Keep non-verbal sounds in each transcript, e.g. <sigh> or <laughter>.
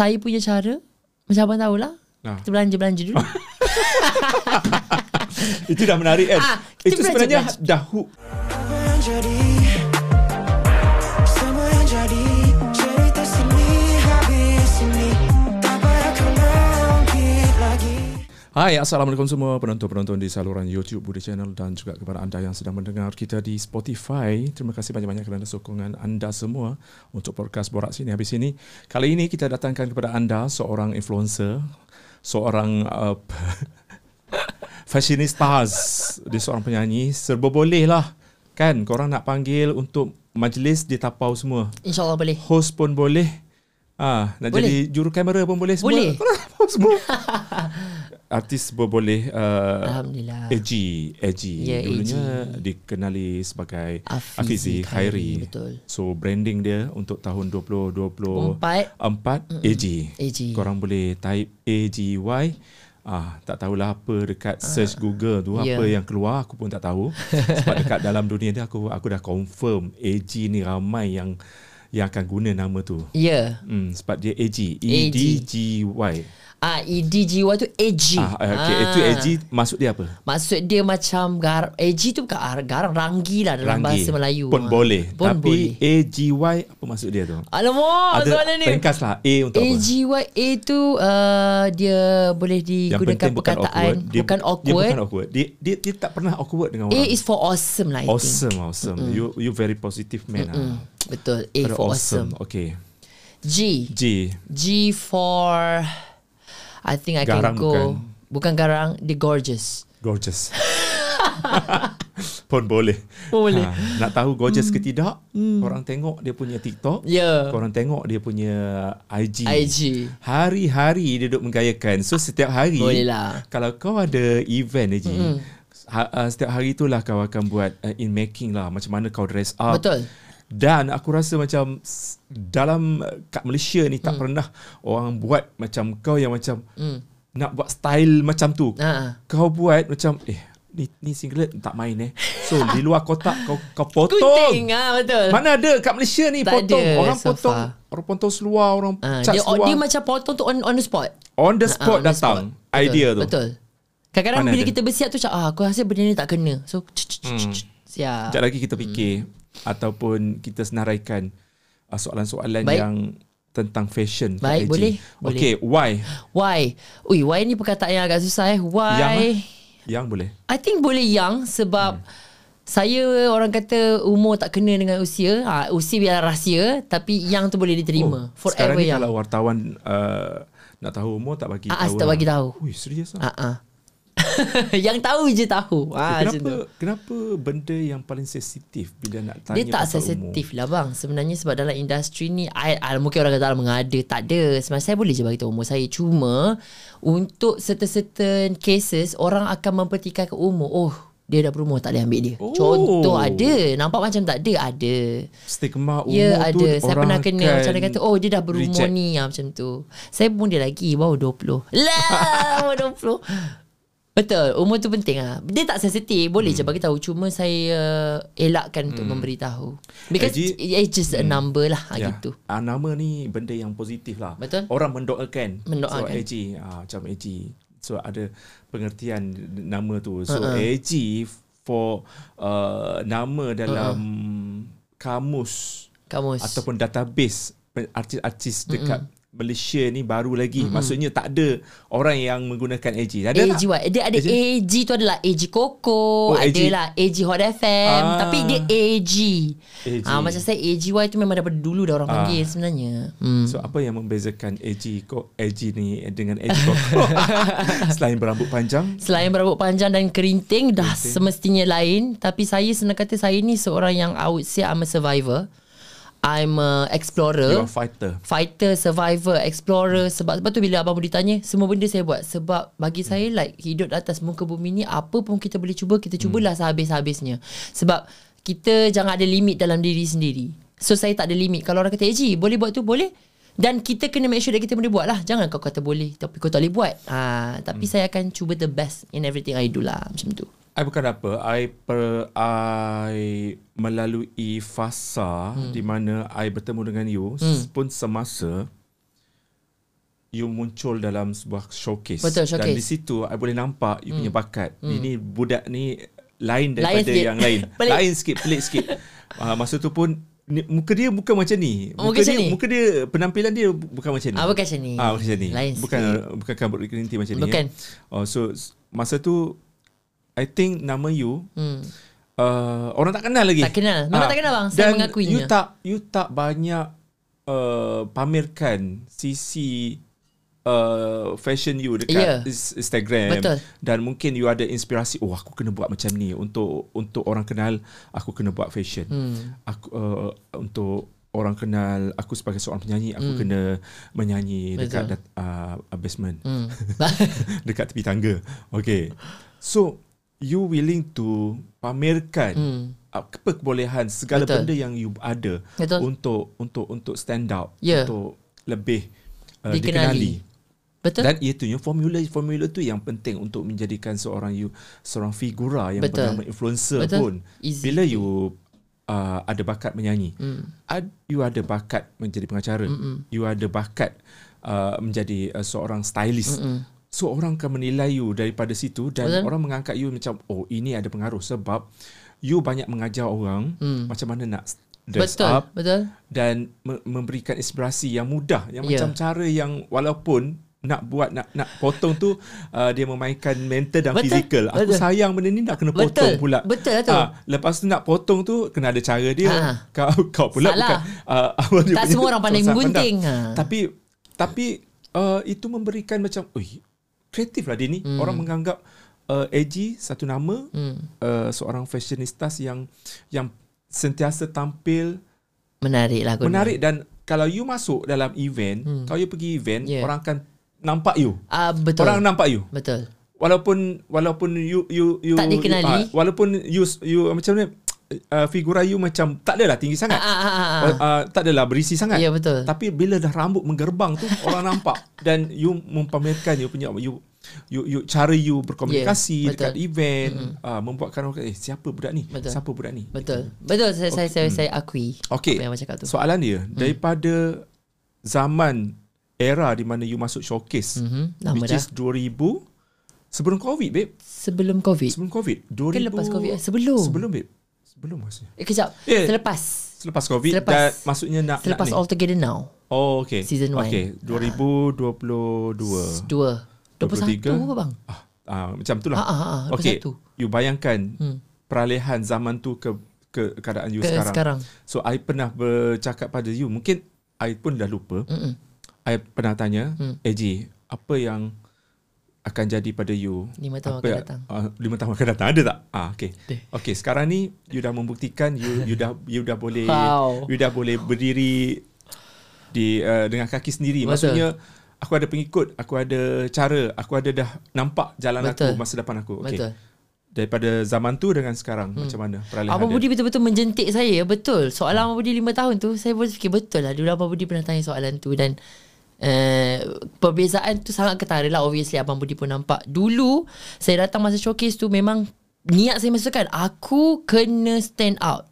saya punya cara macam abang tahulah. Ah. Kita belanja-belanja dulu. <laughs> Itu dah menarik kan? Ah, Itu belajar, sebenarnya belajar. dah hook. Hai, Assalamualaikum semua penonton-penonton di saluran YouTube Budi Channel dan juga kepada anda yang sedang mendengar kita di Spotify. Terima kasih banyak-banyak kerana sokongan anda semua untuk podcast Borak Sini Habis Sini. Kali ini kita datangkan kepada anda seorang influencer, seorang uh, <laughs> fashionistas, dia seorang penyanyi, serba boleh lah. Kan, korang nak panggil untuk majlis dia tapau semua. InsyaAllah boleh. Host pun boleh. Ah, nak Boleh. jadi juru kamera pun boleh semua. Boleh. Semua. <laughs> Artis boleh uh, Alhamdulillah. AG, AG. Ya, Dulunya AG. dikenali sebagai Afizi Afizi Khairi, betul. So branding dia untuk tahun 2024 Empat. AG. AG. Korang boleh type AGY. Ah, tak tahulah apa dekat search Google tu Ya. apa yang keluar aku pun tak tahu. Sebab dekat dalam dunia ni aku aku dah confirm AG ni ramai yang yang akan guna nama tu. Ya. Hmm, sebab dia AG, E D G Y. Ah, EDGY tu AG. Ah, okay. Itu AG maksud dia apa? Maksud dia macam gar AG tu bukan ar- garang ranggi lah dalam Ranggi. bahasa Melayu. Pun Ah. boleh. Pun Tapi boleh. AGY apa maksud dia tu? Alamak, Ada soalan ni. ringkas lah. A untuk apa? AGYA tu uh, dia boleh digunakan perkataan Dia, bukan Dia awkward. bukan awkward. Dia, dia, dia tak pernah awkward dengan A orang. is for awesome lah I think. awesome, awesome. You you very positive man. Ah. betul. A Very for awesome. Okay. G. G. G for I think I Garang can go. bukan? Bukan garang, dia gorgeous. Gorgeous. <laughs> Pun boleh. Boleh. Ha, nak tahu gorgeous ke tidak? Korang tengok dia punya TikTok. Ya. Korang tengok dia punya IG. IG. Hari-hari dia duduk menggayakan. So setiap hari Boleh lah. Kalau kau ada event Haji, mm. ha, uh, setiap hari itulah kau akan buat uh, in making lah macam mana kau dress up. Betul. Dan aku rasa macam dalam kat Malaysia ni Hmm. tak pernah orang buat macam kau yang macam Mm. nak buat style macam tu. Ha. Kau buat macam eh ni ni singlet tak main eh. So <laughs> di luar kotak kau kau potong. Gunting ah betul. Mana ada kat Malaysia ni Tak potong. ada orang so potong far. orang potong seluar, orang Ah, cat dia, seluar. dia macam potong tu on on the spot. on the Ah, spot on the datang spot. Betul, idea tu. Betul. Kadang-kadang Mana bila ada? kita bersiap tu macam ah aku rasa benda ni tak kena. So hmm. <laughs> siap. Sekejap lagi kita fikir ataupun kita senaraikan uh, soalan-soalan Baik. yang tentang fashion Baik, IG. boleh, Okay, why? Why? Ui, why ni perkataan yang agak susah eh. Why? Yang lah. Yang boleh. I think boleh young sebab saya orang kata umur tak kena dengan usia. Ha, usia biar rahsia tapi yang tu boleh diterima. Oh, sekarang Forever ni young. kalau wartawan uh, nak tahu umur tak bagi Ah, ah, tahu. tak lah. bagi tahu. Ui, serius lah. Ah. <laughs> yang tahu je tahu. Macam kenapa tu. kenapa benda yang paling sensitif bila nak tanya Dia tak sensitif lah bang. Sebenarnya sebab dalam industri ni I, I, Mungkin orang kata "Alah, mengada Tak ada. Sebenarnya saya boleh je bagi tahu umur saya. Cuma Untuk certain-certain cases Orang akan mempertikaikan umur. Oh dia dah berumur tak boleh ambil dia. Oh. Contoh ada. Nampak macam tak ada Ada. Stigma umur Ya tu ada. Saya orang pernah kena Macam dia kata Oh dia dah berumur reject. ni. Ah, Macam tu. Saya pun dia lagi Baru 20 Lah Baru 20 Betul Umur tu penting lah Dia tak sensitif Boleh je bagi tahu Cuma saya uh, Elakkan untuk memberitahu Because Haji- it's just a number lah Ya. Gitu Ah, nama ni benda yang positif lah. Betul. Orang mendoakan. Mendoakan. So AG, ah, macam AG. So ada pengertian nama tu. So Ha-ha. AG for uh, nama dalam kamus Kamus ataupun database artis-artis dekat Malaysia ni baru lagi. Maksudnya tak ada orang yang menggunakan AG. Ada tak? AG what? Dia ada AG? AG tu adalah AG Coco Oh, Ada AG. lah AG Hot FM Ah. Tapi dia AG AG. Ah, Macam saya AGY tu memang daripada dulu dah orang Ah. panggil sebenarnya hmm. So apa yang membezakan AG AG ni dengan AG Koko? <laughs> Selain berambut panjang, Selain berambut panjang dan kerinting Dah semestinya lain Tapi saya senang kata Saya ni seorang yang I would say I'm a survivor I'm a you're a explorer fighter. Fighter, survivor, explorer. Sebab sebab tu bila abang Budi tanya Semua benda saya buat. Sebab bagi saya like Hidup atas muka bumi ni Apa pun kita boleh cuba Kita cubalah sehabis-habisnya. Sebab Kita jangan ada limit dalam diri sendiri. So saya tak ada limit. Kalau orang kata Eji boleh buat tu? Boleh. Dan kita kena make sure that kita boleh buat lah. Jangan kau kata boleh Tapi kau tak boleh buat. Ha, Tapi saya akan cuba the best In everything I do lah Macam tu I bukan apa. I per, I melalui fasa hmm. di mana I bertemu dengan you hmm. pun semasa you muncul dalam sebuah showcase. Betul, Dan showcase. di situ I boleh nampak you punya bakat. Hmm. Ini budak ni lain daripada sikit. yang lain. <laughs> Pelik. lain sikit, pelik sikit. Uh, <laughs> masa tu pun ni, muka dia bukan macam ni. Oh, Muka macam dia ni? muka dia penampilan dia bu- bukan macam ni. Ah, bukan macam ni. Ah, bukan macam ni. Lain bukan sikit. bukan kelinti macam ni. Bukan. Eh. Oh, so masa tu I think nama you Hmm. uh, orang tak kenal lagi. Tak kenal. Memang Ah, tak kenal bang. Saya Dan mengakuinya. you tak you tak banyak uh, pamerkan sisi uh, fashion you dekat is- Instagram Betul. dan mungkin you ada inspirasi oh aku kena buat macam ni untuk untuk orang kenal aku kena buat fashion. Hmm. Aku uh, untuk orang kenal aku sebagai seorang penyanyi aku Hmm. kena menyanyi dekat Betul. uh, basement Hmm. <laughs> dekat tepi tangga. Okay. So you willing to pamerkan Hmm. apa kebolehan segala Betul. benda yang you ada Betul. untuk untuk untuk stand out Ya. untuk lebih uh, Dikenali. dikenali. Betul? Dan itu yang formula formula tu yang penting untuk menjadikan seorang you seorang figura yang Betul. bernama influencer Betul. pun. Easy. Bila you uh, ada bakat menyanyi, Hmm. ad, you ada bakat menjadi pengacara, Mm-mm. you ada bakat uh, menjadi uh, seorang stylist. Mm-mm. So orang akan menilai you daripada situ dan Betul. orang mengangkat you macam oh ini ada pengaruh sebab you banyak mengajar orang Hmm. macam mana nak dress Betul. up Betul. dan me- memberikan inspirasi yang mudah yang Ya. macam cara yang walaupun nak buat nak nak potong tu uh, dia memainkan mental dan Betul. fizikal. Aku Betul. sayang benda ni nak kena Betul. potong pula. Betul lah tu. Ah, lepas tu nak potong tu kena ada cara dia. Ha. Kau kau pula Salah. bukan <laughs> uh, Tak semua orang pandai menggunting. Ha. Tapi tapi uh, itu memberikan macam oi kreatif lah dia ni. Hmm. Orang menganggap uh, AG satu nama Hmm. uh, seorang fashionistas yang yang sentiasa tampil Menarik lah. Menarik dan kalau you masuk dalam event, Hmm. kalau you pergi event, Yeah. orang akan nampak you. Ah, betul. Orang nampak you. Betul. Walaupun walaupun you you you Tak dikenali. You, uh, walaupun you you macam ni uh, figura you macam tak adalah tinggi sangat. Ah, ah, ah, ah. Uh, uh, tak adalah berisi sangat. Ya, betul. Tapi bila dah rambut menggerbang tu <laughs> orang nampak dan you mempamerkan you punya you you, you cara you berkomunikasi Yeah, dekat event uh, membuatkan orang eh siapa budak ni? Betul. Siapa budak ni? Betul. Betul. Saya, saya, saya, saya akui. Okey. Apa yang cakap tu. Soalan dia daripada zaman era di mana you masuk showcase Mhm, lama which dah. is 2000 sebelum covid babe Sebelum COVID. sebelum covid 2000 Ke lepas COVID? Sebelum. sebelum babe sebelum maksudnya Eh, kejap. Yeah. Selepas. selepas covid Selepas. dan maksudnya nak Selepas nak All Together Now. ni. oh okay Season one. okay 2022 Dua. 23. 21 apa bang? ah, ah macam tu Ah, lah ah, ah, okay 21. you bayangkan Hmm. peralihan zaman tu ke ke keadaan you Ke sekarang. sekarang. so I pernah bercakap pada you mungkin I pun dah lupa Mm-mm. I pernah tanya, Hmm. hmm. AJ, apa yang akan jadi pada you? Lima tahun apa akan yang- datang. Uh, lima tahun akan datang. Ada tak? Ah, okay. Ada. Okay, sekarang ni you dah membuktikan you you dah you dah boleh Wow. you dah boleh berdiri di uh, dengan kaki sendiri. Betul. Maksudnya aku ada pengikut, aku ada cara, aku ada dah nampak jalan Betul. aku masa depan aku. Betul. Daripada zaman tu dengan sekarang hmm. macam mana peralihan Abang? Budi betul-betul menjentik saya Betul Soalan Abang Budi 5 tahun tu Saya boleh fikir betul lah Dulu Abang Budi pernah tanya soalan tu Dan uh, Perbezaan tu sangat ketara lah Obviously Abang Budi pun nampak. Dulu Saya datang masa showcase tu Memang Niat saya masukkan Aku kena stand out.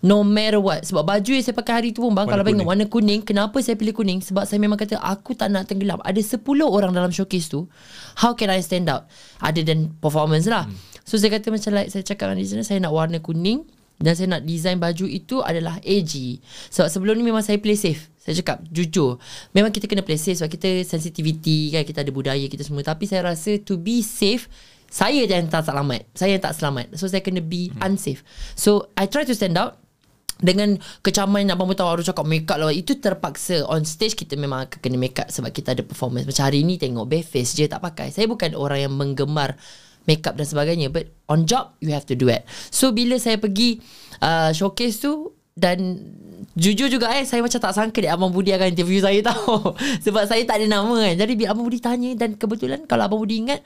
No matter what. Sebab baju yang saya pakai hari tu pun bang Warna Kalau bang kuning. warna kuning Kenapa saya pilih kuning? Sebab saya memang kata Aku tak nak tenggelam. Ada 10 orang dalam showcase tu How can I stand out? Other than performance lah. Hmm. So saya kata macam like Saya cakap dengan designer Saya nak warna kuning dan saya nak design baju itu adalah AG Sebab sebelum ni memang saya play safe. Saya cakap jujur. Memang kita kena play safe Sebab kita sensitivity kan Kita ada budaya kita semua. Tapi saya rasa to be safe Saya yang tak selamat. Saya yang tak selamat. So saya kena be hmm. unsafe. So I try to stand out dengan kecaman Abang pun tahu Harus cakap make up lah. Itu terpaksa. On stage kita memang akan kena make up Sebab kita ada performance. Macam hari ni tengok bare face je tak pakai. Saya bukan orang yang menggemar Make up dan sebagainya But on job You have to do it. So bila saya pergi uh, Showcase tu Dan Jujur juga eh Saya macam tak sangka dia Abang Budi akan interview saya <laughs> tahu Sebab saya tak ada nama kan. Jadi bila Abang Budi tanya Dan kebetulan Kalau Abang Budi ingat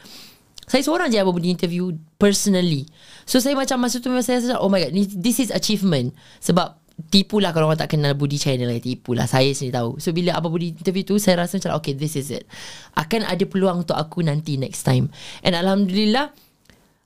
saya seorang je Abang Budi interview personally. So saya macam masa tu memang saya rasa oh my god this is achievement. Sebab tipu lah kalau orang tak kenal Budi channel ni tipu lah saya sendiri tahu. So bila Abang Budi interview tu saya rasa macam okay this is it. Akan ada peluang untuk aku nanti next time. And alhamdulillah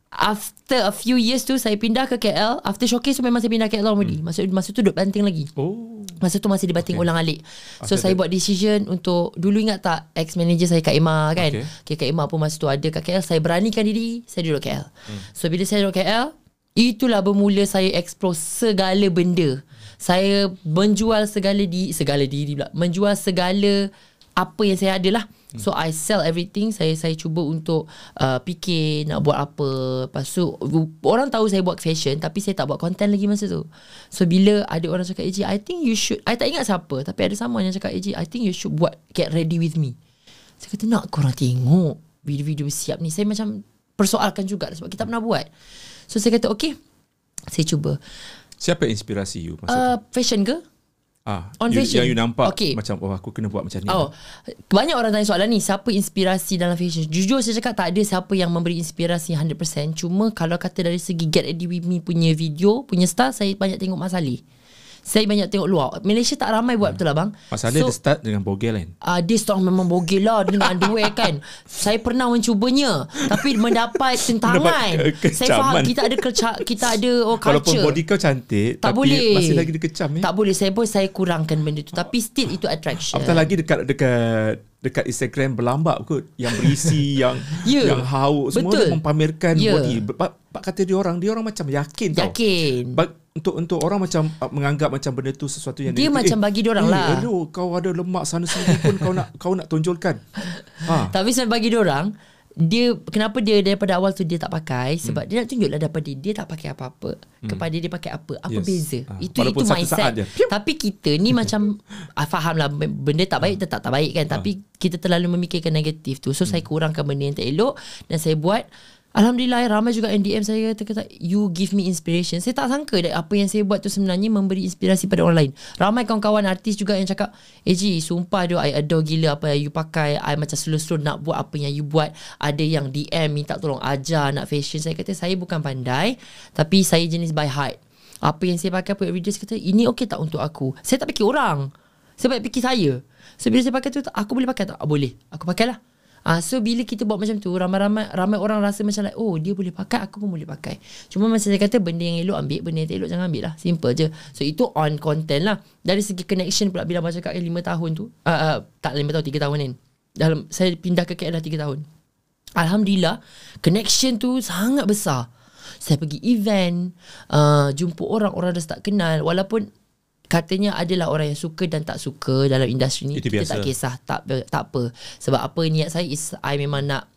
After a few years tu Saya pindah ke KL After showcase tu Memang saya pindah KL already Masa, masa tu duduk banting lagi Oh. Masa tu masih dibanting okay. ulang alik So After saya that- buat decision Untuk Dulu ingat tak Ex-manager saya Kak Emma kan Okay. okay. Kak Emma pun masa tu ada kat KL Saya beranikan diri Saya duduk KL hmm. So bila saya duduk KL Itulah bermula saya explore segala benda Saya menjual segala di Segala diri pula. Menjual segala Apa yang saya ada lah So I sell everything. Saya saya cuba untuk uh, Fikir Nak buat apa. Lepas tu Orang tahu saya buat fashion Tapi saya tak buat content lagi masa tu. So bila ada orang cakap AJ I think you should I tak ingat siapa Tapi ada someone yang cakap AJ I think you should buat Get ready with me. Saya kata nak korang tengok Video-video siap ni. Saya macam Persoalkan juga Sebab kita pernah buat. So saya kata okay. Saya cuba Siapa inspirasi you masa tu? uh, Fashion ke? Ah, on you, fashion. yang you nampak Okay. macam oh aku kena buat macam ni. Oh, banyak orang tanya soalan ni, siapa inspirasi dalam fashion? Jujur saya cakap tak ada siapa yang memberi inspirasi 100%. Cuma kalau kata dari segi Get Ready With Me punya video, punya style, saya banyak tengok Mas Ali. Saya banyak tengok luar. Malaysia tak ramai buat betul lah bang. Masalah so, dia start dengan bogel kan. Uh, dia start memang bogel lah dengan <laughs> underwear kan. Saya pernah mencubanya tapi mendapat tentangan. Ke- saya faham kita ada keca, kita ada oh, culture. Walaupun body kau cantik tak tapi boleh. masih lagi dia kecam ya. Tak boleh. Saya pun saya kurangkan benda tu. Tapi still itu attraction. Apatah lagi dekat dekat dekat Instagram berlambak kot yang berisi <laughs> yang Ya. yang hauk semua Betul. dia mempamerkan Ya. body. Bab kata dia orang dia orang macam yakin, tau. Yakin. Untuk untuk orang macam uh, menganggap macam benda tu sesuatu yang Dia negatif. macam bagi dia orang eh, lah. Hello, kau ada lemak sana sini pun kau nak kau nak tonjolkan. Ha. <laughs> Tapi saya bagi dia orang dia kenapa dia daripada awal tu dia tak pakai sebab Hmm. dia nak tunjuklah daripada dia tak pakai apa-apa kepada dia pakai apa apa Yes. beza Ah, itu walaupun itu mindset saat tapi kita ni <laughs> macam ah, faham lah benda tak baik tetap tak baik kan Ah. tapi kita terlalu memikirkan negatif tu so saya Hmm. kurangkan benda yang tak elok dan saya buat Alhamdulillah ramai juga yang DM saya kata, you give me inspiration. Saya tak sangka that apa yang saya buat tu sebenarnya memberi inspirasi pada orang lain. Ramai kawan-kawan artis juga yang cakap, "Eji, sumpah dia I adore gila apa yang you pakai. I macam slow-slow nak buat apa yang you buat." Ada yang DM minta tolong ajar nak fashion. Saya kata saya bukan pandai, tapi saya jenis by heart. Apa yang saya pakai everyday saya kata, "Ini okey tak untuk aku?" Saya tak fikir orang. Saya banyak fikir saya. So bila saya pakai tu aku boleh pakai tak? Boleh. Aku pakailah. Ah so bila kita buat macam tu ramai-ramai ramai orang rasa macam like oh dia boleh pakai aku pun boleh pakai. Cuma masa saya kata benda yang elok ambil benda yang tak elok jangan ambil lah. Simple je. So itu on content lah. Dari segi connection pula bila cakap eh 5 tahun tu. Uh, uh, tak 5 tahun 3 tahun kan. Dalam saya pindah ke KL dah 3 tahun. Alhamdulillah connection tu sangat besar. Saya pergi event, uh, jumpa orang orang dah start kenal walaupun katanya adalah orang yang suka dan tak suka dalam industri ni. Itu kita biasa. tak kisah, tak tak apa. Sebab apa niat saya is I memang nak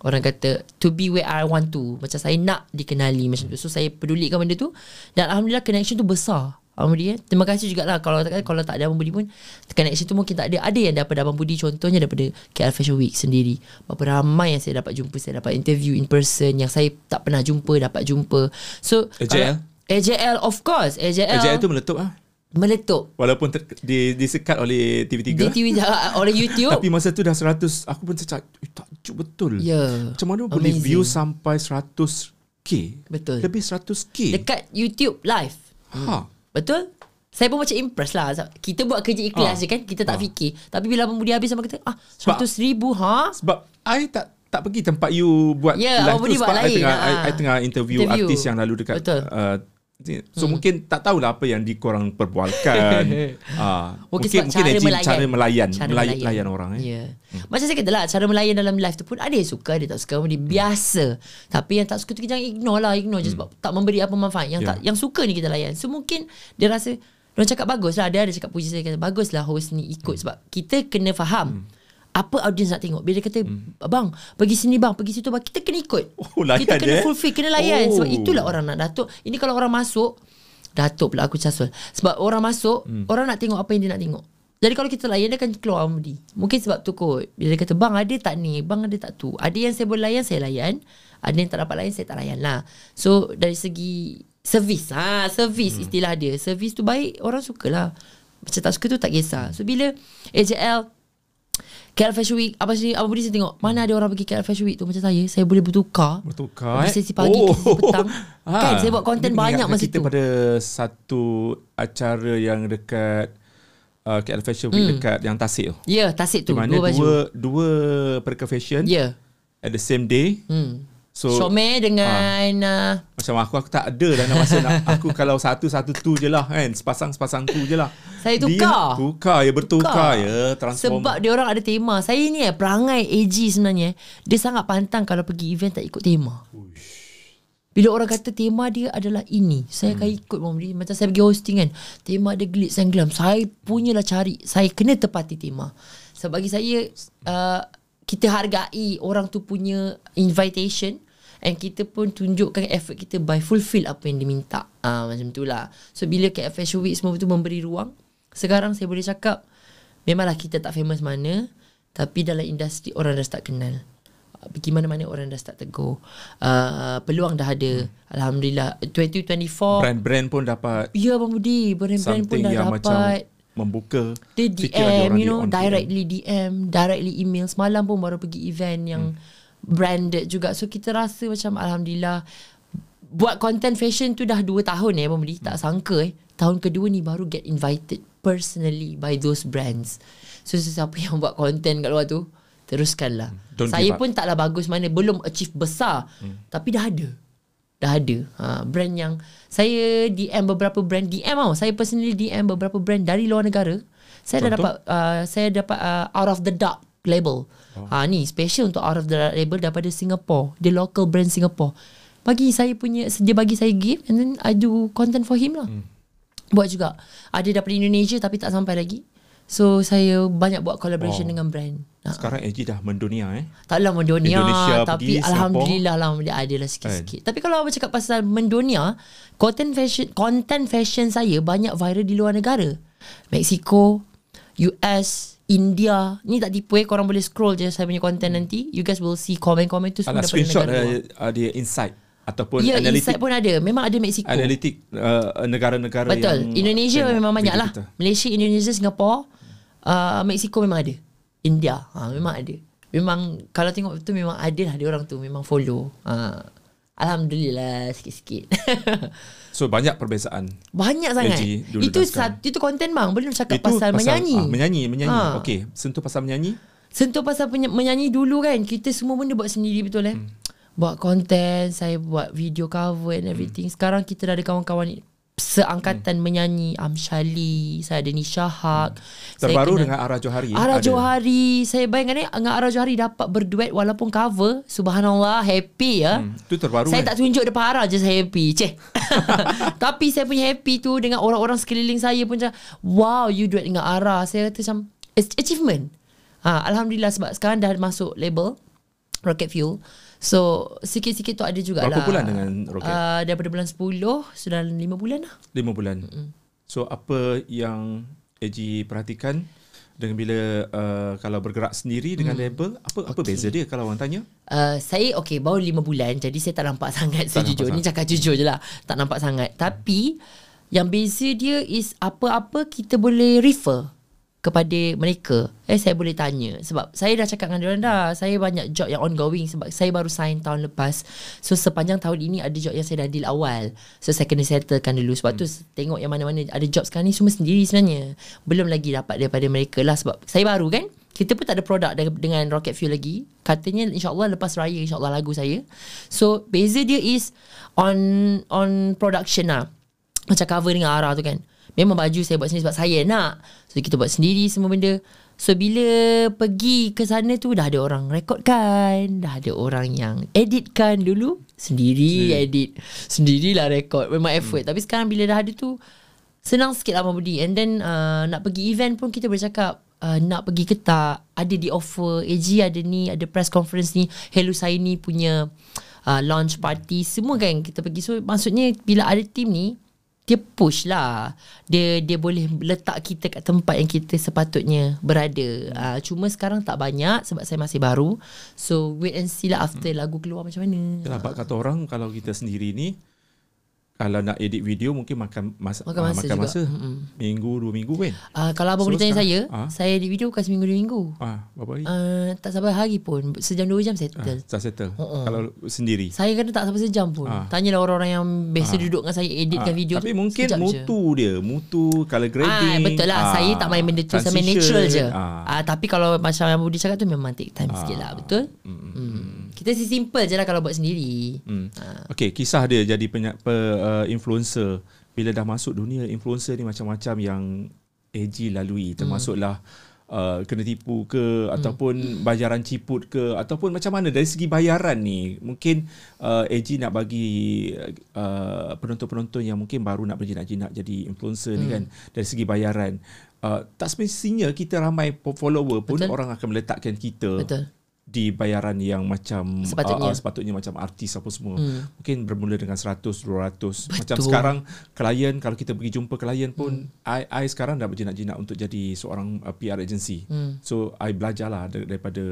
orang kata to be where I want to. Macam saya nak dikenali macam tu. So saya pedulikan benda tu dan alhamdulillah connection tu besar. Budi eh. Terima kasih jugalah kalau tak kalau tak ada Abang Budi pun connection tu mungkin tak ada. Ada yang daripada Abang Budi contohnya daripada KL Fashion Week sendiri. Berapa ramai yang saya dapat jumpa, saya dapat interview in person yang saya tak pernah jumpa, dapat jumpa. So AJL? kalau- AJL of course. AJL, AJL tu meletup ah. Meletup. Walaupun ter, di, disekat oleh TV3. Di TV <laughs> oleh YouTube. Tapi masa tu dah 100 Aku pun cakap "Eh, Takjub betul Ya. Macam mana boleh Amazing. view Sampai 100k Betul. Lebih 100k Dekat YouTube live. ha. Betul? Saya pun macam impress lah. Kita buat kerja ikhlas Ah. je kan. Kita tak Ah. fikir. Tapi bila Abang Budi habis sama kata, ah, Sebab- 100 ribu, ha? Sebab I tak tak pergi tempat you buat Ya, live tu buat sebab I lain, tengah, I, ah. I tengah interview, Interview. artis yang lalu dekat Betul. Uh, so hmm. mungkin tak tahulah apa yang dikorang perbualkan <laughs> uh, mungkin sebab mungkin cara melayan. cara melayan Cara melayan, melayan. melayan orang eh. Ya. Macam saya kata lah, cara melayan dalam live tu pun ada yang suka, ada yang tak suka. Dia biasa. Tapi yang tak suka tu kita jangan ignore lah. Ignore je sebab tak memberi apa manfaat. Yang Ya. tak yang suka ni kita layan. So mungkin dia rasa, dia cakap bagus lah. Dia ada cakap puji saya kata, bagus lah host ni ikut. Sebab kita kena faham. Apa audience nak tengok? Bila dia kata Abang Pergi sini bang Pergi situ bang Kita kena ikut. Oh, layan Kita kena eh? fulfill Kena layan. Oh. Sebab itulah orang nak Datuk. Ini kalau orang masuk Datuk pula aku casul Sebab orang masuk Orang nak tengok apa yang dia nak tengok. Jadi kalau kita layan Dia akan keluar Amudi Mungkin sebab tu kot. Bila dia kata Bang ada tak ni? Bang ada tak tu? Ada yang saya boleh layan Saya layan. Ada yang tak dapat layan Saya tak layan lah. So dari segi Servis ha, Servis hmm. istilah dia. Servis tu baik Orang sukalah. Macam tak suka tu tak kisah. So bila AJL KL Fashion Week Apa sini Apa budi saya tengok? Mana ada orang pergi KL Fashion Week tu? Macam saya Saya boleh bertukar. Bertukar Pergi sesi pagi oh. sesi petang. Ha. <laughs> Kan saya buat konten banyak masa kita tu. pada satu acara yang dekat uh, KL Fashion Week dekat yang Tasik tu. Ya tasik Di tu mana Dua baju. dua dua perka fashion Ya. at the same day. Hmm. So Syomel dengan uh, macam aku aku tak ada dah nak masa nak <laughs> aku kalau satu satu tu je lah kan sepasang sepasang tu je lah. Saya tukar. Dia, tukar. ya bertukar ya transform. Sebab dia orang ada tema. Saya ni eh Perangai AG sebenarnya Dia sangat pantang Kalau pergi event tak ikut tema. Bila orang kata tema dia adalah ini Saya akan ikut Muhammad Macam saya pergi hosting kan Tema dia glitz and glam. Saya punyalah cari Saya kena tepati tema. Sebab bagi saya uh, Kita hargai Orang tu punya Invitation And kita pun tunjukkan effort kita By fulfill apa yang dia minta uh, Macam tu lah. So bila KF Fashion Week Semua tu memberi ruang Sekarang saya boleh cakap Memanglah kita tak famous mana Tapi dalam industri Orang dah start kenal. Uh, Pergi mana-mana orang dah start tegur. Uh, Peluang dah ada. Alhamdulillah. 2024 brand-brand pun dapat Ya Abang Budi. Brand-brand pun dah yang macam dapat membuka Dia fikir lagi DM orang You know Directly DM Directly email. Semalam pun baru pergi event Yang branded juga. So kita rasa macam Alhamdulillah Buat content fashion tu dah 2 tahun eh Abang Budi. Tak sangka eh. Tahun kedua ni baru get invited Personally By those brands. So sesiapa yang buat content kat luar tu Teruskanlah. Don't Saya pun taklah bagus mana. Belum achieve besar. Tapi dah ada Dah ada. Ha, Brand yang Saya DM beberapa brand. DM tau Saya personally DM beberapa brand Dari luar negara. Saya dah Contoh? dapat uh, Saya dapat uh, Out of the dark label. Oh. ha, Ni special untuk Out of the dark label Daripada Singapore Dia local brand Singapore. Bagi saya punya Dia bagi saya gift And then I do content for him lah. Hmm. Buat juga. Ada daripada Indonesia Tapi tak sampai lagi So saya banyak buat collaboration Wow. dengan brand. Sekarang AG dah mendunia eh? Taklah mendunia Indonesia Tapi pergi, Alhamdulillah lah Dia ada lah sikit-sikit. Tapi kalau abang cakap pasal mendunia Content fashion Content fashion saya Banyak viral di luar negara. Mexico US India. Ni tak tipu eh? Korang boleh scroll je Saya punya content nanti. You guys will see Komen-komen tu semua ada daripada screenshot negara uh, uh, dia insight ataupun Ya analitik insight pun ada. Memang ada Mexico analitik uh, negara-negara Betul. yang Indonesia tengok memang banyak lah. kita. Malaysia, Indonesia, Singapore uh, Mexico memang ada. India ha, Memang ada. Memang Kalau tengok betul Memang ada lah dia orang tu Memang follow. Ha. Alhamdulillah Sikit-sikit. <laughs> So banyak perbezaan Banyak sangat. LG dulu Itu satu Itu konten bang. Belum cakap pasal, menyanyi. Ah, menyanyi, menyanyi. Ha. Okey, sentuh pasal menyanyi. Sentuh pasal peny- menyanyi dulu kan. Kita semua benda buat sendiri betul eh? Hmm. Buat konten Saya buat video cover and everything. Sekarang kita dah ada kawan-kawan Seangkatan menyanyi Amshali Saya ada Nisha Haq Hmm. Terbaru dengan Ara Johari. Ara ada. Johari. Saya bayangkan ni Dengan Ara Johari dapat berduet Walaupun cover. Subhanallah Happy ya. Hmm, tu terbaru Saya kan? tak tunjuk depan Ara je saya happy Ceh <laughs> Tapi saya punya happy tu Dengan orang-orang sekeliling saya pun macam Wow you duet dengan Ara. Saya kata macam achievement. Ha, Alhamdulillah sebab sekarang dah masuk label Rocket Fuel So sikit-sikit tu ada jugalah Berapa bulan dengan Rocket? Uh, daripada bulan 10 Sudah 5 bulan lah Lima bulan. So apa yang AG perhatikan dengan bila uh, kalau bergerak sendiri dengan Mm. label apa apa beza dia kalau orang tanya? Uh, saya okay baru lima bulan jadi saya tak nampak sangat Tak jujur nampak ni cakap jujur je lah tak nampak sangat tapi yang beza dia is apa-apa kita boleh refer kepada mereka eh saya boleh tanya sebab saya dah cakap dengan diorang dah saya banyak job yang ongoing sebab saya baru sign tahun lepas so sepanjang tahun ini ada job yang saya dah deal awal so saya kena settlekan dulu sebab tu tengok yang mana-mana ada job sekarang ni semua sendiri sebenarnya belum lagi dapat daripada mereka lah sebab saya baru kan kita pun tak ada produk de- dengan Rocket Fuel lagi. Katanya insyaAllah lepas raya insyaAllah lagu saya. So beza dia is on on production lah. Macam cover dengan Ara tu kan. Memang baju saya buat sendiri sebab saya nak. So kita buat sendiri semua benda. So bila pergi ke sana tu dah ada orang rekodkan. Dah ada orang yang editkan dulu. Sendiri Hmm. edit. Sendirilah rekod. Memang effort. Tapi sekarang bila dah ada tu senang sikit lah Abang Budi and then uh, nak pergi event pun kita boleh cakap uh, nak pergi ke tak ada di offer AG ada ni ada press conference ni Hello saya ni punya uh, launch party semua kan kita pergi so maksudnya bila ada team ni dia push lah. Dia dia boleh letak kita kat tempat yang kita sepatutnya berada. Uh, cuma sekarang tak banyak sebab saya masih baru. So wait and see lah after lagu keluar macam mana. Yalah, bab kata orang kalau kita sendiri ni kalau nak edit video mungkin makan masa Makan ah, masa makan juga. masa minggu dua minggu kan. uh, kalau abang So, boleh tanya saya ah? saya di video bukan seminggu dua minggu Ah, berapa hari? Uh, tak sampai hari pun Sejam dua jam settle ah, dah settle. Uh-uh. Kalau sendiri. Saya kadang tak sampai sejam pun Ah. Tanyalah orang-orang yang Biasa duduk dengan saya Editkan Ah, video Tapi tu mungkin sejam je. mutu dia, mutu color grading. Ah, betul lah. Saya tak main benda tu Saya main natural je. Ah. Ah. tapi kalau macam yang Budi cakap tu memang take time sikit lah. Betul? Mm. Kita si simple je lah kalau buat sendiri. Hmm. Okay, kisah dia jadi penyak, pe, uh, influencer. Bila dah masuk dunia influencer ni macam-macam yang AG lalui. Termasuklah uh, kena tipu ke ataupun bayaran ciput ke ataupun macam mana dari segi bayaran ni mungkin uh, AG nak bagi uh, penonton-penonton yang mungkin baru nak berjinak-jinak jadi influencer ni kan dari segi bayaran uh, tak semestinya kita ramai follower pun Betul. orang akan meletakkan kita Betul. Di bayaran yang macam Sepatutnya. uh, uh, sepatutnya macam artis apa semua. Hmm. Mungkin bermula dengan 100, 200. Macam sekarang klien kalau kita pergi jumpa klien pun hmm. I I sekarang dah berjinak-jinak untuk jadi seorang uh, PR agency. Hmm. So I belajarlah dar- daripada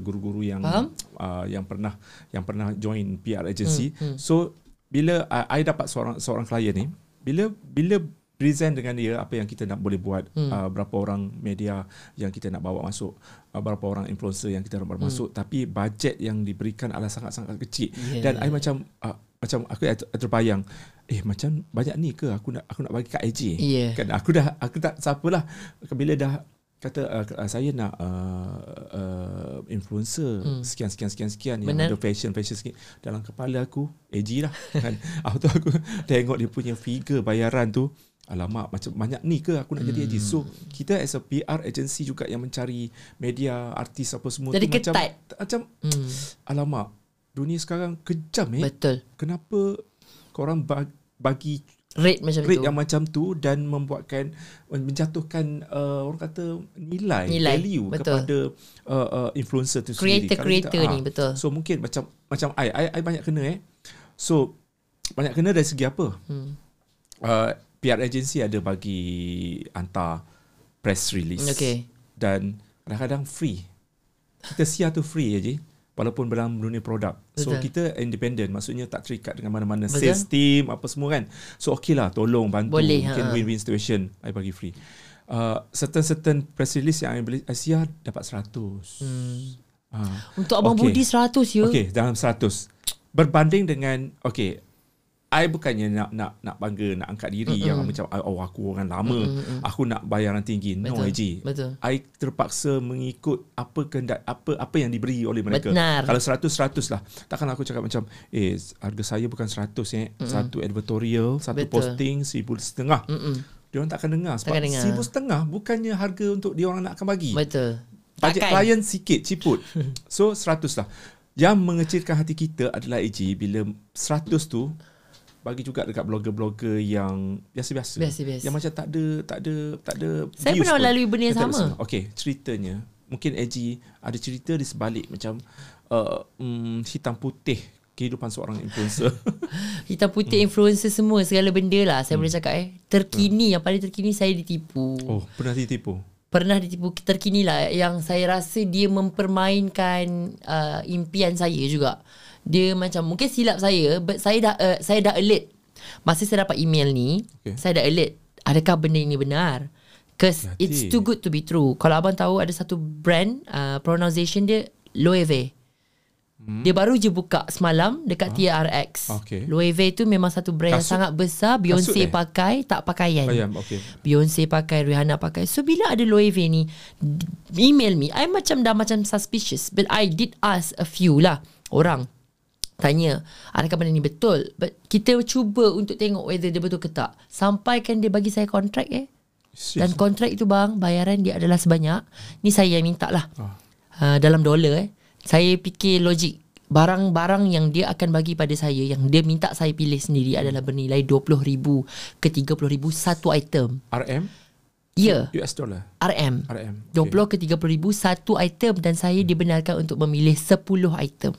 guru-guru yang Faham? uh, yang pernah yang pernah join PR agency. Hmm. Hmm. So bila I, I dapat seorang seorang klien ni, bila bila present dengan dia apa yang kita nak boleh buat hmm. uh, berapa orang media yang kita nak bawa masuk berapa orang influencer yang kita nak bawa masuk tapi bajet yang diberikan adalah sangat-sangat kecil. Yeah. dan I macam uh, macam aku terbayang eh macam banyak ni ke? Aku nak aku nak bagi kat AJ Yeah. kan aku dah aku tak siapalah bila dah kata uh, saya nak uh, uh, influencer hmm. sekian sekian sekian sekian. Yang ada fashion fashion sikit. Dalam kepala aku AJ lah kan. <laughs> Aku tu aku tengok dia punya figure bayaran tu alamak macam banyak ni ke aku nak jadi AJ so kita as a PR agency juga yang mencari media artis apa semua Jadi tu macam ketat. macam Hmm. alamak dunia sekarang kejam eh Betul. kenapa korang bag- bagi Rate macam rate tu. yang macam tu dan membuatkan menjatuhkan uh, orang kata nilai, Nilai, value betul. kepada uh, uh, influencer tu sendiri. Kalau Creator-creator kita- ni, ah, betul. So mungkin macam macam I, I, I banyak kena eh. So banyak kena dari segi apa? Hmm. Uh, PR agency ada bagi hantar press release. Okay. Dan kadang-kadang free. Kita siar tu free je. Walaupun dalam dunia produk. So Betul. kita independent. Maksudnya tak terikat dengan mana-mana Betul. sales team apa semua kan. So okay lah tolong bantu. Boleh, Mungkin ha. win-win situation. I bagi free. Uh, certain-certain press release yang I beli I siar dapat 100. Hmm. Uh, Untuk Abang Okay. Budi 100 ya. Okay, dalam 100. Berbanding dengan okay, I bukannya nak nak nak bangga nak angkat diri mm yang macam oh aku orang lama, mm aku nak bayaran tinggi. No, Betul, AJ. betul. I terpaksa mengikut apa kehendak apa apa yang diberi oleh mereka. Benar. Kalau 100 100 lah. Takkan aku cakap macam eh harga saya bukan 100 eh. Mm Satu editorial, satu Betul. posting seribu setengah. Mm-mm. Dia orang takkan dengar sebab Takkan dengar. seribu setengah bukannya harga untuk dia orang nak akan bagi. Betul. Bajet Takkan. klien sikit ciput. <laughs> So 100 lah. Yang mengecilkan hati kita adalah AG bila 100 tu bagi juga dekat blogger-blogger yang biasa-biasa. Biasa-biasa. Yang macam tak ada tak ada tak ada Saya views pernah pun. lalui benda yang sama. Okey, ceritanya mungkin AG ada cerita di sebalik macam uh, mm, hitam putih kehidupan seorang influencer. <laughs> Hitam putih influencer semua segala benda lah saya boleh cakap eh. Terkini yang paling terkini saya ditipu. oh, pernah ditipu. Pernah ditipu terkini lah yang saya rasa dia mempermainkan uh, impian saya juga. Dia macam mungkin silap saya but saya dah uh, saya dah alert. Masa saya dapat email ni, Okay. saya dah alert. Adakah benda ini benar? Cause Hati. it's too good to be true. Kalau abang tahu ada satu brand uh, pronunciation dia Loewe. Hmm. Dia baru je buka semalam dekat TRX. Okay. Loewe tu memang satu brand yang Kasut- sangat besar. Beyonce kasut eh? pakai, tak pakaian. Ayam, okey. Beyonce pakai, Rihanna pakai. So bila ada Loewe ni email me, I macam dah macam suspicious. But I did ask a few lah orang. Tanya, adakah benda ni betul? But kita cuba untuk tengok whether dia betul ke tak. Sampaikan dia bagi saya kontrak eh. Dan kontrak itu bang, bayaran dia adalah sebanyak. Ni saya yang minta lah. Ah. Uh, dalam dolar eh. Saya fikir logik. Barang-barang yang dia akan bagi pada saya, yang dia minta saya pilih sendiri adalah bernilai RM20,000 ke RM30,000 satu item. RM Ya, US dollar. RM. RM. 20 ke 30 ribu satu item dan saya dibenarkan untuk memilih 10 item.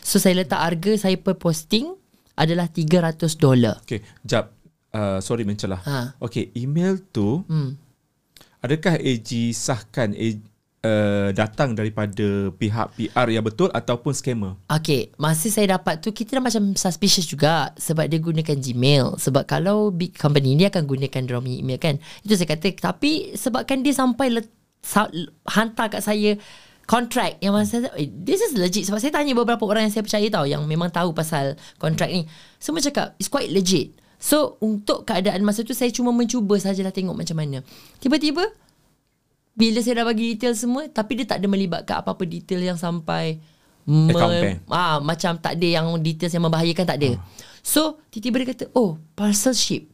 So saya letak harga saya per posting adalah 300 dolar. Okey, jap. Uh, sorry mencelah. Ha. Okey, email tu Hmm. adakah AG sahkan AG, uh, datang daripada pihak PR yang betul ataupun scammer? Okay, masa saya dapat tu kita dah macam suspicious juga sebab dia gunakan Gmail. Sebab kalau big company dia akan gunakan dia punya email kan. Itu saya kata tapi sebabkan dia sampai let, sa, hantar kat saya kontrak yang masa eh, this is legit sebab saya tanya beberapa orang yang saya percaya tau yang memang tahu pasal kontrak ni. Semua cakap it's quite legit. So untuk keadaan masa tu saya cuma mencuba sajalah tengok macam mana. Tiba-tiba bila saya dah bagi detail semua tapi dia tak ada melibatkan apa-apa detail yang sampai bank. ah, macam tak ada yang details yang membahayakan tak ada. So tiba-tiba dia kata, "Oh, parcel ship."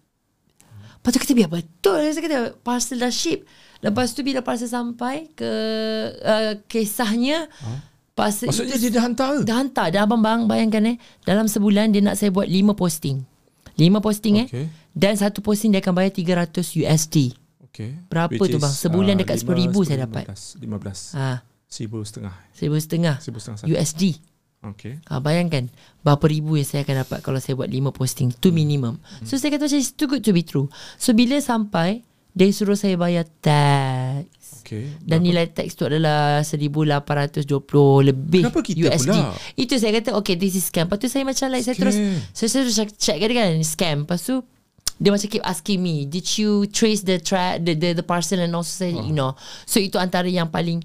Lepas tu kita biar betul Saya kata parcel dah ship Lepas tu bila parcel sampai ke uh, kisahnya parcel Maksudnya itu dia dah hantar ke? dah hantar dah abang bang bayangkan eh dalam sebulan dia nak saya buat 5 posting. 5 posting Okay. eh. Dan satu posting dia akan bayar 300 USD. Okay. Berapa Which tu, bang? Sebulan dekat 10,000 saya dapat. 15. Ha, Seribu setengah. seribu setengah Seribu setengah satu. USD. Okay. Ha, bayangkan berapa ribu yang saya akan dapat kalau saya buat 5 posting. Tu minimum. So saya kata macam it's too good to be true. So bila sampai dia suruh saya bayar tax. Okay. Dan nilai tax tu adalah 1820 lebih Kenapa kita USD. pula? Itu saya kata okay this is scam. Lepas tu saya macam like saya terus Scam. saya terus check, kan kan scam. Lepas tu dia macam keep asking me, did you trace the tra- the, the the parcel and also say you know. So itu antara yang paling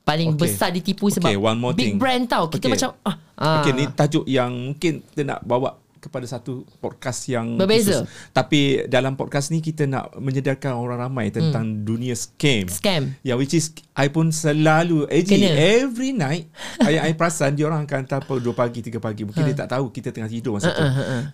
paling Okay. besar ditipu sebab Okay, one more big thing. brand tau. Kita Okay. macam ah, ah. Okay, ni tajuk yang mungkin kita nak bawa kepada satu podcast yang Berbeza. khusus. Tapi dalam podcast ni kita nak menyedarkan orang ramai tentang hmm. dunia scam. scam. Ya, which is I pun selalu AG Kena. every night <laughs> I, I perasan dia orang akan hantar pukul 2 pagi 3 pagi mungkin dia tak tahu kita tengah tidur masa tu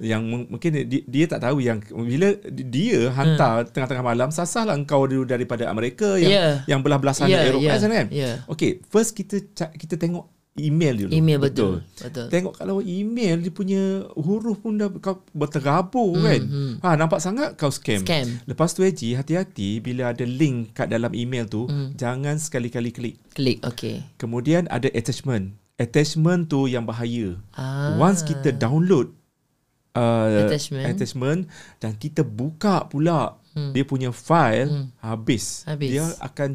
yang m- mungkin dia, dia tak tahu yang bila dia hantar tengah-tengah malam sasahlah engkau dulu daripada Amerika yang Yeah. yang belah-belah sana Yeah, Eropah yeah, sana kan yeah. okay first kita kita tengok email dulu Email betul. Betul. Tengok kalau email dia punya huruf pun dah kau berterabur kan. Ha nampak sangat kau scam. Hmm, Scam. Lepas tu Eji hati-hati bila ada link kat dalam email tu Hmm. jangan sekali-kali klik. Klik okay. Kemudian ada attachment. Attachment tu yang bahaya. Ah. Once kita download uh, Attachment. attachment dan kita buka pula hmm. dia punya file hmm. habis. Habis. Dia akan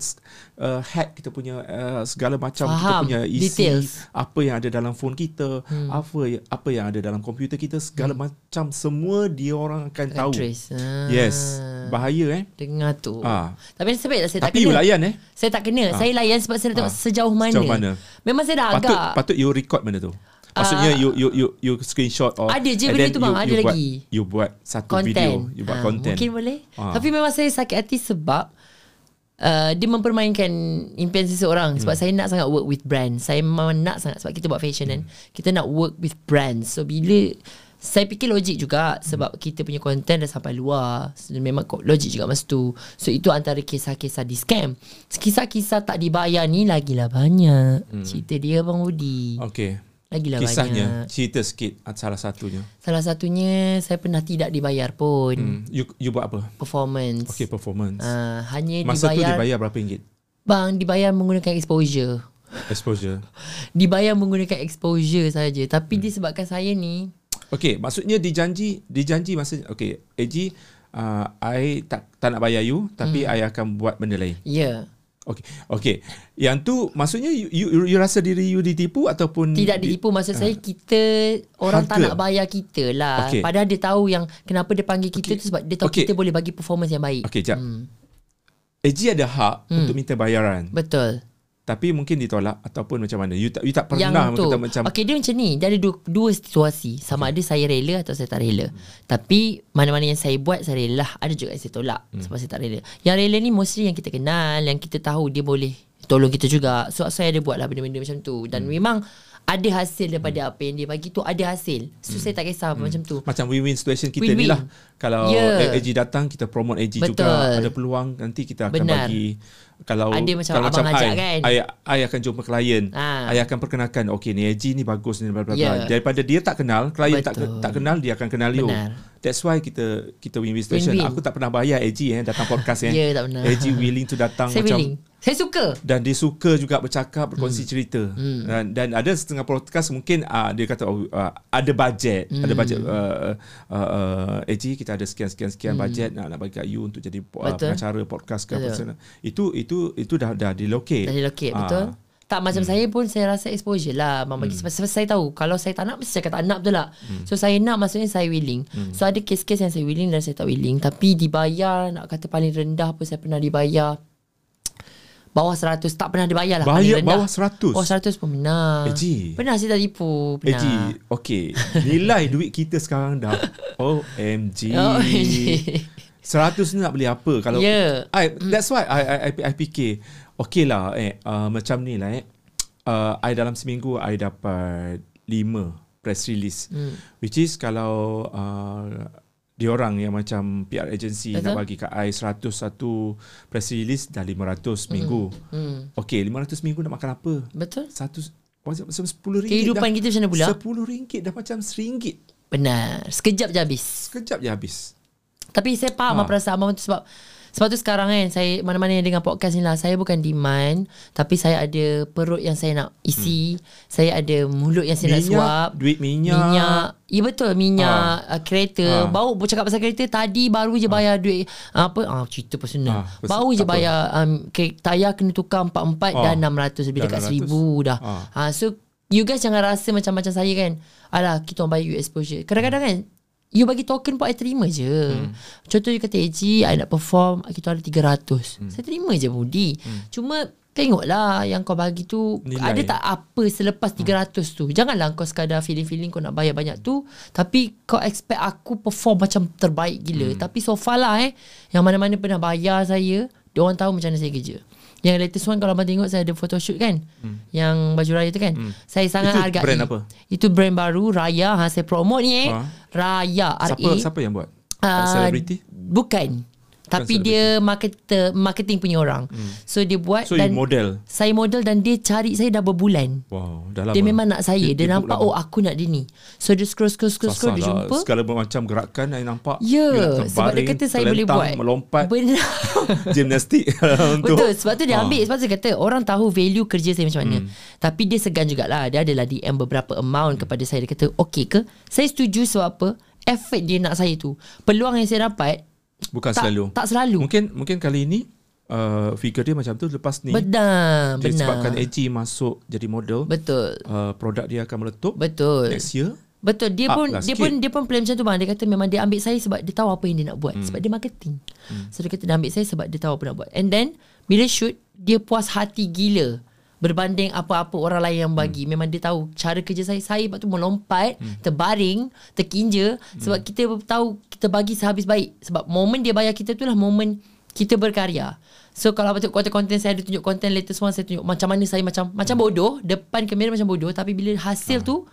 uh, hack kita punya uh, segala macam kita Faham. punya isi Details. apa yang ada dalam phone kita, hmm. apa apa yang ada dalam komputer kita segala hmm. macam semua dia orang akan tahu. trace. Ah. Yes. Bahaya eh. Dengar tu. Ah. Tapi lah saya tak Tapi kena. layan eh. Saya tak kena. Saya layan sebab saya nak tengok Ah. sejauh mana. Sejauh mana. Memang saya dah Patut agak. patut you record benda tu. Maksudnya Ah. you you you you screenshot or Ada je benda tu bang, you, ada you buat, lagi. You buat satu content. video, you buat Ah, content. Mungkin boleh. Ah. Tapi memang saya sakit hati sebab Uh, dia mempermainkan impian seseorang sebab Hmm. saya nak sangat work with brand. Saya memang nak sangat sebab kita buat fashion kan. Kita nak work with brands. So bila saya fikir logik juga sebab kita punya content dah sampai luar. So, memang logik juga masa tu. So itu antara kisah-kisah di scam. Kisah-kisah tak dibayar ni lagilah banyak. Cerita dia Bang Udi. Okay. Lagilah Kisahnya banyak. cerita sikit ah, salah satunya. Salah satunya saya pernah tidak dibayar pun. Hmm. You you buat apa? Performance. Okay, performance. Uh, hanya Masa tu dibayar, dibayar berapa ringgit? Bang, dibayar menggunakan exposure. Exposure. <laughs> Dibayar menggunakan exposure saja. Tapi hmm. disebabkan saya ni Okay, maksudnya dijanji dijanji masa okay, AG uh, I tak tak nak bayar you tapi Hmm. I akan buat benda lain. ya. Yeah. Okay. Okay. Yang tu maksudnya you, you, you rasa diri you ditipu ataupun Tidak ditipu maksud saya kita orang tak Harga. nak bayar kita lah. Okey. Padahal dia tahu yang kenapa dia panggil kita tu sebab dia tahu Okey. kita boleh bagi performance yang baik. Okay, jap. Hmm. AG ada hak untuk minta bayaran. Betul. Tapi mungkin ditolak ataupun macam mana? You tak you tak yang pernah tu kata macam Okey dia macam ni Dia ada dua, dua situasi Sama ada saya rela Atau saya tak rela Tapi Mana-mana yang saya buat Saya rela Ada juga yang saya tolak Hmm. Sebab saya tak rela Yang rela ni mostly yang kita kenal Yang kita tahu Dia boleh Tolong kita juga So saya ada buat lah Benda-benda macam tu Dan Hmm. memang Ada hasil daripada apa yang dia bagi tu Ada hasil So saya tak kisah Macam tu macam win-win situation kita Win-win. ni lah. Kalau Ya. AG datang kita promote AG Betul. juga. Ada peluang nanti kita akan Benar. bagi kalau Ada macam kalau abang ajak I, kan? I, I akan jumpa klien. Ah. I akan perkenalkan okey ni AG ni bagus ni bla bla bla. Ya. Daripada dia tak kenal, klien tak Betul. tak kenal dia akan kenal you. That's why kita kita win-win situation. Win-win. Aku tak pernah bayar AG eh datang podcast eh. <laughs> Ya, tak pernah. AG willing to datang Saya macam willing Saya suka dan dia suka juga bercakap berkongsi Hmm. cerita dan, dan ada setengah podcast mungkin uh, dia kata oh, uh, ada bajet Hmm. ada bajet uh, uh, uh, AG kita ada sekian sekian sekian bajet nak nak bagi kat you untuk jadi uh, Hmm. Betul. pengacara podcast ke apa sana itu itu itu dah dah dilocate. Dah dilocate Ah. betul? Tak macam saya pun saya rasa exposure lah. Abang bagi sebab, sebab saya tahu kalau saya tak nak mesti saya kata tak nak betul tak? So saya nak maksudnya saya willing. So ada kes-kes yang saya willing dan saya tak willing. Tapi dibayar nak kata paling rendah pun saya pernah dibayar. Bawah 100 tak pernah dibayar lah Bayar bawah 100? bawah 100 pun pernah. Eh, Ji. pernah saya tak tipu? Pernah. AG okay nilai duit kita sekarang dah <laughs> OMG Oh, 100 ni nak beli apa kalau Ya. I, that's why I I I, I fikir okay lah eh uh, macam ni lah eh uh, I dalam seminggu I dapat lima press release. Hmm. Which is kalau uh, diorang yang macam PR agency Betul. nak bagi kat I 101 press release dah 500 seminggu. Hmm. Okay, 500 seminggu nak makan apa? Betul? Satu macam macam 10 ringgit Kehidupan dah. kita macam mana pula? 10 ringgit dah macam seringgit. Benar. Sekejap je habis. Sekejap je habis. Tapi saya faham Ha. ha. perasaan abang tu sebab sebab tu sekarang kan saya mana-mana yang dengar podcast ni lah saya bukan demand tapi saya ada perut yang saya nak isi, hmm. saya ada mulut yang saya nak suap. duit minyak. Minyak Ya betul Minyak ha. kereta Ha. Baru bercakap pasal kereta Tadi baru je bayar duit Apa ah, Cerita personal Ha, pers- Baru je bayar um, Tayar kena tukar 44 Ha. Dan 600 Lebih dekat 600. 1000 dah Ha. ha. So You guys jangan rasa macam-macam saya kan Alah kita orang bayar you exposure Kadang-kadang kan You bagi token pun I terima je hmm. Contoh you kata AG I nak perform Kita ada 300 hmm. Saya terima je Budi hmm. Cuma Tengoklah Yang kau bagi tu Nilai. Ada tak apa Selepas 300 tu Janganlah kau sekadar Feeling-feeling kau nak bayar banyak tu Tapi kau expect aku Perform macam terbaik gila hmm. Tapi so far lah eh Yang mana-mana pernah bayar saya Diorang tahu macam mana saya kerja yang latest one kalau abang tengok saya ada photoshoot kan hmm. Yang baju raya tu kan hmm. Saya sangat Itu hargai brand apa? Itu brand baru Raya ha, Saya promote ni eh Ha. Raya Siapa R-A siapa yang buat? Ah, Celebrity? Bukan Tapi dia marketer, marketing punya orang hmm. So dia buat So dan model. Saya model dan dia cari saya dah berbulan Wow, dah lama. Dia memang nak saya Dia, book nampak lama. oh aku nak dia ni So dia scroll scroll scroll scroll Dia lah. jumpa Segala macam gerakan I nampak. Ya nak Sebab dia terbaring, kata saya boleh buat Melompat. Benar <laughs> Gimnastik. <laughs> Betul Sebab tu dia Ah. ambil Sebab tu dia kata Orang tahu value kerja saya macam mana hmm. Tapi dia segan jugalah Dia adalah DM beberapa amount Hmm. kepada saya Dia kata Okay ke Saya setuju sebab apa Effort dia nak saya tu Peluang yang saya dapat Bukan tak, selalu. Tak selalu Mungkin mungkin kali ini uh, figure dia macam tu lepas ni Benar Benar disebabkan AG masuk jadi model Betul uh, produk dia akan meletup Betul next year Betul dia pun lah dia sikit. pun dia pun plan macam tu bang. Dia kata memang dia ambil saya sebab dia tahu apa yang dia nak buat. Hmm. Sebab dia marketing. Hmm. So dia kata dia ambil saya sebab dia tahu apa nak buat. And then bila shoot dia puas hati gila berbanding apa-apa orang lain yang bagi. Hmm. Memang dia tahu cara kerja saya. Saya sebab tu melompat, hmm. terbaring, terkinja hmm. sebab kita tahu kita bagi sehabis baik. Sebab momen dia bayar kita tu lah momen kita berkarya. So kalau betul konten-konten saya ada tunjuk konten latest one saya tunjuk macam mana saya macam macam bodoh depan kamera macam bodoh tapi bila hasil tu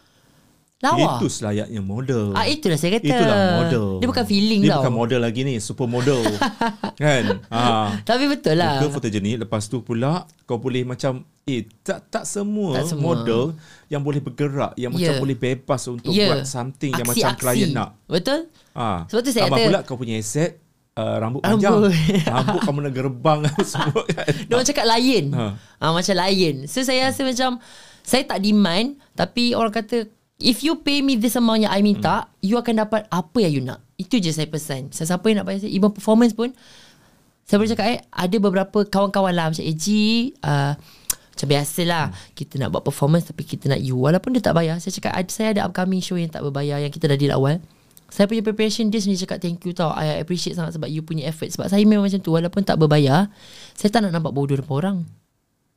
lawa. itu selayaknya model Ah itulah saya kata. itulah model Dia bukan feeling dia tau. bukan model lagi ni super model <laughs> kan ha Tapi betul lah. Muka fotogenik Lepas tu pula Kau boleh macam Eh tak tak semua, Tak semua. model Yang boleh bergerak Yang Ya. macam boleh bebas Untuk Ya. buat something Yang macam Aksi-aksi. klien nak Betul? ha. Sebab tu saya Tambah kata- pula kau punya aset uh, Rambut Rambut. panjang Rambut <laughs> kau mana gerbang <laughs> Semua kan Dia orang cakap lion. Ha. Ha. macam lion. So saya rasa macam saya tak demand tapi orang kata if you pay me this amount yang I minta, Hmm. you akan dapat apa yang you nak. Itu je saya pesan. Siapa yang nak bayar saya, even performance pun. Saya boleh cakap eh ada beberapa kawan-kawan lah macam AG uh, macam biasalah. Hmm. kita nak buat performance tapi kita nak you. Walaupun dia tak bayar saya cakap ada, saya ada upcoming show yang tak berbayar yang kita dah deal awal. Saya punya preparation dia sendiri cakap thank you tau. I appreciate sangat sebab you punya effort. Sebab saya memang macam tu. Walaupun tak berbayar saya tak nak nampak bodoh depan orang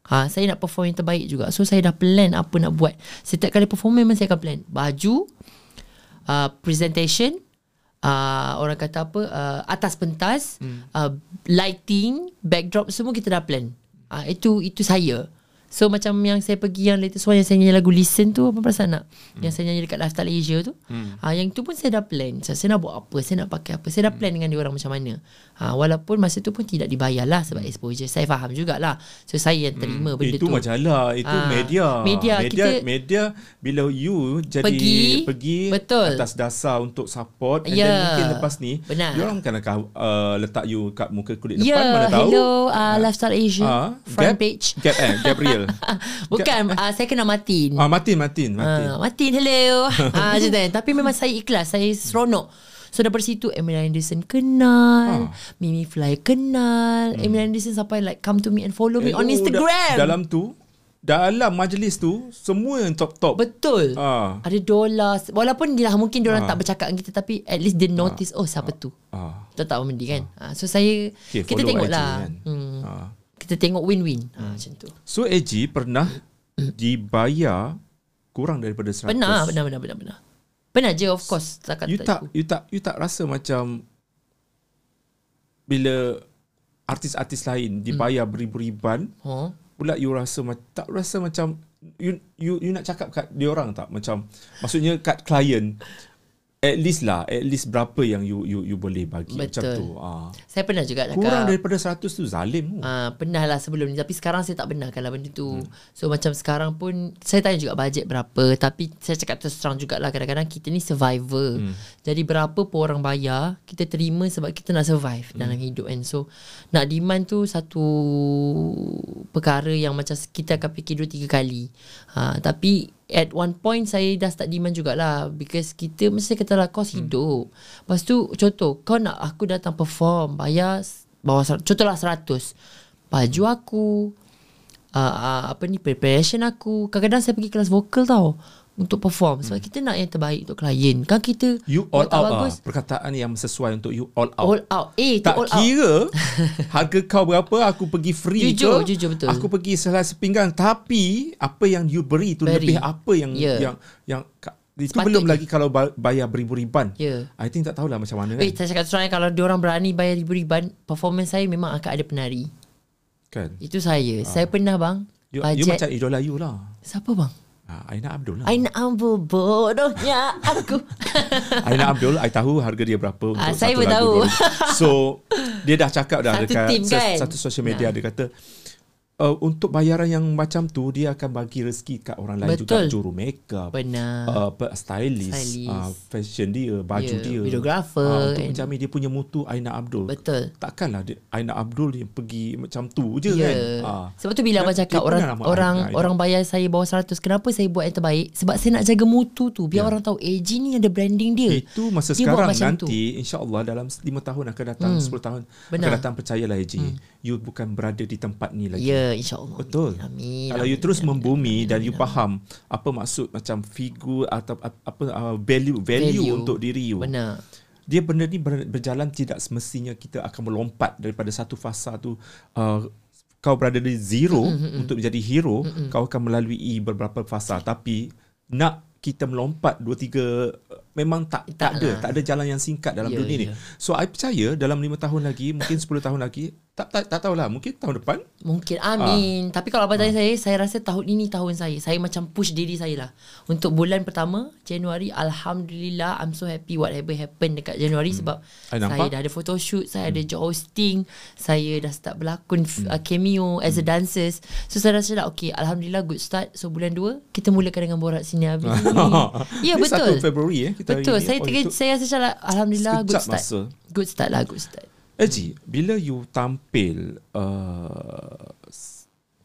Ha, saya nak perform yang terbaik juga. So saya dah plan apa nak buat. Setiap kali perform memang saya akan plan. Baju, uh, presentation, uh, orang kata apa, uh, atas pentas, hmm. uh, lighting, backdrop semua kita dah plan. Uh, itu itu saya. So macam yang saya pergi yang latest one yang saya nyanyi lagu Listen tu apa perasaan nak? Hmm. Yang saya nyanyi dekat Lifestyle Asia tu. Hmm. Ha, yang tu pun saya dah plan. So, saya nak buat apa, saya nak pakai apa. Saya dah plan dengan dia orang macam mana. Ha, walaupun masa tu pun tidak dibayar lah sebab exposure. Saya faham jugalah. So saya yang terima benda Itu tu. majalah Itu Ah, media media, media, kita- media Bila you jadi Pergi, Pergi betul. Atas dasar untuk support And Ya, then mungkin lepas ni benar. Diorang akan akan uh, Letak you kat muka kulit Ya, depan Mana tahu hello uh, Lifestyle Asia Ah, front Gap- page. Gap eh Gabriel <laughs> Bukan, uh, saya kenal Martin. Ah Martin Martin Martin. Ah, Martin, hello. <laughs> ah, macam tu kan. Tapi memang saya ikhlas, saya seronok. So daripada situ Emily Anderson kenal, Ah. Mimi Fly kenal, hmm. Emily Anderson sampai like come to me and follow me Eh, on oh, Instagram. da- dalam tu dalam majlis tu semua yang top-top. Betul. Ah. Ada dolar. Walaupun lah mungkin orang tak bercakap dengan kita tapi at least dia notice oh siapa tu. Ah. Tahu tak Mandi kan? Ah. so saya Okay, kita follow tengok IG lah. kan. Hmm. Ah. Kita tengok win-win. Ah, macam tu. So AG pernah <clears throat> dibayar kurang daripada 100. Benar, benar, benar, benar, benar. Benar je of course. Tak kata You tak you tak you tak rasa macam bila artis-artis lain dibayar beribu-riban Oh. pula you rasa tak rasa macam you you you nak cakap kat dia orang tak macam maksudnya kat klien at least lah at least berapa yang you you you boleh bagi macam Betul. tu ah Saya pernah juga cakap. kurang daripada 100 tu zalim tu Ah, pernah lah sebelum ni Tapi sekarang saya tak benarkan lah benda tu Hmm. So macam sekarang pun Saya tanya juga bajet berapa Tapi saya cakap terus terang jugalah Kadang-kadang kita ni survivor Hmm. Jadi berapa pun orang bayar Kita terima sebab kita nak survive Hmm. Dalam hidup kan So nak demand tu Satu Perkara yang macam Kita akan fikir dua tiga kali ha, Tapi At one point Saya dah start demand jugalah. Because kita Mesti kata lah Kos Hmm. hidup. Lepas tu Contoh Kau nak aku datang perform Bayar Bawah Contohlah 100 Baju aku uh, uh, Apa ni Preparation aku. Kadang-kadang saya pergi kelas vokal tau Untuk perform. Sebab kita nak yang terbaik Untuk klien. Kan kita you all out lah bagus, perkataan yang sesuai untuk you all out. All out. Eh tak all out. kira <laughs> harga kau berapa aku pergi free Jujur, ke? Jujur, betul. aku pergi selai sepinggan tapi apa yang you beri tu Beri. lebih apa yang Ya. yang yang itu Sepatutnya. belum lagi kalau ba- bayar beribu-riban Ya. I think tak tahulah macam mana kan. Eh saya cakap terus Kalau diorang berani Bayar ribu-riban Performance saya memang akan ada penari. Kan? Itu saya. Saya pernah bang you, you macam idola you lah. Siapa bang? Ha, Aina Abdul lah Aina Ambu bodohnya aku <laughs> Aina Abdul I tahu harga dia berapa untuk Ah, saya satu pun lagu tahu. dua lagu. So Dia dah cakap dah Satu dekat team kan? Satu social media Nah. Dia kata uh, Untuk bayaran yang macam tu Dia akan bagi rezeki kat orang lain juga Betul. Juru makeup Benar uh, stylist, Stylist. Uh, fashion dia, baju Ya, dia, videographer uh, untuk menjamin dia punya mutu Aina Abdul. Betul Takkanlah dia, Aina Abdul yang pergi macam tu je Ya. kan? Uh, Sebab tu bila abang cakap orang orang Aina, orang bayar saya bawah 100, kenapa saya buat yang terbaik? Sebab saya nak jaga mutu tu biar Ya. orang tahu AG ni ada branding dia. itu masa Dia sekarang macam nanti insya-Allah dalam 5 tahun akan datang, hmm. 10 tahun Benar. akan datang percayalah Haji. Hmm. You bukan berada di tempat ni lagi. Ya, insya-Allah. Betul. Amin. Kalau you terus membumi dan you faham apa maksud macam figur atau apa uh, value, value Value. untuk diri you. Benar. dia benda ni ber- berjalan tidak semestinya kita akan melompat daripada satu fasa tu uh, kau berada di zero mm-hmm. untuk menjadi hero mm-hmm. kau akan melalui beberapa fasa tapi nak kita melompat dua tiga memang tak tak, Tak ada lah. tak ada jalan yang singkat dalam Ya, dunia ni ya. so I percaya dalam lima tahun lagi mungkin 10 tahun lagi tak tak tak tahulah mungkin tahun depan Mungkin amin. Tapi kalau abang tanya saya, saya rasa tahun ini tahun saya. Saya macam push diri saya lah. Untuk bulan pertama, Januari, Alhamdulillah, I'm so happy whatever happen dekat Januari sebab I saya dah ada photoshoot, saya ada job hosting, saya dah start berlakon uh, cameo as a dancers. So saya rasa dah okay, Alhamdulillah good start. So bulan 2, kita mulakan dengan borak sini habis. <laughs> Ya Ni betul. 1 Februari eh kita hari Betul. ni. Saya Oh, terkejut, itu- saya rasa macam Alhamdulillah good start. masa. Good start lah, good start. Eji, bila you tampil uh,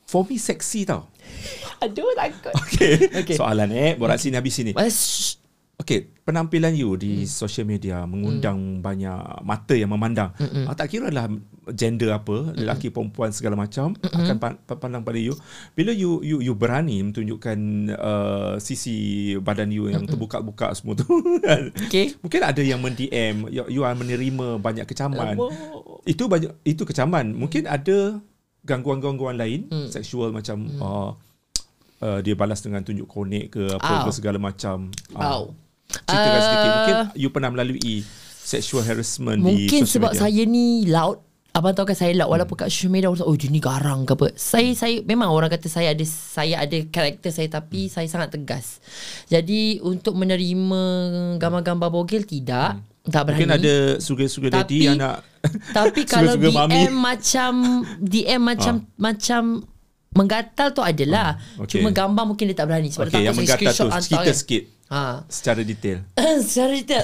for me seksi tau. <laughs> Aduh takut. Okay. <laughs> Okay. Soalan eh, borak sini habis sini. Mas, Okay, penampilan you di Hmm. social media mengundang banyak mata yang memandang. Ah, tak kira lah gender apa, lelaki perempuan segala macam akan pan- pandang pada you. Bila you you you berani menunjukkan uh, sisi badan you yang terbuka-buka semua tu. <laughs> kan? Okay. Mungkin ada yang men-DM, you, you are menerima banyak kecaman. Oh. Itu banyak itu kecaman. Mungkin ada gangguan-gangguan lain Hmm. seksual macam uh, uh, dia balas dengan tunjuk konek ke apa ke segala macam. Ah. Wow. Ceritakan sedikit. Ah. Mungkin you pernah melalui sexual harassment di Mungkin social sebab media. saya ni loud Abang tahu kan saya loud Walaupun kat social media Orang Oh dia ni garang ke apa. Saya saya Memang orang kata saya ada Saya ada karakter saya Tapi saya sangat tegas. Jadi Untuk menerima Gambar-gambar bogel Tidak. Tak berani. Hmm. Mungkin ada sugar-sugar Tapi- daddy yang nak Tapi <laughs> kalau DM mami. macam DM macam Macam Menggatal tu adalah Ah, okay. Cuma gambar mungkin dia tak berani Sebab Okay, dia yang takut saya menggatal tu cerita kan. sikit Ha. secara detail. <coughs> Secara detail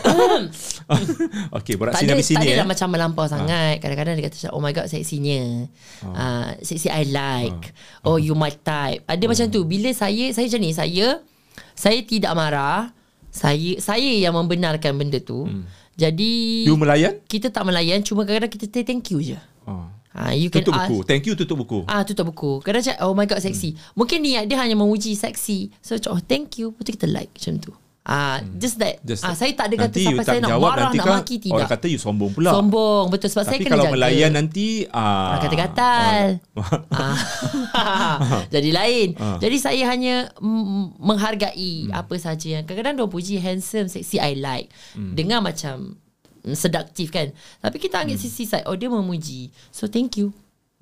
okay, tak sini habis tak sini ada eh. macam melampau sangat. Kadang-kadang dia kata oh my god seksinya. Uh, seksi I like. Oh you my type. Ada macam tu. Bila saya, saya macam ni. Saya, saya tidak marah. Saya saya yang membenarkan benda tu. Jadi, You melayan? kita tak melayan. Cuma kadang-kadang kita say thank you je. Oh. Ha, you can Tutup ask. buku. Thank you tutup buku. Ah tutup buku. Kadang cakap oh my god seksi. Mungkin niat dia hanya memuji seksi. So macam, oh thank you. Lepas tu kita like macam tu. Ah just that. Just ah saya tak ada kata sampai saya nak jawab, marah nak maki tidak. Orang kata you sombong pula. Sombong betul sebab saya Tapi kena kalau jaga. melayan nanti ah, Orang kata gatal. <laughs> ah. <laughs> Jadi lain. Ah. Jadi saya hanya menghargai apa saja yang kadang-kadang dia puji handsome, sexy I like. Hmm. Dengar macam mm, sedaktif kan. Tapi kita ambil sisi side oh dia memuji. So thank you.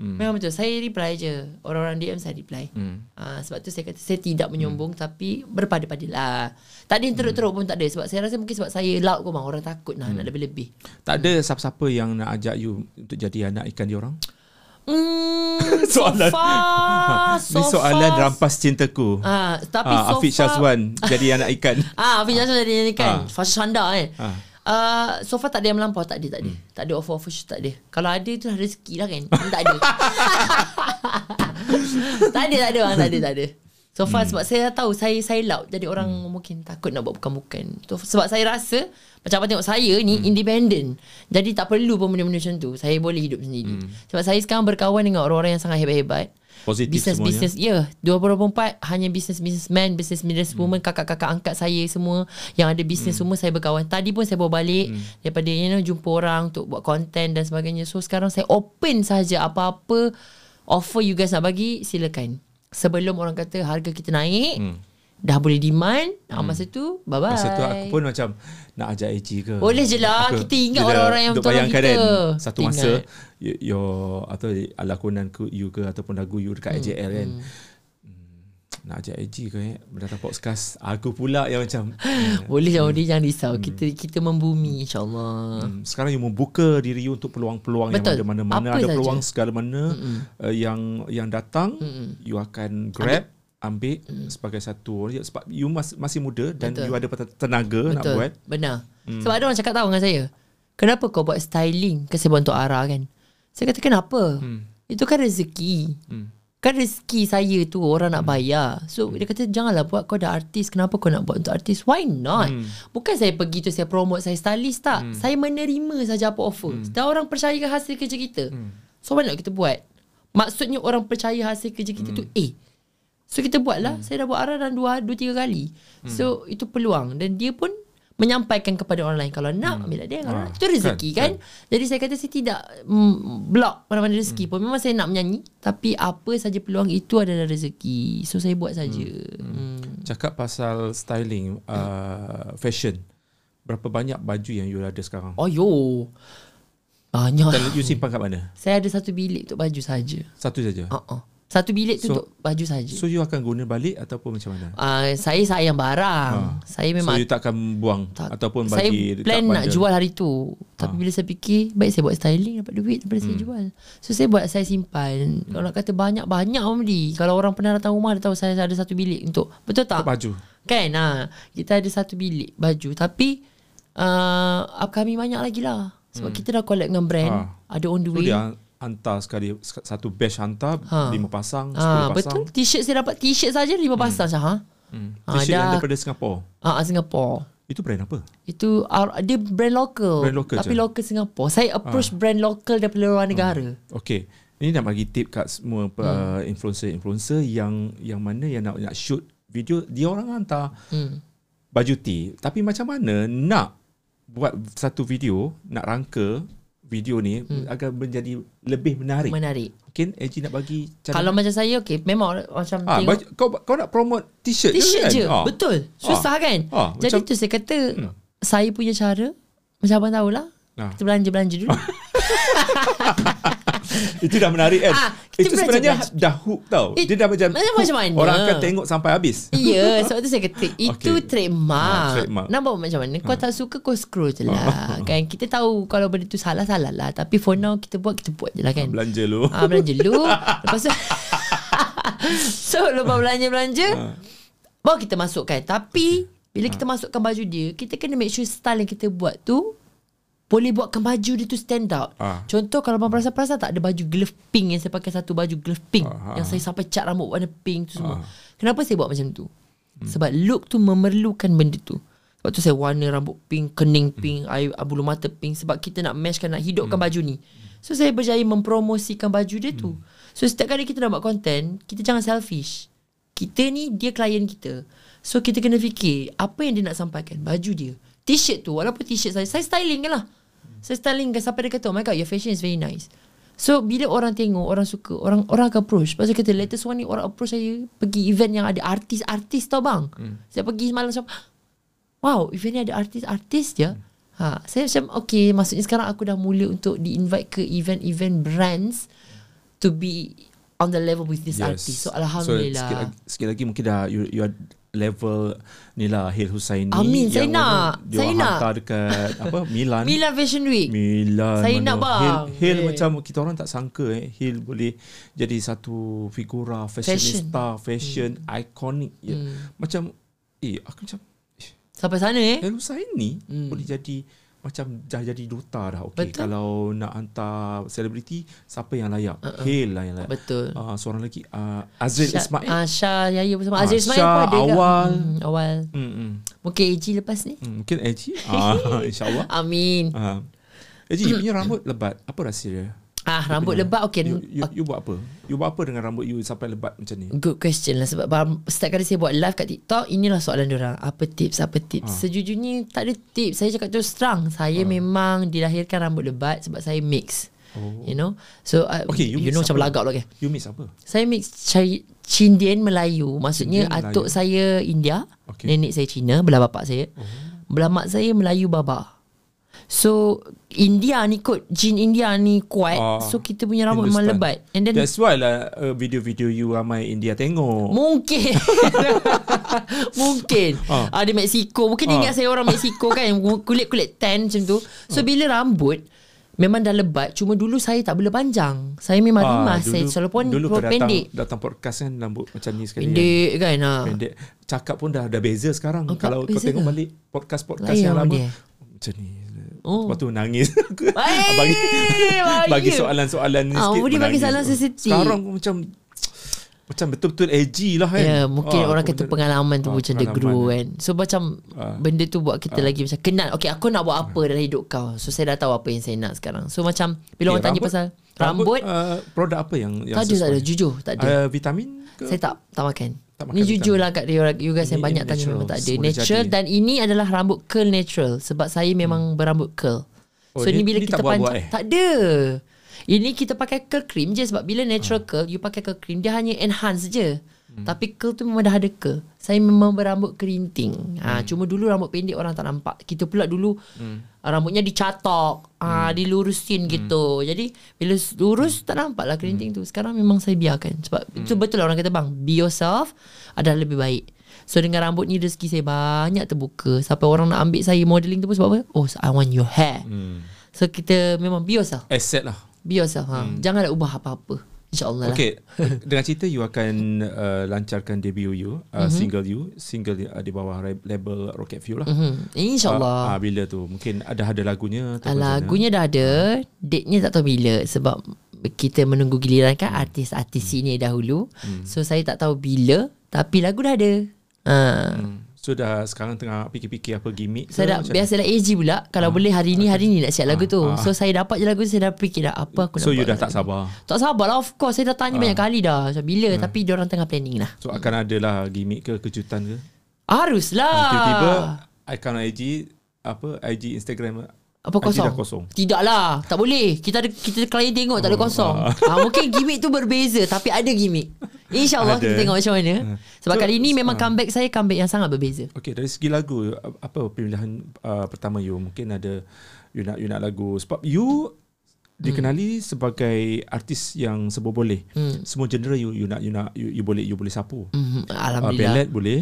Hmm. Memang betul. Saya reply je. Orang-orang DM saya reply. Hmm. Uh, sebab tu saya kata saya tidak menyombong hmm. tapi berpada-pada lah. Tak ada yang teruk-teruk pun tak ada. Sebab saya rasa mungkin sebab saya loud kau bang. Orang takut lah nak lebih-lebih. Tak ada siapa-siapa yang nak ajak you untuk jadi anak ikan dia orang? Hmm, <laughs> so Soalan. far, <laughs> so Ni soalan far, rampas cintaku. Ah, tapi Ah, so Afiq <laughs> Syazwan jadi anak ikan. Ah, Afiq Syazwan jadi ni Ah. kan. Fashion Shanda kan. Ah. Uh, so far tak ada yang melampau. Tak ada tak ada. Hmm. Tak ada offer-offer shoot tak ada. Kalau ada tu rezeki lah kan. Tak ada. <laughs> Tak ada tak ada bang. Tak ada tak ada. So far hmm. sebab saya tahu Saya saya loud. Jadi orang hmm. mungkin takut nak buat bukan-bukan. So, Sebab saya rasa Macam abang tengok saya ni hmm. Independent. Jadi tak perlu pun benda-benda macam tu. Saya boleh hidup sendiri. Hmm. Sebab saya sekarang berkawan dengan orang-orang yang sangat hebat-hebat Positif business semuanya. business ya. Yeah, 2024 hanya business businessman business business woman kakak-kakak angkat saya semua. Yang ada business semua saya berkawan. Tadi pun saya bawa balik. Daripada you know jumpa orang untuk buat content dan sebagainya. So sekarang saya open saja apa-apa offer you guys nak bagi silakan. Sebelum orang kata harga kita naik dah boleh demand hmm. masa tu bye bye Masa tu aku pun macam nak ajak AG ke. Boleh je lah. Aku- Kita ingat orang-orang yang tolong bayangkan kita. Kan, satu masa your atau lakonan ku you ke ataupun lagu you dekat AJL kan. Hmm, nak ajak AG ke eh Mendatang podcast Aku pula yang macam <laughs> boleh jangan hmm. jangan risau kita kita membumi insyaallah Hmm, sekarang you membuka diri you untuk peluang-peluang yang Betul. ada mana-mana Apa ada saja. peluang segala mana uh, yang yang datang you akan grab ambil, sebagai satu ya, sebab you mas, masih muda dan Betul. you ada tenaga nak Betul. buat Benar. Hmm. Sebab ada orang cakap tahu dengan saya. Kenapa kau buat styling ke saya buat untuk Ara kan? Saya kata kenapa? Hmm. Itu kan rezeki. Hmm. Kan rezeki saya tu orang nak bayar. So dia kata janganlah buat kau dah artis. Kenapa kau nak buat untuk artis? Why not? Hmm. Bukan saya pergi tu saya promote saya stylist tak. Hmm. Saya menerima saja apa offer. Hmm. Dan orang percaya hasil kerja kita. Hmm. So why not kita buat? Maksudnya orang percaya hasil kerja kita hmm. tu eh So kita buat lah. Hmm. Saya dah buat arah dalam dua, dua tiga kali. Hmm. So itu peluang. Dan dia pun menyampaikan kepada orang lain. Kalau nak, hmm. ambil dia. Kalau Ah, nak, itu rezeki kan, kan. Jadi saya kata saya tidak mm, block mana-mana rezeki hmm. pun. Memang saya nak menyanyi. Tapi apa saja peluang itu adalah rezeki. So saya buat saja. Hmm. Hmm. Cakap pasal styling uh, Fashion Berapa banyak baju yang you ada sekarang Oh yo. Banyak. Dan you simpan kat mana Saya ada satu bilik untuk baju saja. Satu saja Uh-uh. Satu bilik tu So- untuk baju saja. So you akan guna balik Ataupun macam mana Uh, saya sayang barang. Saya memang So you takkan buang Tak. Ataupun saya bagi dekat plan nak jual hari tu. Tapi Ha. bila saya fikir, baik saya buat styling dapat duit daripada saya jual. So saya buat saya simpan. Kalau nak kata banyak-banyak orang beli. Kalau orang pernah datang rumah dia tahu saya ada satu bilik untuk. Betul tak? Untuk baju Kan? Ha, kita ada satu bilik baju. Tapi uh, upcoming banyak lagi lah. Sebab kita dah collect dengan brand. Ha. Ada on the So way. dia hantar sekali Satu batch hantar Ha. Lima pasang Sepuluh Ha, pasang betul. T-shirt saya dapat t-shirt saja lima pasang hmm. ha. hmm. Ha, T-shirt yang dah. daripada Singapura Ah, Singapore. Itu brand apa Itu uh, dia brand local. Brand local tapi je? local Singapore. Saya approach brand local daripada luar negara. Okay Ini nak bagi tip kat semua hmm. uh, influencer-influencer yang yang mana yang nak nak shoot video dia orang hantar Hmm. baju T tapi macam mana nak buat satu video nak rangka video ni hmm. agar menjadi lebih menarik. Menarik. Mungkin AG nak bagi cara Kalau macam saya okay memang macam ah, tengok kau kau nak promote t-shirt, t-shirt kan? je. Ah. Betul. Susah kan? Ah, Jadi macam- tu saya kata Hmm. saya punya cara macam abang tahulah. Ah. Kita belanja-belanja dulu. <laughs> <laughs> Itu dah menarik kan? Ah, Itu sebenarnya belajar. dah hook tau. It- Dia dah macam macam- macam mana? Orang akan tengok sampai habis. Ya, <laughs> sebab tu saya kata itu Okay. trademark. Ah, trademark. Nampak macam mana? Kau tak suka kau scroll je lah. kan kita tahu kalau benda tu salah-salah lah. Tapi for now kita buat kita buat je lah kan. Belanja lu. Ah belanja dulu. <laughs> Lepas tu So lepas belanja-belanja Ah. Baru kita masukkan Tapi Bila kita masukkan baju dia Kita kena make sure Style yang kita buat tu Boleh buatkan baju dia tu stand out Ah. Contoh kalau abang perasan-perasan tak Ada baju glove pink Yang saya pakai satu baju glove pink Ah, ah. Yang saya sampai cat rambut warna pink tu semua Ah. Kenapa saya buat macam tu Sebab look tu memerlukan benda tu sebab tu saya warna rambut pink, kening pink, air ah, bulu mata pink sebab kita nak meshkan nak hidupkan baju ni. So saya berjaya mempromosikan baju dia tu. So setiap kali kita nak buat content, kita jangan selfish. Kita ni dia klien kita. So kita kena fikir apa yang dia nak sampaikan, baju dia. T-shirt tu walaupun t-shirt saya saya styling kan lah. Saya styling kan sampai dia kata, "Oh my god, your fashion is very nice." So bila orang tengok, orang suka, orang orang akan approach. Pasal kata latest one ni orang approach saya pergi event yang ada artis-artis tau bang. Hmm. Saya pergi semalam macam <gasps> Wow, event ni ada artis-artis je. Ha, saya macam okay, maksudnya sekarang aku dah mula untuk di-invite ke event-event brands to be on the level with this artist. So alhamdulillah. So, sikit, lagi, sikit lagi mungkin dah you, you are level ni lah Hil Husaini Amin, saya nak. Dia Saya nak. hantar dekat apa <laughs> Milan. Milan Fashion Week. Milan Saya mana. nak, bang. Hil, Hil Eh. macam kita orang tak sangka eh Hil boleh jadi satu figura fashionista, fashion, Hmm. iconic. Ya. Macam eh aku macam Sampai sana eh. Hil Husaini boleh jadi macam dah jadi duta dah. Okey Betul. kalau nak hantar selebriti siapa yang layak? Uh-uh. Hil lah yang layak. Betul. Uh, seorang lagi uh, Azril Syah- Ismail. Ah, Syah Yahya bersama Ah, Azril Ismail Syah, pun ada. Awal. Hmm, awal. Hmm, hmm. Mungkin AG lepas ni. Hmm, mungkin Eji. ah, <laughs> InsyaAllah. Amin. Ah. Eji, punya rambut lebat. Apa rahsia dia? Ah, rambut Punya. lebat okey. You, you, you buat apa? You buat apa dengan rambut you sampai lebat macam ni? Good question lah sebab setiap kali saya buat live kat TikTok inilah soalan orang apa tips apa tips Ah. sejujurnya tak ada tips saya cakap terus terang saya memang dilahirkan rambut lebat sebab saya mix Oh. you know so uh, Okay, you you, mix know macam apa? belagak lah kan You miss apa? saya mix Cai- Cindian Melayu maksudnya Cindian atuk Melayu. saya India Okay. nenek saya Cina belah bapak saya Oh. belah mak saya Melayu baba So India ni kot Jin India ni kuat Ah, So kita punya rambut memang lebat And then That's why lah uh, video-video you ramai India tengok. Mungkin <laughs> Mungkin Ah. ah. Ada Mexico Mungkin Ah. ingat saya orang Mexico kan Kulit-kulit tan macam tu So bila rambut Memang dah lebat Cuma dulu saya tak boleh panjang Saya memang Ah, rimas Saya selalu pun dulu kau datang, pendek datang podcast kan rambut macam ni sekali. Pendek kan. Kan? Pendek. Cakap pun dah dah beza sekarang. Oh, Kalau kau tengok ke? balik podcast-podcast Lain yang lama. dia. Macam ni. Oh. Lepas tu nangis. <laughs> Aku Eh, bagi bagi soalan-soalan ni Ah, sikit. boleh bagi soalan sensitif. Sekarang macam macam betul-betul edgy lah kan. Ya, mungkin Ah, orang kata macam- pengalaman tu ah, macam dia pengalaman grow dia. kan. So macam Ah. benda tu buat kita lagi macam kenal. Okay, aku nak buat apa dalam hidup kau. So saya dah tahu apa yang saya nak sekarang. So macam bila orang Okay, tanya rambut- pasal rambut, uh, produk apa yang yang tak ada, tak ada. Jujur, tak ada. Uh, vitamin ke? Saya tak tak makan. Tak ni jujur lah kat dia you guys yang Ini banyak tanya memang tak ada. Natural jadi. dan ini adalah rambut curl natural sebab saya memang berambut curl. Oh, so ni- ni bila kita panjang eh? tak ada. Ini kita pakai curl cream je sebab bila natural curl you pakai curl cream dia hanya enhance je. Hmm. Tapi curl tu memang dah ada curl. Saya memang berambut kerinting. Ha, Hmm. cuma dulu rambut pendek orang tak nampak. Kita pula dulu rambutnya dicatok, Hmm. ha, dilurusin gitu. Jadi bila lurus tak nampak lah kerinting tu. Sekarang memang saya biarkan sebab Hmm. itu betul lah orang kata bang, be yourself adalah lebih baik. So dengan rambut ni rezeki saya banyak terbuka. Sampai orang nak ambil saya modeling tu pun sebab apa? Oh, I want your hair. Hmm. So kita memang be yourself. Asset lah. Be yourself. Ha. Janganlah ubah apa-apa. InsyaAllah lah. Okay, dengan cerita you akan uh, lancarkan debut you, uh, Mhm. single you, single uh, di bawah label Rocket Fuel lah. Hmm. InsyaAllah. Uh, uh, bila tu? Mungkin ada ada lagunya mana? lagunya dah ada Date-nya tak tahu bila Sebab kita menunggu giliran kan Artis-artis sini dahulu So saya tak tahu bila Tapi lagu dah ada ha. Hmm. So dah sekarang tengah fikir-fikir apa gimmick Saya dah macam Biasalah AG pula. Kalau boleh hari ni Hari ni nak siap lagu tu. Ah, ah. So saya dapat je lagu tu Saya dah fikir dah Apa aku nak So you dah tak sabar. Tak sabar lah of course. Saya dah tanya banyak kali dah. Macam bila? Tapi diorang tengah planning lah. So akan ada lah gimmick ke kejutan ke? Haruslah. Tiba-tiba account IG apa IG Instagram Apa kosong? dah kosong. Tidak lah Tak boleh Kita ada kita klien tengok tak ada Oh, kosong ah. ha, Mungkin gimmick tu berbeza Tapi ada gimmick InsyaAllah kita tengok macam mana Sebab So, kali ni memang ah. comeback saya Comeback yang sangat berbeza Okay dari segi lagu apa pilihan uh, pertama you mungkin ada you nak you nak lagu sebab you dikenali sebagai artis yang serba boleh. Hmm. Semua genre you you nak you nak you, you boleh you boleh sapu. Uh, Alhamdulillah ballad boleh,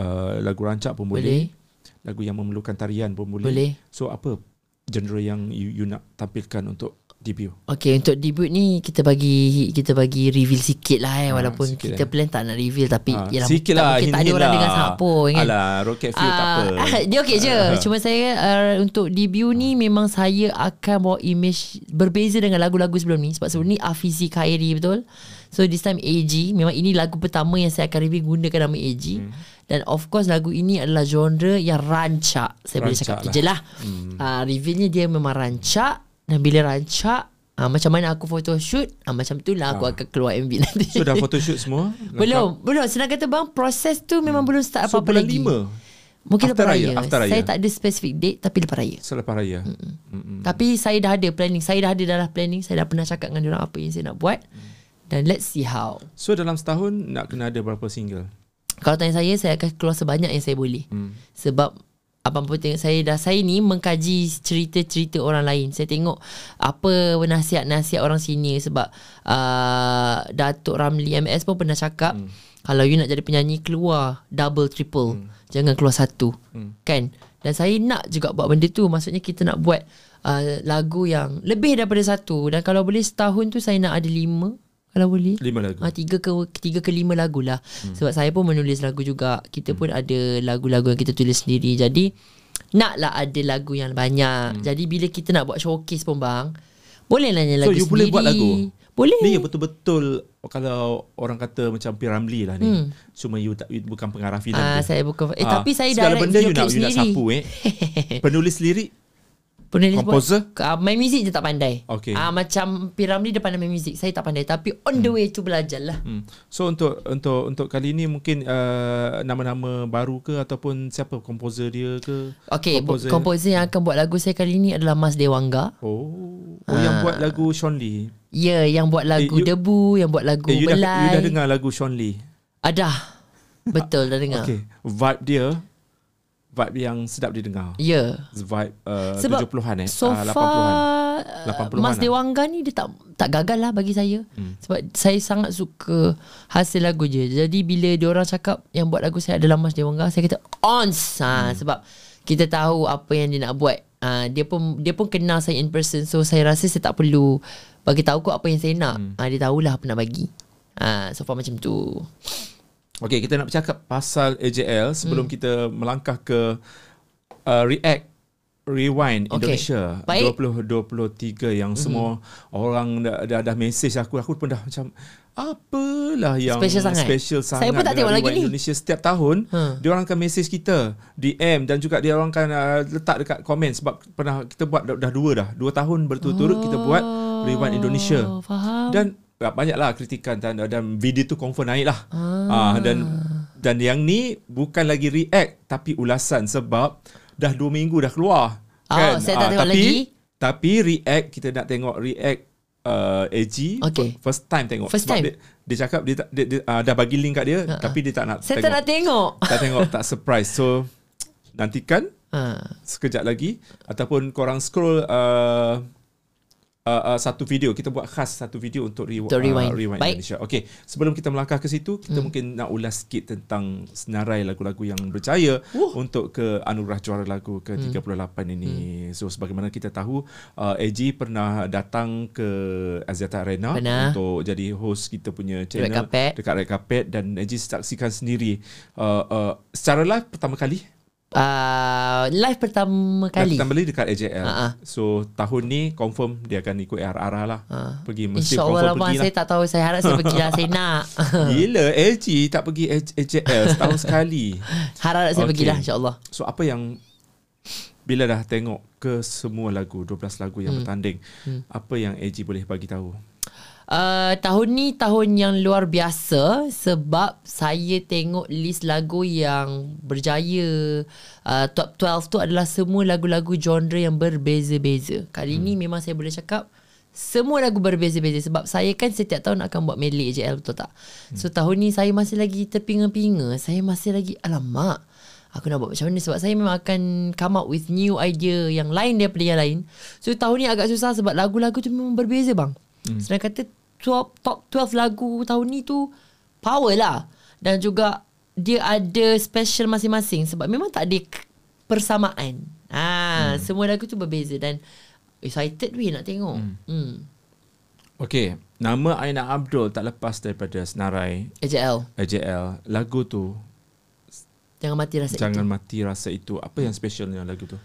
uh, lagu rancak pun boleh. Boleh. lagu yang memerlukan tarian pun boleh. Boleh So apa genre yang you, you nak tampilkan untuk debut? Okay untuk debut ni Kita bagi Kita bagi reveal sikit lah eh Ah, Walaupun sikit kita eh. plan tak nak reveal Tapi Ah, yelah, sikit tak lah, mungkin tak ada orang lah. dengar sangat pun kan Alah, Rocket Fuel tak apa. Ah, <laughs> Dia okey je Cuma saya uh, Untuk debut ni Memang saya akan bawa image Berbeza dengan lagu-lagu sebelum ni Sebab sebelum ni Afizi Khairi betul So this time AG Memang ini lagu pertama Yang saya akan review Gunakan nama AG Hmm. Dan of course lagu ini adalah genre Yang rancak Saya boleh Rancak cakap lah. je lah Hmm. uh, Revealnya dia memang rancak Dan bila rancak uh, Macam mana aku photoshoot uh, Macam tu lah aku Ah. akan keluar MV nanti So dah photoshoot semua? <laughs> Belum Belum Senang kata bang Proses tu memang belum start So apa-apa bulan lagi lima? Mungkin After lepas raya. raya, after raya. Saya tak ada specific date tapi lepas raya. Selepas raya. Mm-mm. Tapi saya dah ada planning. Saya dah ada dalam planning. Saya dah pernah cakap dengan orang apa yang saya nak buat. Dan let's see how. So dalam setahun nak kena ada berapa single? Kalau tanya saya, saya akan keluar sebanyak yang saya boleh. Hmm. Sebab Abang pun tengok saya dah Saya ni mengkaji cerita-cerita orang lain Saya tengok Apa nasihat-nasihat orang sini Sebab uh, Datuk Ramli MS pun pernah cakap hmm. Kalau you nak jadi penyanyi Keluar Double, triple hmm. Jangan keluar satu hmm. Kan Dan saya nak juga buat benda tu Maksudnya kita nak buat uh, Lagu yang Lebih daripada satu Dan kalau boleh setahun tu Saya nak ada lima kalau boleh Lima lagu. Ah, tiga ke tiga ke lima lagu lah. Hmm. Sebab saya pun menulis lagu juga. Kita hmm. pun ada lagu-lagu yang kita tulis sendiri. Jadi naklah ada lagu yang banyak. Hmm. Jadi bila kita nak buat showcase pun bang, boleh lah nyanyi So, lagu you sendiri. boleh buat lagu? Boleh. Ni yang betul-betul kalau orang kata macam Piramli lah ni. Hmm. Cuma you, tak, you bukan pengarah filem Ah, tu. saya bukan eh Ah, tapi saya segala direct benda you nak, clip you nak sendiri. sapu eh. <laughs> Penulis lirik Penulis Composer? buat, uh, main music je tak pandai. Okay. Ah macam Piramli dia pandai main music. Saya tak pandai tapi on the way tu belajar lah. Hmm. So untuk untuk untuk kali ni mungkin uh, nama-nama baru ke ataupun siapa komposer dia ke? Okay, komposer. komposer yang akan buat lagu saya kali ni adalah Mas Dewangga. Oh, oh yang buat lagu Sean Lee. Ya, yang buat lagu you- Debu, yang buat lagu Eh, you dah, Belai. you dah dengar lagu Sean Lee? Ada. Betul dah dengar. Okay. Vibe dia vibe yang sedap didengar. Ya. Vibe uh, Sebab 70-an eh. So Ah, far 80-an. uh, 80-an Mas lah. Dewangga ni dia tak tak gagal lah bagi saya. Hmm. Sebab saya sangat suka hasil lagu dia. Jadi bila dia orang cakap yang buat lagu saya adalah Mas Dewangga, saya kata ons ha, Hmm. sebab kita tahu apa yang dia nak buat. Ha, dia pun dia pun kenal saya in person so saya rasa saya tak perlu bagi tahu kot apa yang saya nak. Hmm. Ha, dia tahulah apa nak bagi. Ha, so far macam tu. Okay, kita nak bercakap pasal AJL Hmm. sebelum kita melangkah ke uh, React Rewind Okay. Indonesia Baik. 2023 yang semua orang dah, dah, dah message aku aku pun dah macam apalah yang Special sangat. special sangat Saya pun tak tengok lagi ni. Indonesia setiap tahun Ha. dia orang akan message kita DM dan juga dia orang akan uh, letak dekat komen sebab pernah kita buat dah, dah dua dah dua tahun berturut-turut kita buat Rewind Indonesia Oh, Faham. dan banyaklah kritikan dan dan video tu confirm naik lah. Ah. dan dan yang ni bukan lagi react tapi ulasan sebab dah 2 minggu dah keluar. Oh, saya tak tengok tapi, lagi. Tapi react kita nak tengok react uh, AG Okay. first time tengok First sebab time. dia, dia cakap dia, tak- dia, dia uh, dah bagi link kat dia Ha-ha. tapi dia tak nak saya tengok. tak nak tengok. <laughs> tak tengok tak surprise. So nantikan Ha. sekejap lagi ataupun korang scroll uh, uh, uh, satu video kita buat khas satu video untuk, re- Untuk rewind. Uh, rewind Baik. Indonesia. Okey, sebelum kita melangkah ke situ, kita hmm. mungkin nak ulas sikit tentang senarai lagu-lagu yang berjaya Wuh. untuk ke anugerah juara lagu ke-38 ini. Hmm. So sebagaimana kita tahu, uh, AG pernah datang ke Aziata Arena Pernah. untuk jadi host kita punya channel dekat Red Carpet dan AG saksikan sendiri uh, uh, secara live pertama kali Uh, live pertama kali. Pertama kali dekat AJL. Ha-ha. So tahun ni confirm dia akan ikut ARR lah. Ha. Pergi mesti InsyaAllah confirm abang pergi saya lah. tak tahu Saya harap saya pergi lah Saya <laughs> nak Gila AG tak pergi AJL setahun sekali. Harap saya Okay. pergi lah InsyaAllah So apa yang bila dah tengok ke semua lagu 12 lagu yang hmm. bertanding hmm. apa yang AG boleh bagi tahu? Uh, Tahun ni tahun yang luar biasa Sebab saya tengok list lagu yang berjaya uh, Top 12 tu adalah semua lagu-lagu genre yang berbeza-beza Kali ni memang saya boleh cakap semua lagu berbeza-beza sebab saya kan setiap tahun akan buat medley AJL betul tak? So tahun ni saya masih lagi terpinga-pinga, saya masih lagi alamak. Aku nak buat macam mana sebab saya memang akan come up with new idea yang lain daripada yang lain. So tahun ni agak susah sebab lagu-lagu tu memang berbeza bang. Hmm. Senang kata top, top 12 lagu tahun ni tu power lah. Dan juga dia ada special masing-masing sebab memang tak ada persamaan. Ah, hmm. semua lagu tu berbeza dan excited weh nak tengok. Hmm. hmm. Okey, nama Aina Abdul tak lepas daripada senarai AJL. AJL. Lagu tu Jangan mati rasa Jangan itu. mati rasa itu. Apa yang specialnya lagu tu?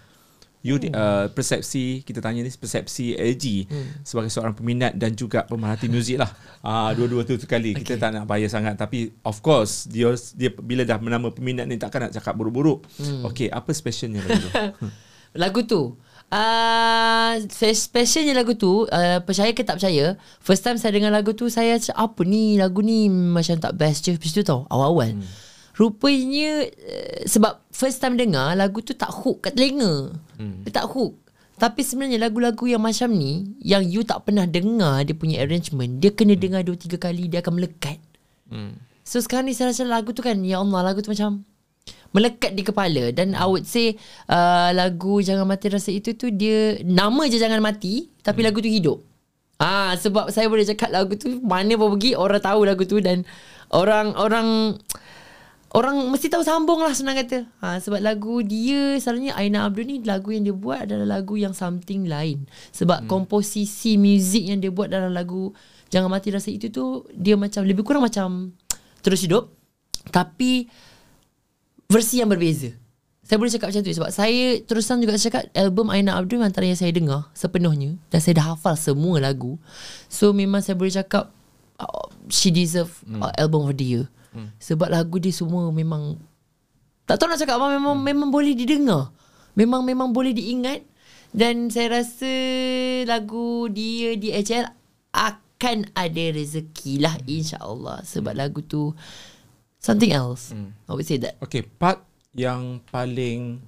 You oh. uh, persepsi kita tanya ni persepsi AG hmm. sebagai seorang peminat dan juga pemerhati muzik lah. Ah uh, <laughs> dua-dua tu sekali. Okay. Kita tak nak bayar sangat tapi of course dia dia bila dah menama peminat ni takkan nak cakap buruk-buruk. Hmm. Okey, apa specialnya lagu tu? <laughs> Lagu tu uh, Specialnya lagu tu uh, Percaya ke tak percaya First time saya dengar lagu tu Saya apa ni Lagu ni macam tak best je Lepas tu tau Awal-awal hmm. Rupanya uh, Sebab first time dengar Lagu tu tak hook kat telinga hmm. Dia tak hook tapi sebenarnya lagu-lagu yang macam ni Yang you tak pernah dengar Dia punya arrangement Dia kena hmm. dengar dua tiga kali Dia akan melekat hmm. So sekarang ni saya rasa lagu tu kan Ya Allah lagu tu macam melekat di kepala dan I would say uh, lagu Jangan Mati Rasa Itu tu dia nama je Jangan Mati tapi lagu tu hidup. Ah sebab saya boleh cakap lagu tu mana pun pergi orang tahu lagu tu dan orang orang orang mesti tahu sambung lah senang kata. Ha, sebab lagu dia selalunya Aina Abdul ni lagu yang dia buat adalah lagu yang something lain. Sebab hmm. komposisi muzik yang dia buat dalam lagu Jangan Mati Rasa Itu tu dia macam lebih kurang macam terus hidup tapi versi yang berbeza. Saya boleh cakap macam tu sebab saya terusan juga cakap album Aina Abdul antara yang saya dengar sepenuhnya dan saya dah hafal semua lagu. So memang saya boleh cakap uh, she deserve hmm. uh, album of the year. Hmm. Sebab lagu dia semua memang tak tahu nak cakap apa memang hmm. memang boleh didengar. Memang memang boleh diingat dan saya rasa lagu dia di HL akan ada rezeki lah hmm. insya-Allah sebab hmm. lagu tu something else. Hmm. I would say that. Okay, part yang paling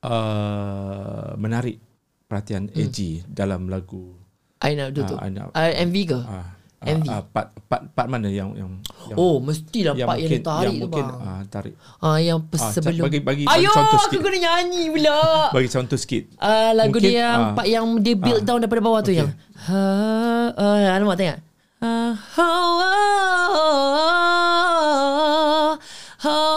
uh, menarik perhatian hmm. AG dalam lagu Aina Abdul Ah, tu. Aina- Uh, MV ke? uh, MV. Uh, part, part, part mana yang yang, yang oh, mestilah part yang, tarik yang tu mungkin bang. uh, tarik Ah, yang Ah, uh, sebelum. bagi- bagi- bagi Ayuh, contoh aku sikit. kena nyanyi pula. <laughs> bagi contoh sikit Ah, lagu Mungkin, dia yang ah. part yang dia build Ah. down daripada bawah tu Okay. yang. Ha, uh, alamak tengok. Ah, oh, oh, oh, oh,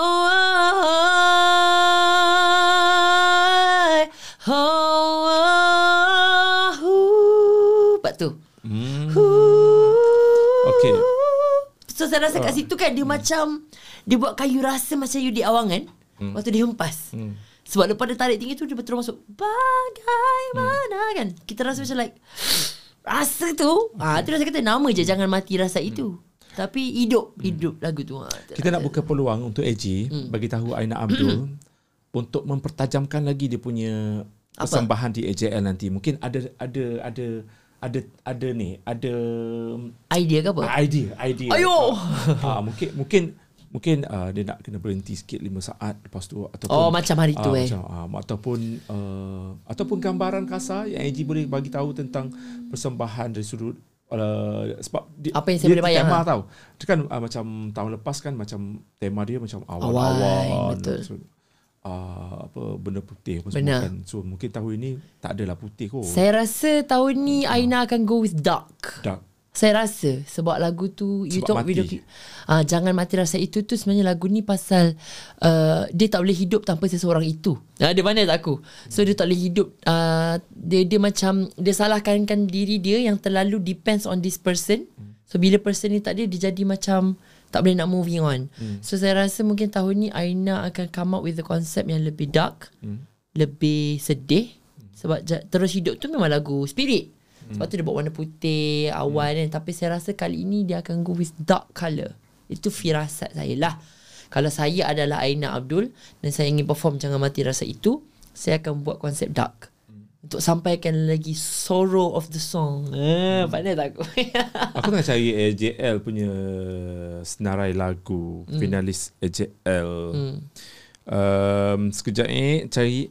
kat situ kan dia macam dia buat kayu rasa macam you di awangan. Hmm. Lepas tu dia hempas. Hmm. Sebab lepas dia tarik tinggi tu dia betul masuk bagaimana Hmm. kan. Kita rasa macam like rasa tu. Ah tu rasa kata nama je jangan mati rasa itu. Tapi hidup hidup lagu tu. Ah, tu Hmm. Kita nak buka peluang untuk AG Hmm. bagi tahu Aina Abdul <clears throat> untuk mempertajamkan lagi dia punya Apa? persembahan di AJL nanti. Mungkin ada ada ada ada ada ni, ada idea ke apa? Idea, idea. Ayo! <laughs> Ah, mungkin mungkin mungkin uh, dia nak kena berhenti sikit 5 saat lepas tu ataupun Oh, macam hari tu, ah, eh. Macam, ah, ataupun uh, ataupun gambaran kasar yang AG boleh bagi tahu tentang persembahan dari sudut uh, sebab dia, Apa yang saya dia boleh bayang, tema ah? tahu. Dia kan uh, macam tahun lepas kan macam tema dia macam Awan, awan-awan. betul. So, uh, apa benda putih apa semua kan. So mungkin tahun ini tak adalah putih kot. Saya rasa tahun ni Aina akan go with dark. Dark. Saya rasa sebab lagu tu you Sebab talk mati. video clip. Ah jangan mati rasa itu tu sebenarnya lagu ni pasal uh, dia tak boleh hidup tanpa seseorang itu. Ah dia mana tak aku. So dia tak boleh hidup uh, dia dia macam dia salahkan diri dia yang terlalu depends on this person. So bila person ni tak ada dia jadi macam tak boleh nak moving on. Hmm. So saya rasa mungkin tahun ni Aina akan come up with the concept yang lebih dark, Hmm. lebih sedih sebab ja- terus hidup tu memang lagu spirit. Sebab tu dia buat warna putih, awan kan. Tapi saya rasa kali ini dia akan go with dark colour. Itu firasat saya lah. Kalau saya adalah Aina Abdul dan saya ingin perform Jangan Mati Rasa Itu, saya akan buat konsep dark. Untuk sampaikan lagi sorrow of the song. Eh, pandai tak <laughs> aku? Aku tengah cari AJL punya senarai lagu hmm. finalis AJL. Hmm. Um, sekejap ni cari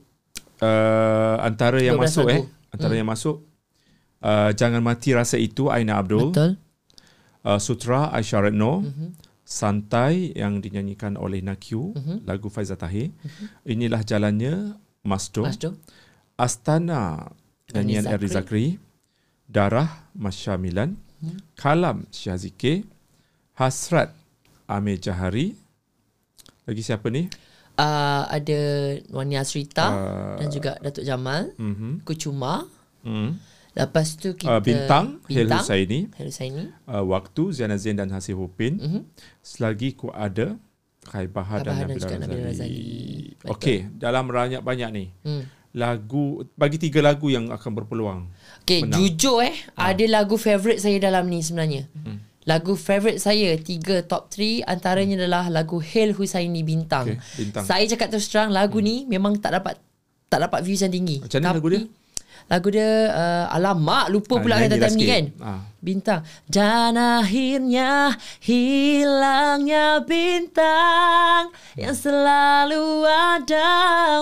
uh, antara yang 12 masuk lagu. eh. Antara yang masuk uh, Jangan Mati Rasa Itu Aina Abdul. Betul. Uh, Sutra Aisyah Retno. Santai yang dinyanyikan oleh Nakyu, lagu Faizal Tahir. Inilah jalannya Masdo. Mas Jo. Astana nyanyian Erri Zakri, Darah Masya Milan, Kalam Syazike, Hasrat Amir Jahari. Lagi siapa ni? Uh, ada Wani Asrita Uh, dan juga Datuk Jamal. Mhm. Kucuma. Hmm. Lepas tu kita Uh, Bintang, Hel Bintang Husaini, Hel Husaini. uh, Waktu Ziana Zain dan Hasih Hupin. Mhm. Selagi ku ada Khaibahar dan Khaibahar dan Nabila Razali. Razali. Okey, dalam banyak-banyak ni. Hmm. Lagu bagi tiga lagu yang akan berpeluang. Okay, Menang. jujur eh, ada lagu favourite saya dalam ni sebenarnya. Hmm. Lagu favourite saya, tiga top 3 antaranya adalah lagu Hel Husaini Bintang. Okey, Bintang. Saya cakap terus terang, lagu ni memang tak dapat tak dapat views yang tinggi. Macam mana lagu dia? Lagu dia, uh, alamak, lupa Ah, pula kata time ni kan. Ah. Bintang Dan akhirnya hilangnya bintang Yang selalu ada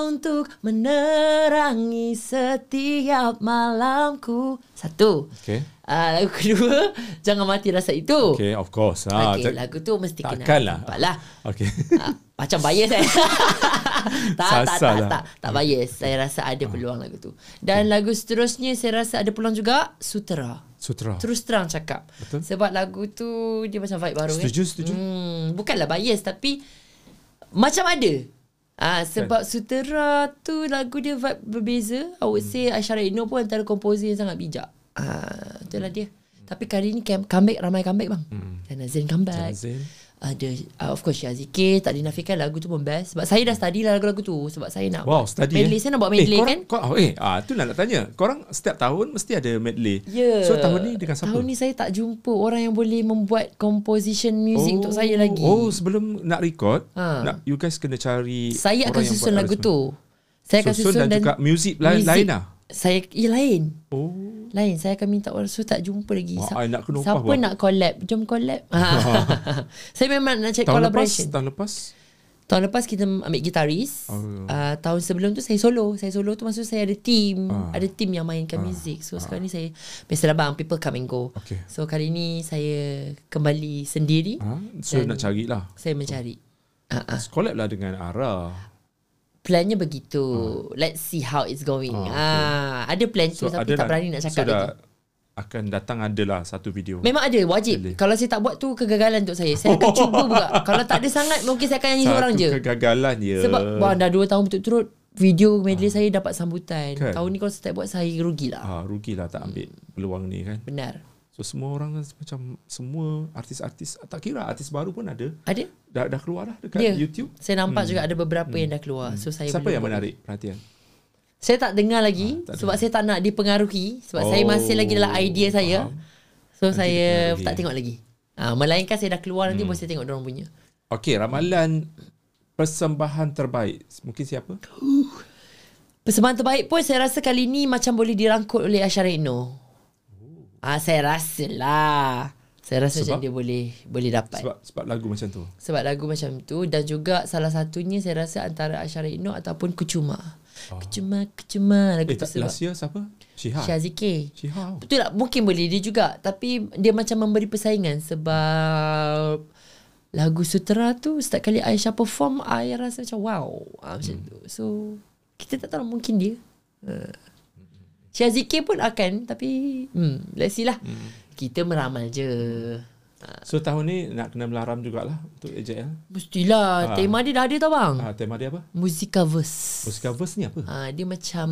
untuk menerangi setiap malamku Satu Okey. uh, Lagu kedua Jangan mati rasa itu Okay, of course. Okay, Ah, ja- lagu tu mesti kena nampak lah Okay. Ah, Macam bias eh <laughs> Tak tak tak, lah. tak Tak bias Saya rasa ada peluang lagu tu Dan lagu seterusnya Saya rasa ada peluang juga Sutera Sutra. Terus terang cakap Betul. Sebab lagu tu Dia macam vibe baru Setuju, kan? setuju. hmm, Bukanlah bias Tapi Macam ada Ah, sebab Kan. Sutera tu lagu dia vibe berbeza. I would Hmm. say Aisyah Ino pun antara komposer yang sangat bijak. Ah, itulah dia. Tapi kali ni comeback ramai comeback bang. Hmm. Dan Azin comeback. Zain. Ada uh, of course Syah Zikir, tak dinafikan lagu tu pun best. Sebab saya dah study lah lagu-lagu tu sebab saya nak Wow, study medley. eh. Saya nak buat medley eh, korang, kan. Kor, oh, eh, ah, tu nak, nak tanya. Korang setiap tahun mesti ada medley. Ya. So tahun ni dengan siapa? Tahun ni saya tak jumpa orang yang boleh membuat composition music untuk saya lagi. Oh, sebelum nak record, Ha. nak, you guys kena cari saya akan susun lagu tu. Saya akan Susun susun, dan juga music lain- lain lah? Saya ya lain. Oh. Lain Saya akan minta orang So tak jumpa lagi Wah, Sa- nak kena Siapa buat. nak collab Jom collab <laughs> <laughs> Saya memang nak cari Tahun lepas, collaboration tahun lepas. Tahun lepas kita ambil gitaris Oh. uh, Tahun sebelum tu saya solo Saya solo tu maksud saya ada team Ah. Ada team yang mainkan music So sekarang ni saya Biasalah bang People come and go Okay. So kali ni saya Kembali sendiri Ha? So nak carilah. Saya mencari uh, uh. Collab lah dengan Ara. Plannya begitu Let's see how it's going ah, Ada plan tu Tapi tak berani nak cakap so lagi akan datang adalah satu video. Memang ada wajib. Boleh. Kalau saya tak buat tu kegagalan untuk saya. Saya akan cuba buka. <laughs> Kalau tak ada sangat mungkin saya akan nyanyi satu seorang je. kegagalan je. Sebab bang dah 2 tahun berturut-turut video medley saya dapat sambutan. Kan? Tahun ni kalau saya tak buat saya rugilah. Ah, rugilah tak ambil peluang ni kan. Benar. So semua orang macam semua artis-artis tak kira artis baru pun ada. Ada? Dah dah keluar dah dekat Dia. YouTube. Saya nampak juga ada beberapa yang dah keluar. So saya Siapa yang menarik perhatian? Saya tak dengar lagi Ah, tak sebab saya tak nak dipengaruhi sebab Oh, saya masih lagi dalam idea saya. faham. So Nanti saya tak tengok lagi. Ah, melainkan saya dah keluar nanti Hmm. baru saya tengok orang punya. Okey, ramalan persembahan terbaik. Mungkin siapa? Persembahan terbaik pun saya rasa kali ni macam boleh dirangkut oleh Asharino. Ah, saya rasa lah. Saya rasa Sebab? macam dia boleh boleh dapat. Sebab, Sebab lagu macam tu. Sebab lagu macam tu dan juga salah satunya saya rasa antara Asharino ataupun Kucuma. Oh. Kucuma, Kucuma lagu Eh, tu sebab last year siapa? Syihah. Syaziki. Syihah. Betul tak? Mungkin boleh dia juga. Tapi dia macam memberi persaingan sebab lagu Sutera tu setiap kali Aisyah perform, I rasa macam wow. Ah, macam Hmm. tu. So, kita tak tahu mungkin dia. Uh. Syaziki pun akan tapi hmm, let's see lah. Hmm. Kita meramal je. So tahun ni nak kena melaram jugalah untuk AJL. Mestilah. Ah. Tema dia dah ada tau bang. Ah, tema dia apa? Musika verse. Musika verse ni apa? Ah, dia macam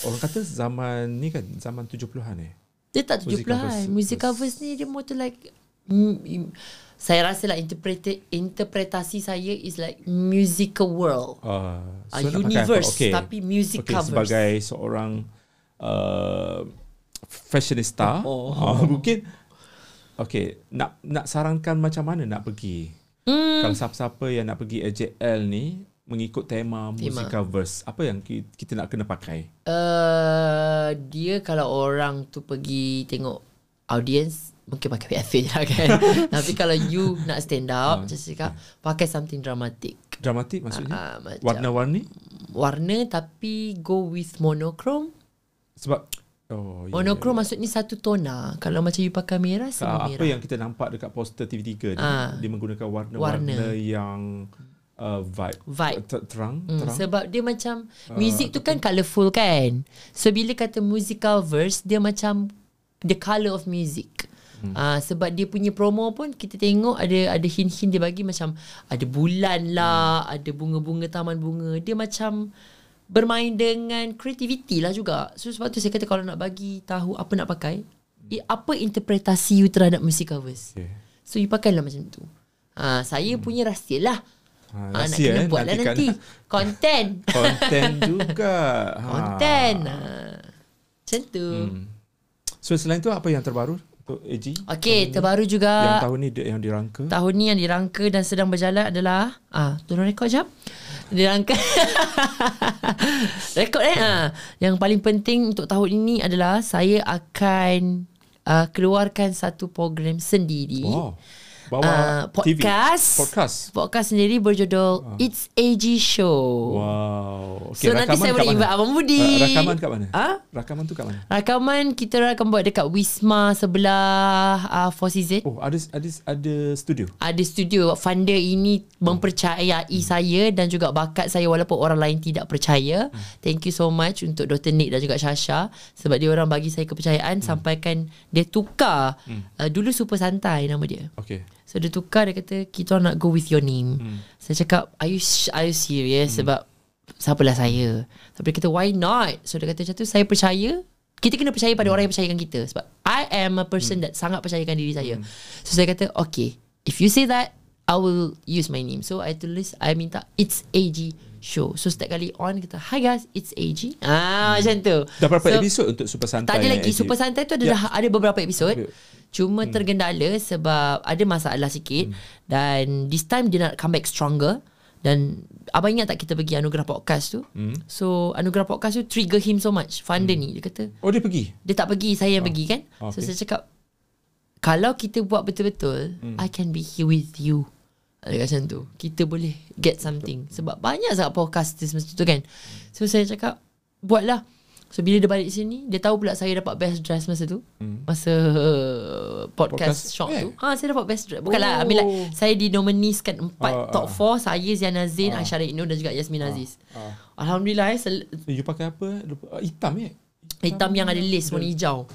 Orang kata zaman ni kan zaman 70-an eh. Dia tak Music 70-an. covers. Music covers ni dia more to like mm, saya rasa lah interpreta- interpretasi saya is like musical world. Uh, pakai apa? universe, Okey. tapi music Okey, covers. sebagai seorang uh, fashionista Oh. uh, <laughs> mungkin okey nak nak sarankan macam mana nak pergi Hmm. kalau siapa-siapa yang nak pergi AJL ni mengikut tema, Tema. music covers apa yang ki- kita nak kena pakai Uh, dia kalau orang tu pergi tengok audience mungkin pakai PFA je lah kan. <laughs> Tapi kalau you nak stand Ah, out, just cakap pakai something dramatic. dramatik maksudnya Ah, macam warna-warni warna tapi go with monochrome. Sebab oh ya, Monochrome maksudnya satu tona. Kalau macam you pakai merah, semua Ah, apa merah. yang kita nampak dekat poster TV3 ni Ah. dia menggunakan warna-warna Warna. yang uh, vibe Vibe. Ter- terang Hmm, terang sebab dia macam music tu kan colourful kan. So bila kata musical verse dia macam the colour of music. Hmm. Uh, sebab dia punya promo pun kita tengok ada ada hint-hint dia bagi macam ada bulan lah, hmm. ada bunga-bunga taman bunga. Dia macam bermain dengan creativity lah juga. So sebab tu saya kata kalau nak bagi tahu apa nak pakai, i- apa interpretasi you terhadap musical verse. okay. So you pakailah macam tu. Ah, saya punya rahsia lah. Ha, nak rahsia, kena eh, buat lah nanti. Konten. Konten <laughs> juga. <laughs> Ha. Konten. Ah. Macam tu. Hmm. So selain tu apa yang terbaru untuk AG? Okey, terbaru Yang juga tahun ni yang dirangka. tahun ni yang dirangka dan sedang berjalan adalah ah turun rekod jap. Dirangka <laughs> rekod eh ah. Yang paling penting untuk tahun ini adalah saya akan uh, keluarkan satu program sendiri. Wow. Bawa uh, TV. podcast. Podcast. Podcast sendiri berjudul It's AG Show. Wow. So nanti saya boleh invite Abang Budi. Ra- Rakaman kat mana? Ah? Rakaman tu kat mana? Rakaman kita akan buat dekat Wisma sebelah uh, Four Seasons. Oh, ada ada ada studio. Ada studio funder ini mempercayai Hmm. saya dan juga bakat saya walaupun orang lain tidak percaya. Thank you so much untuk Dr. Nick dan juga Shasha sebab dia orang bagi saya kepercayaan Hmm. sampaikan dia tukar uh, dulu super santai nama dia. Okay. So dia tukar dia kata kita nak go with your name. Hmm. Saya cakap are you are you serious sebab siapalah saya. Tapi dia kata why not? So dia kata macam tu saya percaya kita kena percaya pada orang yang percayakan kita sebab I am a person that sangat percayakan diri saya. So saya kata okay if you say that I will use my name. So I tulis I minta it's AG show. So setiap kali on kita hi guys it's AG. Ah macam tu. Dah berapa so, episod untuk Super Santai? tak ada lagi AG? Super Santai tu ada Ya. dah ada beberapa episod. Okay. Cuma hmm. tergendala sebab ada masalah sikit hmm. dan this time dia nak come back stronger dan abang ingat tak kita pergi anugerah podcast tu? Hmm. So anugerah podcast tu trigger him so much. Funder hmm. ni dia kata Oh, dia pergi? dia tak pergi saya yang pergi kan. Oh, So saya cakap kalau kita buat betul-betul Hmm. I can be here with you. Dia kata macam tu. Kita boleh get something sebab banyak sangat podcasters macam tu kan. So saya cakap buatlah. So bila dia balik sini Dia tahu pula saya dapat best dress masa tu hmm. Masa uh, podcast, Podcast, shock eh. tu ha, Saya dapat best dress Bukanlah Oh. I mean like, Saya dinominiskan Empat Ah, top ah. 4 Saya Ziana Zain Aisyah Rekno Dan juga Yasmin Aziz ah. Alhamdulillah eh, sel- Eh, you pakai apa? Ah, hitam eh? Hitam yang ada lace warna hijau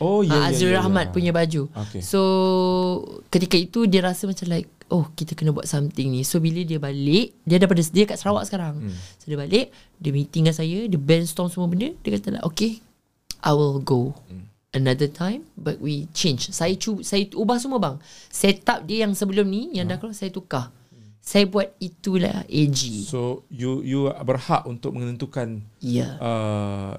Oh, ya, yeah, ya, Azrul ya, Rahmat ya. punya baju Okay. So Ketika itu Dia rasa macam like Oh kita kena buat something ni So bila dia balik Dia daripada Dia kat Sarawak sekarang Hmm. So dia balik Dia meeting dengan saya Dia brainstorm semua benda Dia kata like Okay I will go Hmm. Another time But we change Saya cu Saya ubah semua bang Setup dia yang sebelum ni Yang dah keluar Saya tukar Saya buat itulah AG So, you you berhak untuk menentukan Ya yeah. uh,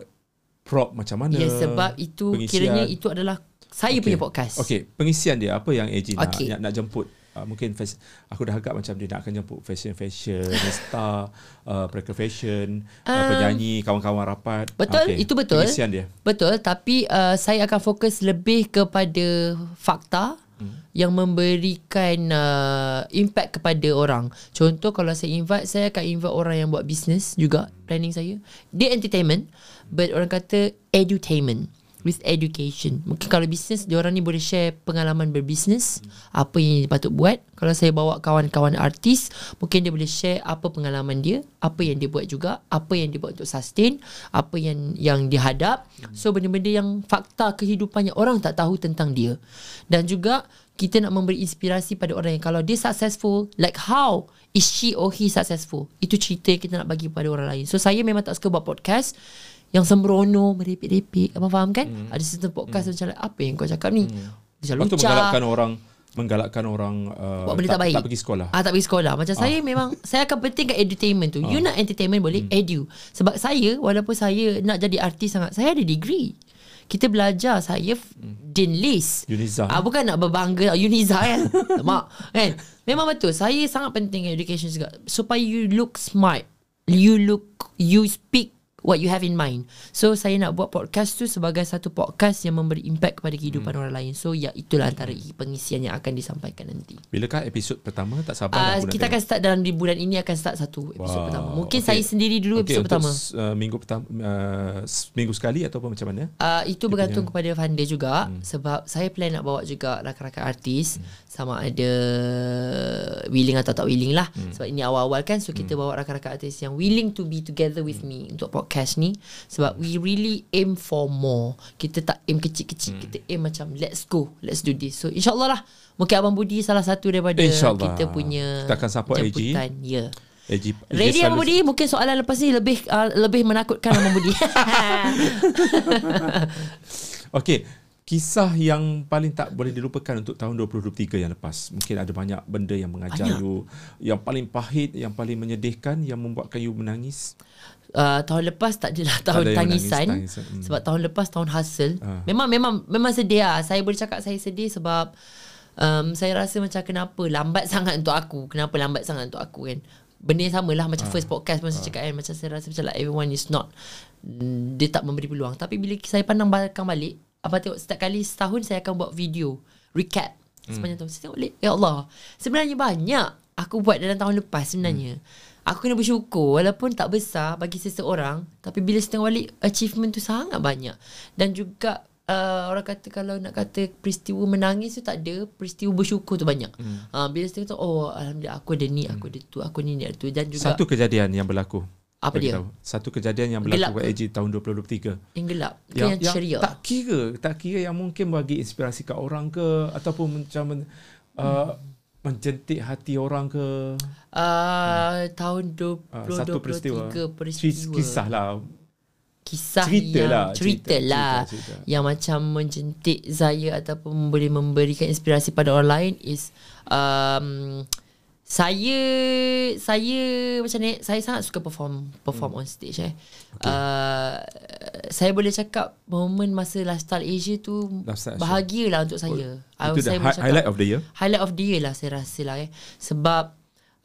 prop macam mana? Ya sebab itu pengisian. Kiranya itu adalah Saya punya podcast Okay, pengisian dia apa yang nak, Okay. nak, nak jemput? Uh, mungkin fas- aku dah agak macam dia nak akan jemput fashion-fashion, <laughs> star, uh, mereka fashion, uh, Um, penyanyi, kawan-kawan rapat. Betul, itu betul. Pengisian dia. Betul, tapi uh, saya akan fokus lebih kepada fakta hmm. yang memberikan uh, impact kepada orang. Contoh kalau saya invite, saya akan invite orang yang buat bisnes juga, planning saya. Dia entertainment, but orang kata edutainment with education. Mungkin kalau bisnes, dia orang ni boleh share pengalaman berbisnes, apa yang dia patut buat. Kalau saya bawa kawan-kawan artis, mungkin dia boleh share apa pengalaman dia, apa yang dia buat juga, apa yang dia buat untuk sustain, apa yang yang dia hadap. So benda-benda yang fakta kehidupannya orang tak tahu tentang dia. Dan juga kita nak memberi inspirasi pada orang yang kalau dia successful, like how is she or he successful? Itu cerita yang kita nak bagi pada orang lain. So saya memang tak suka buat podcast yang sembrono, merepek-repek. Abang faham kan? Hmm. Ada certain podcast hmm. macam like, apa yang kau cakap ni? Hmm. Macam lucah. menggalakkan orang menggalakkan orang uh, Buat benda tak, baik tak pergi sekolah. ah, Tak pergi sekolah Macam saya memang Saya akan pentingkan edutainment tu You nak entertainment boleh Hmm. Edu Sebab saya Walaupun saya Nak jadi artis sangat Saya ada degree kita belajar Saya Din Lis Uniza. ah, Bukan nak berbangga Uniza kan <laughs> Mak kan Memang betul Saya sangat penting Education juga Supaya you look smart You look You speak What you have in mind So saya nak buat podcast tu Sebagai satu podcast Yang memberi impact Kepada kehidupan Hmm. orang lain So ya itulah antara Pengisian yang akan disampaikan nanti Bilakah episod pertama tak sabar Uh, kita akan start dalam di bulan ini akan start satu episod Wow. pertama. Mungkin Okay. saya sendiri dulu Okey, episod pertama. Uh, minggu pertama uh, minggu sekali ataupun macam mana? Uh, itu bergantung kepada funder juga Hmm. sebab saya plan nak bawa juga rakan-rakan artis sama ada willing atau tak willing lah Hmm. sebab ini awal-awal kan so kita bawa rakan-rakan artis yang willing to be together with me untuk podcast ni sebab we really aim for more. Kita tak aim kecil-kecil kita aim macam let's go let's do this. So insyaallah lah. Mungkin abang Budi salah satu daripada InsyaAllah. kita punya Kita akan support AG. jemputan. Ya. AG, Ready Abang Budi? Mungkin soalan lepas ni Lebih uh, lebih menakutkan Abang Budi. <laughs> <laughs> Okey, kisah yang paling tak boleh dilupakan untuk tahun 2023 yang lepas. Mungkin ada banyak benda yang mengajar Banyak. you, yang paling pahit, yang paling menyedihkan, yang membuatkan you menangis. uh, Tahun lepas tak adalah ada Tahun yang tangisan menangis, tangisan. Hmm. Sebab tahun lepas Tahun hasil Ah. Memang memang Memang sedih lah Saya boleh cakap Saya sedih sebab um, Saya rasa macam Kenapa lambat <laughs> sangat untuk aku Kenapa lambat sangat untuk aku kan Benda yang sama lah Macam first podcast pun saya cakap kan Macam saya rasa macam like Everyone is not mm, Dia tak memberi peluang Tapi bila saya pandang belakang balik Apa tengok setiap kali Setahun saya akan buat video Recap. Sepanjang tahun Saya tengok Ya Allah Sebenarnya banyak Aku buat dalam tahun lepas sebenarnya. Aku kena bersyukur Walaupun tak besar Bagi seseorang Tapi bila saya tengok balik Achievement tu sangat banyak. Dan juga uh, Orang kata Kalau nak kata Peristiwa menangis tu tak ada Peristiwa bersyukur tu banyak. Hmm. uh, Bila saya tengok Oh Alhamdulillah Aku ada ni Aku ada tu Aku ni ni ada tu. Dan juga Satu kejadian yang berlaku. Apa dia? tahu. Satu kejadian yang berlaku kat? AG tahun 2023. Yang gelap Ke yang, yang ceria tak kira, tak kira yang mungkin bagi inspirasi kat orang ke ataupun macam uh, menjentik hati orang ke. uh, Tahun Uh, satu peristiwa. 2023 Peristiwa Kisah lah. kisah Cerita yang lah, cerita, cerita, lah cerita, cerita. yang macam menjentik saya ataupun boleh memberikan inspirasi pada orang lain is um, saya saya macam ni saya sangat suka perform perform hmm. on stage eh. Okay. Uh, saya boleh cakap momen masa lifestyle Asia tu Lifestyle Asia. bahagialah untuk saya. Itu saya the hi- highlight of the year. highlight of the year lah saya rasa lah eh. Sebab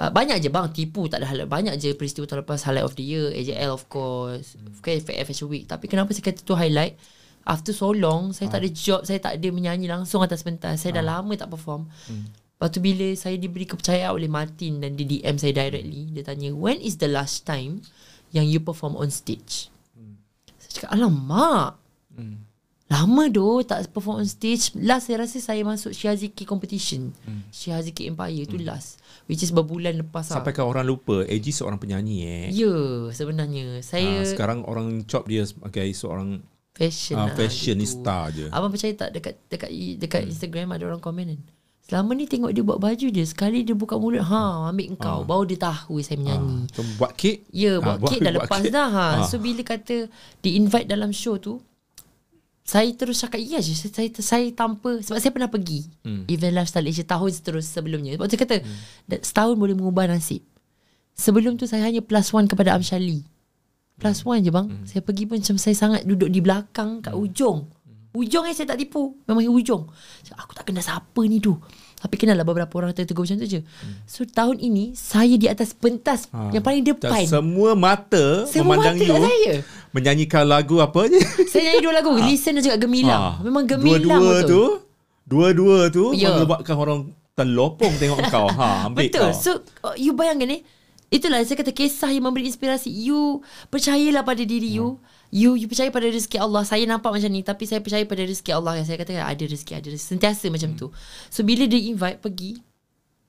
uh, banyak je bang tipu tak ada highlight. Banyak je peristiwa tahun lepas highlight of the year. AJL of course. Hmm. Okay, Fashion Week. Tapi kenapa saya kata tu highlight? After so long, saya tak ada job, saya tak ada menyanyi langsung atas pentas. Saya dah lama tak perform. Hmm. Lepas tu bila saya diberi kepercayaan oleh Martin dan dia DM saya directly, dia tanya, when is the last time yang you perform on stage? Saya cakap, alamak. Hmm. Lama doh tak perform on stage. Last saya rasa saya masuk Shihaziki competition. Hmm. Shihaziki Empire tu last. Which is berbulan lepas lah. Sampaikan orang lupa AG seorang penyanyi eh. Ya sebenarnya. Saya Ha, sekarang orang cop dia sebagai seorang fashion uh, fashionista je. Gitu. Abang percaya tak dekat dekat dekat hmm. Instagram ada orang komen kan. Selama ni tengok dia buat baju dia Sekali dia buka mulut Ha ambil engkau Baru dia tahu saya menyanyi Ah, so buat kek. Ya buat kek dah buat lepas kek. dah ha. Ah. So bila kata Di invite dalam show tu Saya terus cakap Ya je saya, saya, saya tanpa Sebab saya pernah pergi Hmm. Event Lifestyle Asia Tahun terus sebelumnya Sebab saya kata hmm. Setahun boleh mengubah nasib Sebelum tu saya hanya plus one kepada Amshali Plus one je bang Saya pergi pun macam Saya sangat duduk di belakang Kat ujung Ujung eh saya tak tipu Memang ujung Aku tak kenal siapa ni tu Tapi kenal lah beberapa orang Tegur macam tu je So tahun ini Saya di atas pentas Ha. Yang paling Dan depan semua mata Semua memandang mata you. kat saya. Menyanyikan lagu apa je. Saya nyanyi dua lagu <laughs> Listen dan juga Gemilang Ah. Memang gemilang Dua-dua tu, dua-dua tu Ya. menyebabkan orang terlopong tengok kau. Ha, ambil Betul kau. So uh, you bayangkan eh Itulah saya kata kisah yang memberi inspirasi You percayalah pada diri Hmm. You you percaya pada rezeki Allah. Saya nampak macam ni Tapi saya percaya pada rezeki Allah. Yang saya kata ada rezeki Ada rezeki. Sentiasa macam tu. So bila dia invite pergi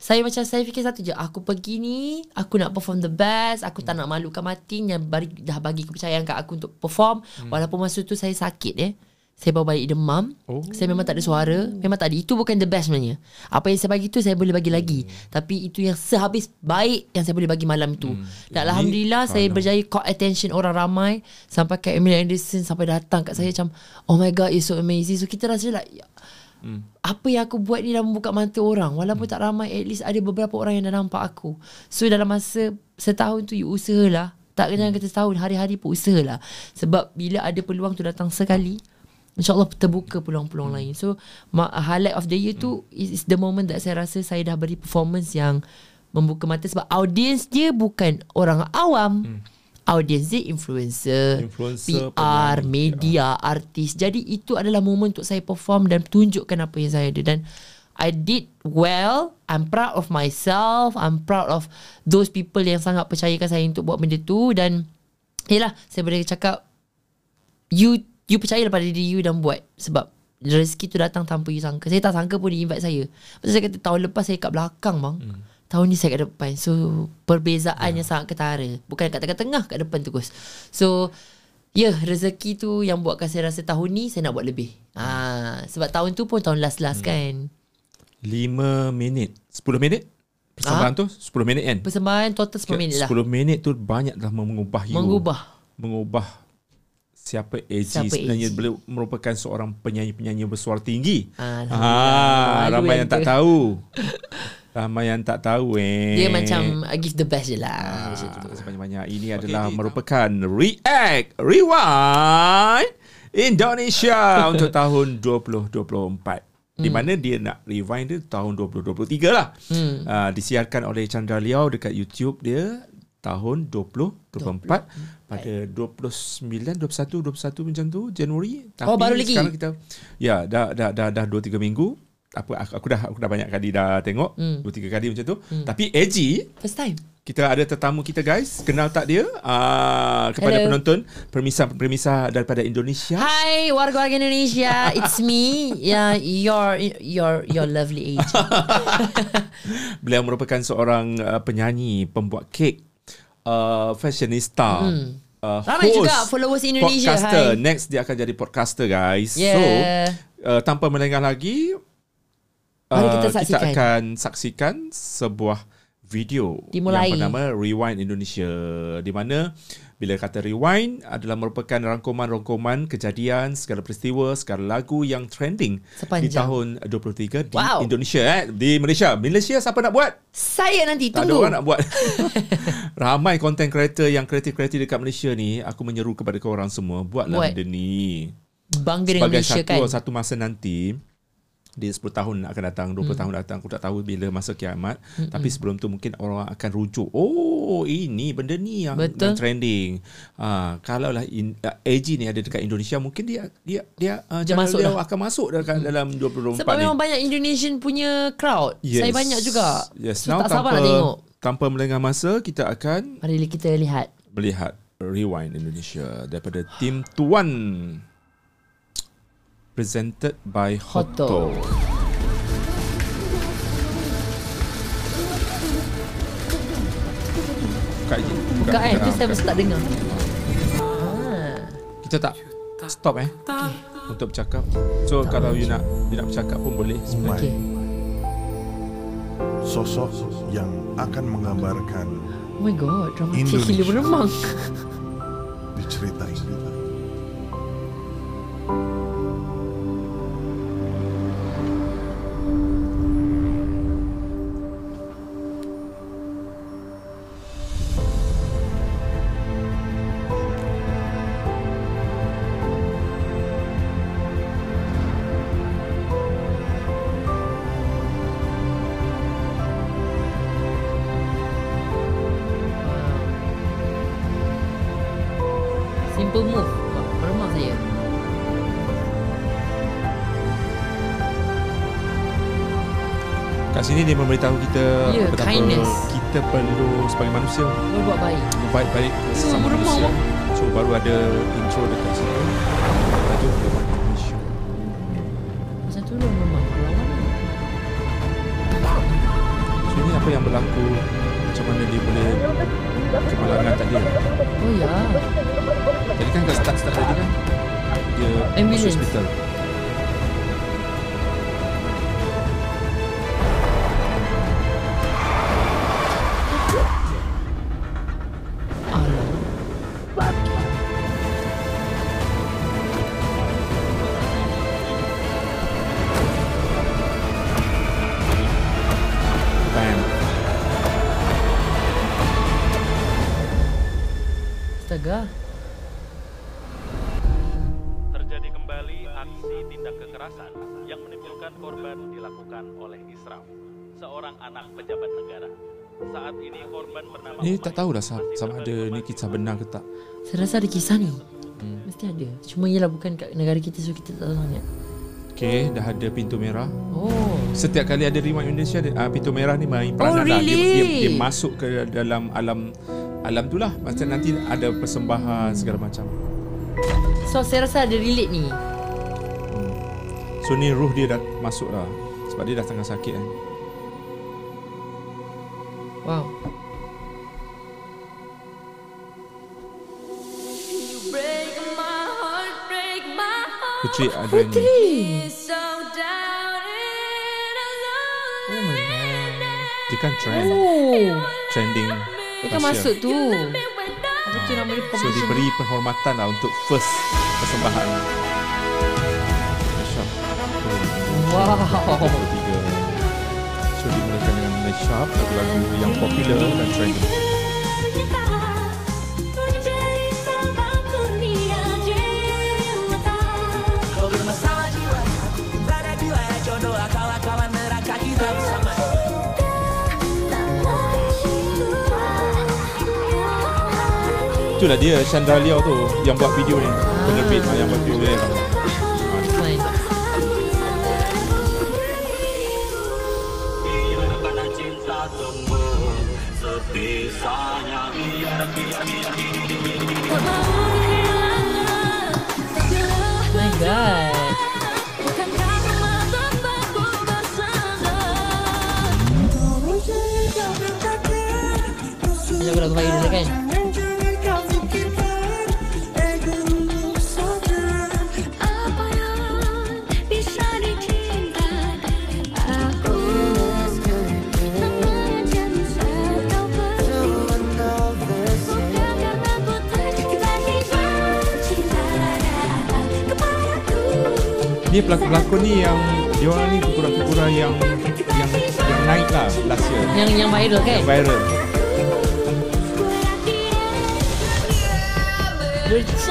saya macam saya fikir satu je. Aku pergi ni Aku nak perform the best. Aku tak nak malukan Martin Yang bari, dah bagi kepercayaan kat aku Untuk perform. Walaupun masa tu saya sakit eh Saya bawa balik demam. Oh. Saya memang tak ada suara. Memang tak ada. Itu bukan the best sebenarnya. Apa yang saya bagi tu Saya boleh bagi lagi. Tapi itu yang sehabis baik Yang saya boleh bagi malam tu Dan Ini- Alhamdulillah Saya Alam. berjaya caught attention orang ramai. Sampai kat Emily Anderson Sampai datang kat saya macam Oh my god It's so amazing. So kita rasa like ya, Hmm. apa yang aku buat ni dah membuka mata orang. Walaupun tak ramai At least ada beberapa orang yang dah nampak aku. So dalam masa setahun tu You usahalah. Tak kena kata setahun Hari-hari pun usahalah. Sebab bila ada peluang tu datang sekali InsyaAllah terbuka peluang-peluang lain. So ma- highlight of the year tu is, is the moment that saya rasa Saya dah beri performance yang Membuka mata Sebab audience dia bukan orang awam. Audience dia influencer, Influencer, PR, penyanyi, media, artis. Jadi itu adalah momen untuk saya perform dan tunjukkan apa yang saya ada. Dan I did well. I'm proud of myself. I'm proud of those people yang sangat percayakan saya untuk buat benda tu. Dan yalah saya boleh cakap you you percaya pada diri you dan buat sebab rezeki tu datang tanpa you sangka. Saya tak sangka pun dia invite saya. Pasal saya kata tahun lepas saya kat belakang bang. Hmm. Tahun ni saya kat depan. So perbezaannya sangat ketara. Bukan kat tengah-tengah kat depan terus. So Ya, yeah, rezeki tu yang buatkan saya rasa tahun ni saya nak buat lebih. Ah, sebab tahun tu pun tahun last-last kan. 5 minit. 10 minit? Persembahan tu 10 minit kan? Persembahan total 10 minit lah. 10 minit tu banyak dah mengubah you. Mengubah. Mengubah siapa Siapa sebenarnya AG. beliau merupakan seorang penyanyi-penyanyi bersuara tinggi. Ah, ramai yang tak tahu. <laughs> ramai yang tak tahu eh. Dia macam uh, give the best je lah. Ah, Macam tu. sebanyak-banyak ini adalah merupakan React Rewind Indonesia <laughs> untuk tahun 2024. Di mana dia nak rewind dia tahun 2023 lah. Hmm. Uh, disiarkan oleh Chandra Liao dekat YouTube dia tahun 2024 pada 29 21 21 macam tu Januari. Tapi Oh, baru lagi? sekarang kita ya dah dah dah dah 2 3 minggu. Apa aku, aku dah aku dah banyak kali dah tengok Hmm. dua tiga kali macam tu. Tapi Eji First time. kita ada tetamu kita guys. Kenal tak dia? Uh, kepada Hello. penonton permisah-permisah daripada Indonesia. Hai warga-warga Indonesia, it's me, yeah, your your your lovely age. <laughs> Beliau merupakan seorang uh, penyanyi, pembuat kek, uh, fashionista. Hmm. Uh, Ramai host, juga followers Indonesia, Podcaster. hai. Next dia akan jadi podcaster guys. Yeah. So uh, tanpa melengah lagi Mari uh, kita kita saksikan. akan saksikan sebuah video Dimulai. yang bernama Rewind Indonesia di mana bila kata rewind adalah merupakan rangkuman-rangkuman kejadian segala peristiwa segala lagu yang trending di Sepanjang. tahun 23 di Wow. Indonesia eh di Malaysia Malaysia siapa nak buat Saya nanti tak ada tunggu. orang nak buat <laughs> Ramai content creator Yang kreatif-kreatif dekat Malaysia ni Aku menyeru kepada korang semua Buatlah Buat. benda ni Bangga dengan Sebagai Malaysia satu, kan. satu masa nanti di 10 tahun akan datang 20 hmm. tahun datang aku tak tahu bila masa kiamat hmm. tapi sebelum tu mungkin orang akan rujuk oh ini benda ni yang, Betul. yang trending ha, kalau lah in, uh, AG ni ada dekat Indonesia mungkin dia dia dia uh, Dia masuk dia lah. akan masuk dekat hmm. dalam 2024 Sebab ni memang banyak Indonesian punya crowd. Saya banyak juga. Yes. So, Now, tak sabar tanpa, nak tengok. Tanpa melengah masa, kita akan Mari kita lihat. melihat Rewind Indonesia daripada tim Tuan. Presented by Hoto. Hoto. Buka je. Buka eh, tu ah, saya buka. mesti tak dengar. Ah. Kita tak stop eh. Untuk bercakap. So kalau you nak you nak bercakap pun boleh sebenarnya. Okay. Sosok yang akan menggambarkan Oh my god, dramatik Indonesia. gila beremang. diceritai. Simple kita perlu sebagai manusia Berbuat baik. baik-baik sesama beremang, manusia. So baru ada intro dekat. Tajuk Rewind Indonesia. Macam tu lah. Berlawan. So ini apa yang berlaku Macam mana dia boleh Kemalangan tadi Oh ya. Jadi kan kat start-start tadi kan Dia Ambulance. masuk hospital anak pejabat negara. Saat ini korban bernama Ni Umayyah tak tahulah sa- masih sama ada ni kisah benar ke tak Saya rasa ada kisah ni. Mesti ada. Cuma ialah bukan kat negara kita so kita tak tahu sangat. Okay dah ada pintu merah Oh. Setiap kali ada Rewind Indonesia uh, Pintu merah ni main peranan Oh, lah. dia, really? dia, dia masuk ke dalam alam Alam tu lah Macam nanti ada persembahan segala macam So saya rasa ada relate ni. So ni ruh dia dah masuk lah Sebab dia dah tengah sakit kan Wow. Break my heart, break my heart. Putri Adrian ni alone. Oh my god. Dia kan trend Oh. Trending Dia kan masuk tu. Apa tu nama dia So diberi penghormatan lah Untuk first persembahan Wow. 23 So dimulakan Mashup Lagu-lagu yang popular dan trending. Itulah dia Chandra Liao tu Yang buat video ni. Penerbit yang buat video ni ku tiba-tiba cinta kepadaku Ni pelakon-pelakon ni yang dia orang ni kurang-kurang yang yang yang naik lah last year. Yang yang viral kan Viral.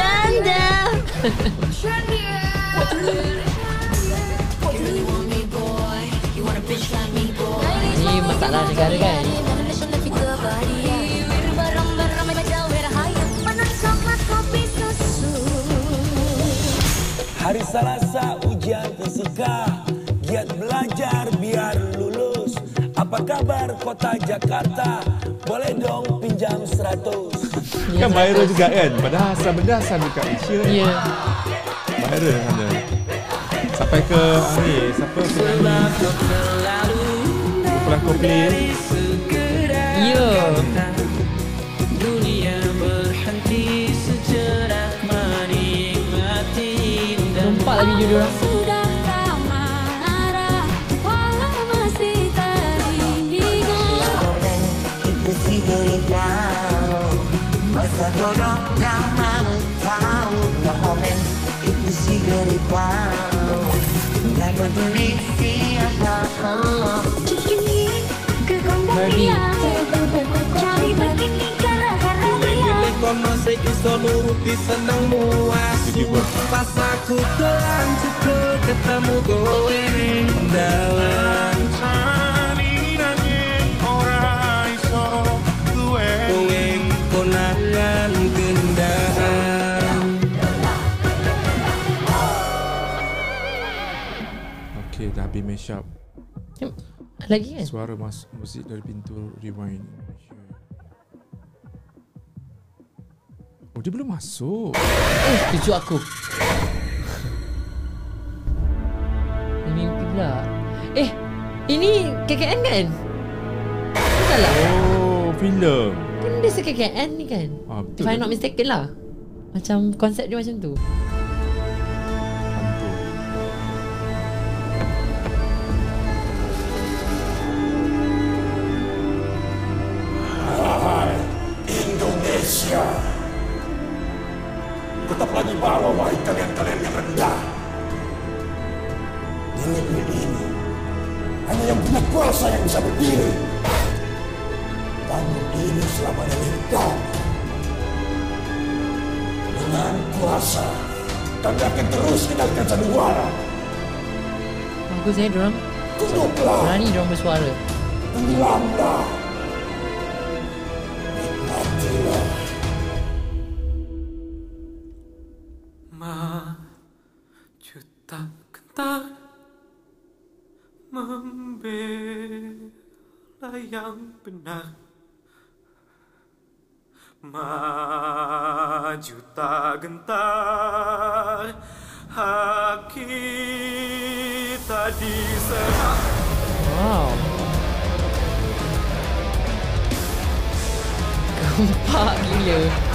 Bercanda Ni masalah negara kan? Hari Selasa ujian fisika Giat belajar biar lulus Apa kabar kota Jakarta. Boleh dong pinjam 100 Kan viral juga kan. Padahal asal benda asal dekat Asia. Ya. Viral sana. Sampai ke ni siapa penyanyi pelakon play. Ya. Nampak lah video diorang Quando la mano fauna come tutti si vede qua La condivisia da Konosi iso nuruti senengmu Pas aku telan cukup ketemu kowe Dalam Okey, dah habis mashup. Lagi kan Suara mas musik dari pintu rewind. Oh, dia belum masuk. Eh tuju aku Ini mimpi pula Eh Ini KKN kan Tak salah Oh, filem. Kan dia se KKN ni kan Ah. If I'm not mistaken lah Macam konsep dia macam tu Bagus eh diorang Tunduklah Berani diorang bersuara. Tenggelamlah Membela yang benar. Maju tak gentar Haki tadi serang Wow. Gempak gila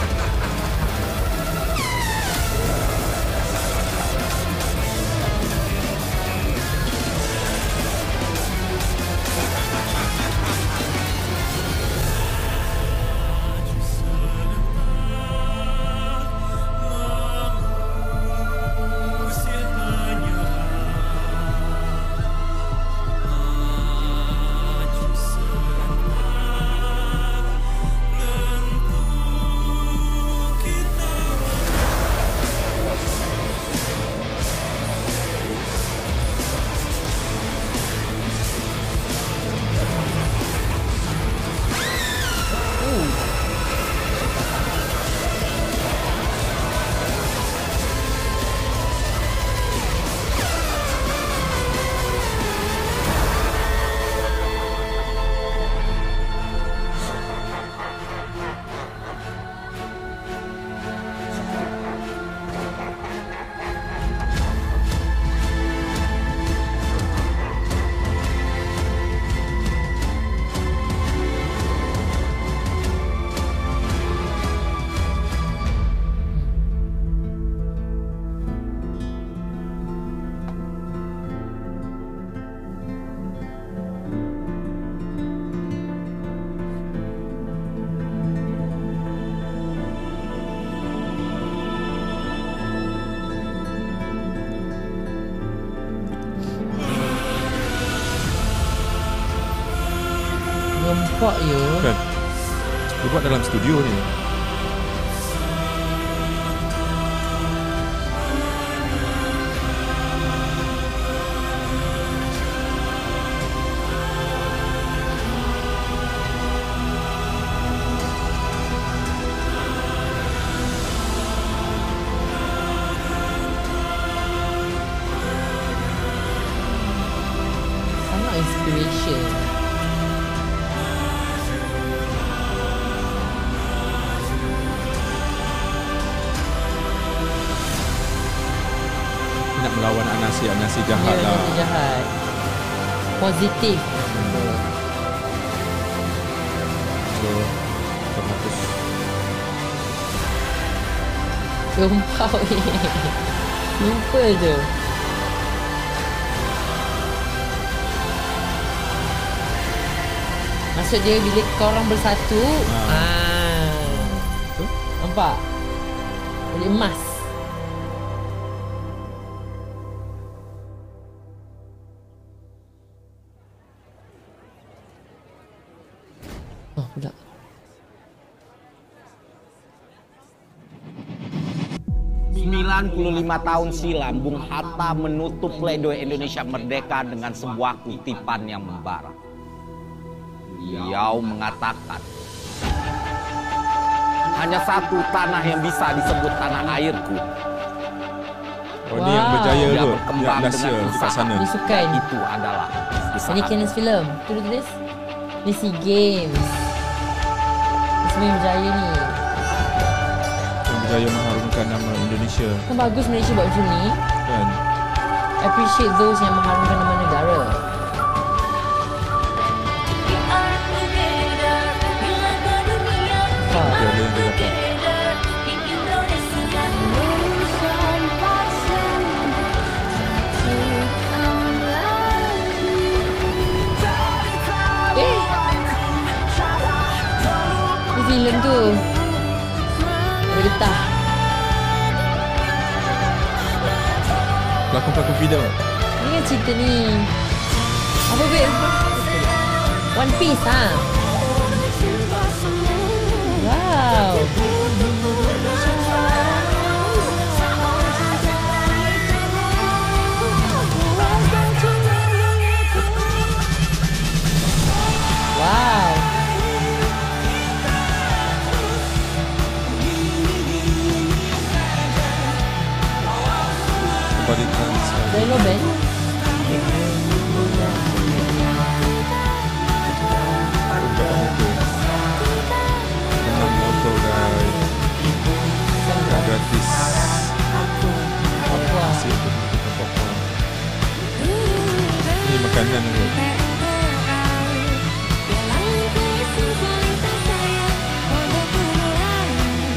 Nampak ya. Kan? Dia buat dalam studio ni. Positif. So, terhapus. Sumpah <laughs> weh. Simple je. Maksud dia bila korang bersatu Ha. ah. Nampak? Jadi emas. 95 tahun silam, Bung Hatta menutup pledoi Indonesia Merdeka dengan sebuah kutipan yang membara. Beliau mengatakan, Hanya satu tanah yang bisa disebut tanah airku. Oh, wow. ini yang berjaya tu. Yang berkembang ya, dengan usaha. Ini suka ini. Itu adalah usaha. Ini kena film. Tunggu tulis. This is games. Ini berjaya ni. Yang berjaya mahal mengharumkan nama Indonesia. Kan bagus Malaysia buat macam ni. Kan? Appreciate those yang mengharumkan nama negara. Yang dia dapat. Eh. Ni filem tu. Pelakon-pelakon video. Ni kan cerita ni. Apa bet? One Piece ha? Trans. Hello Ben. Menang motor guys. Dah gratis. Papua. Hasil tu kita Papua. Ni makanan tu.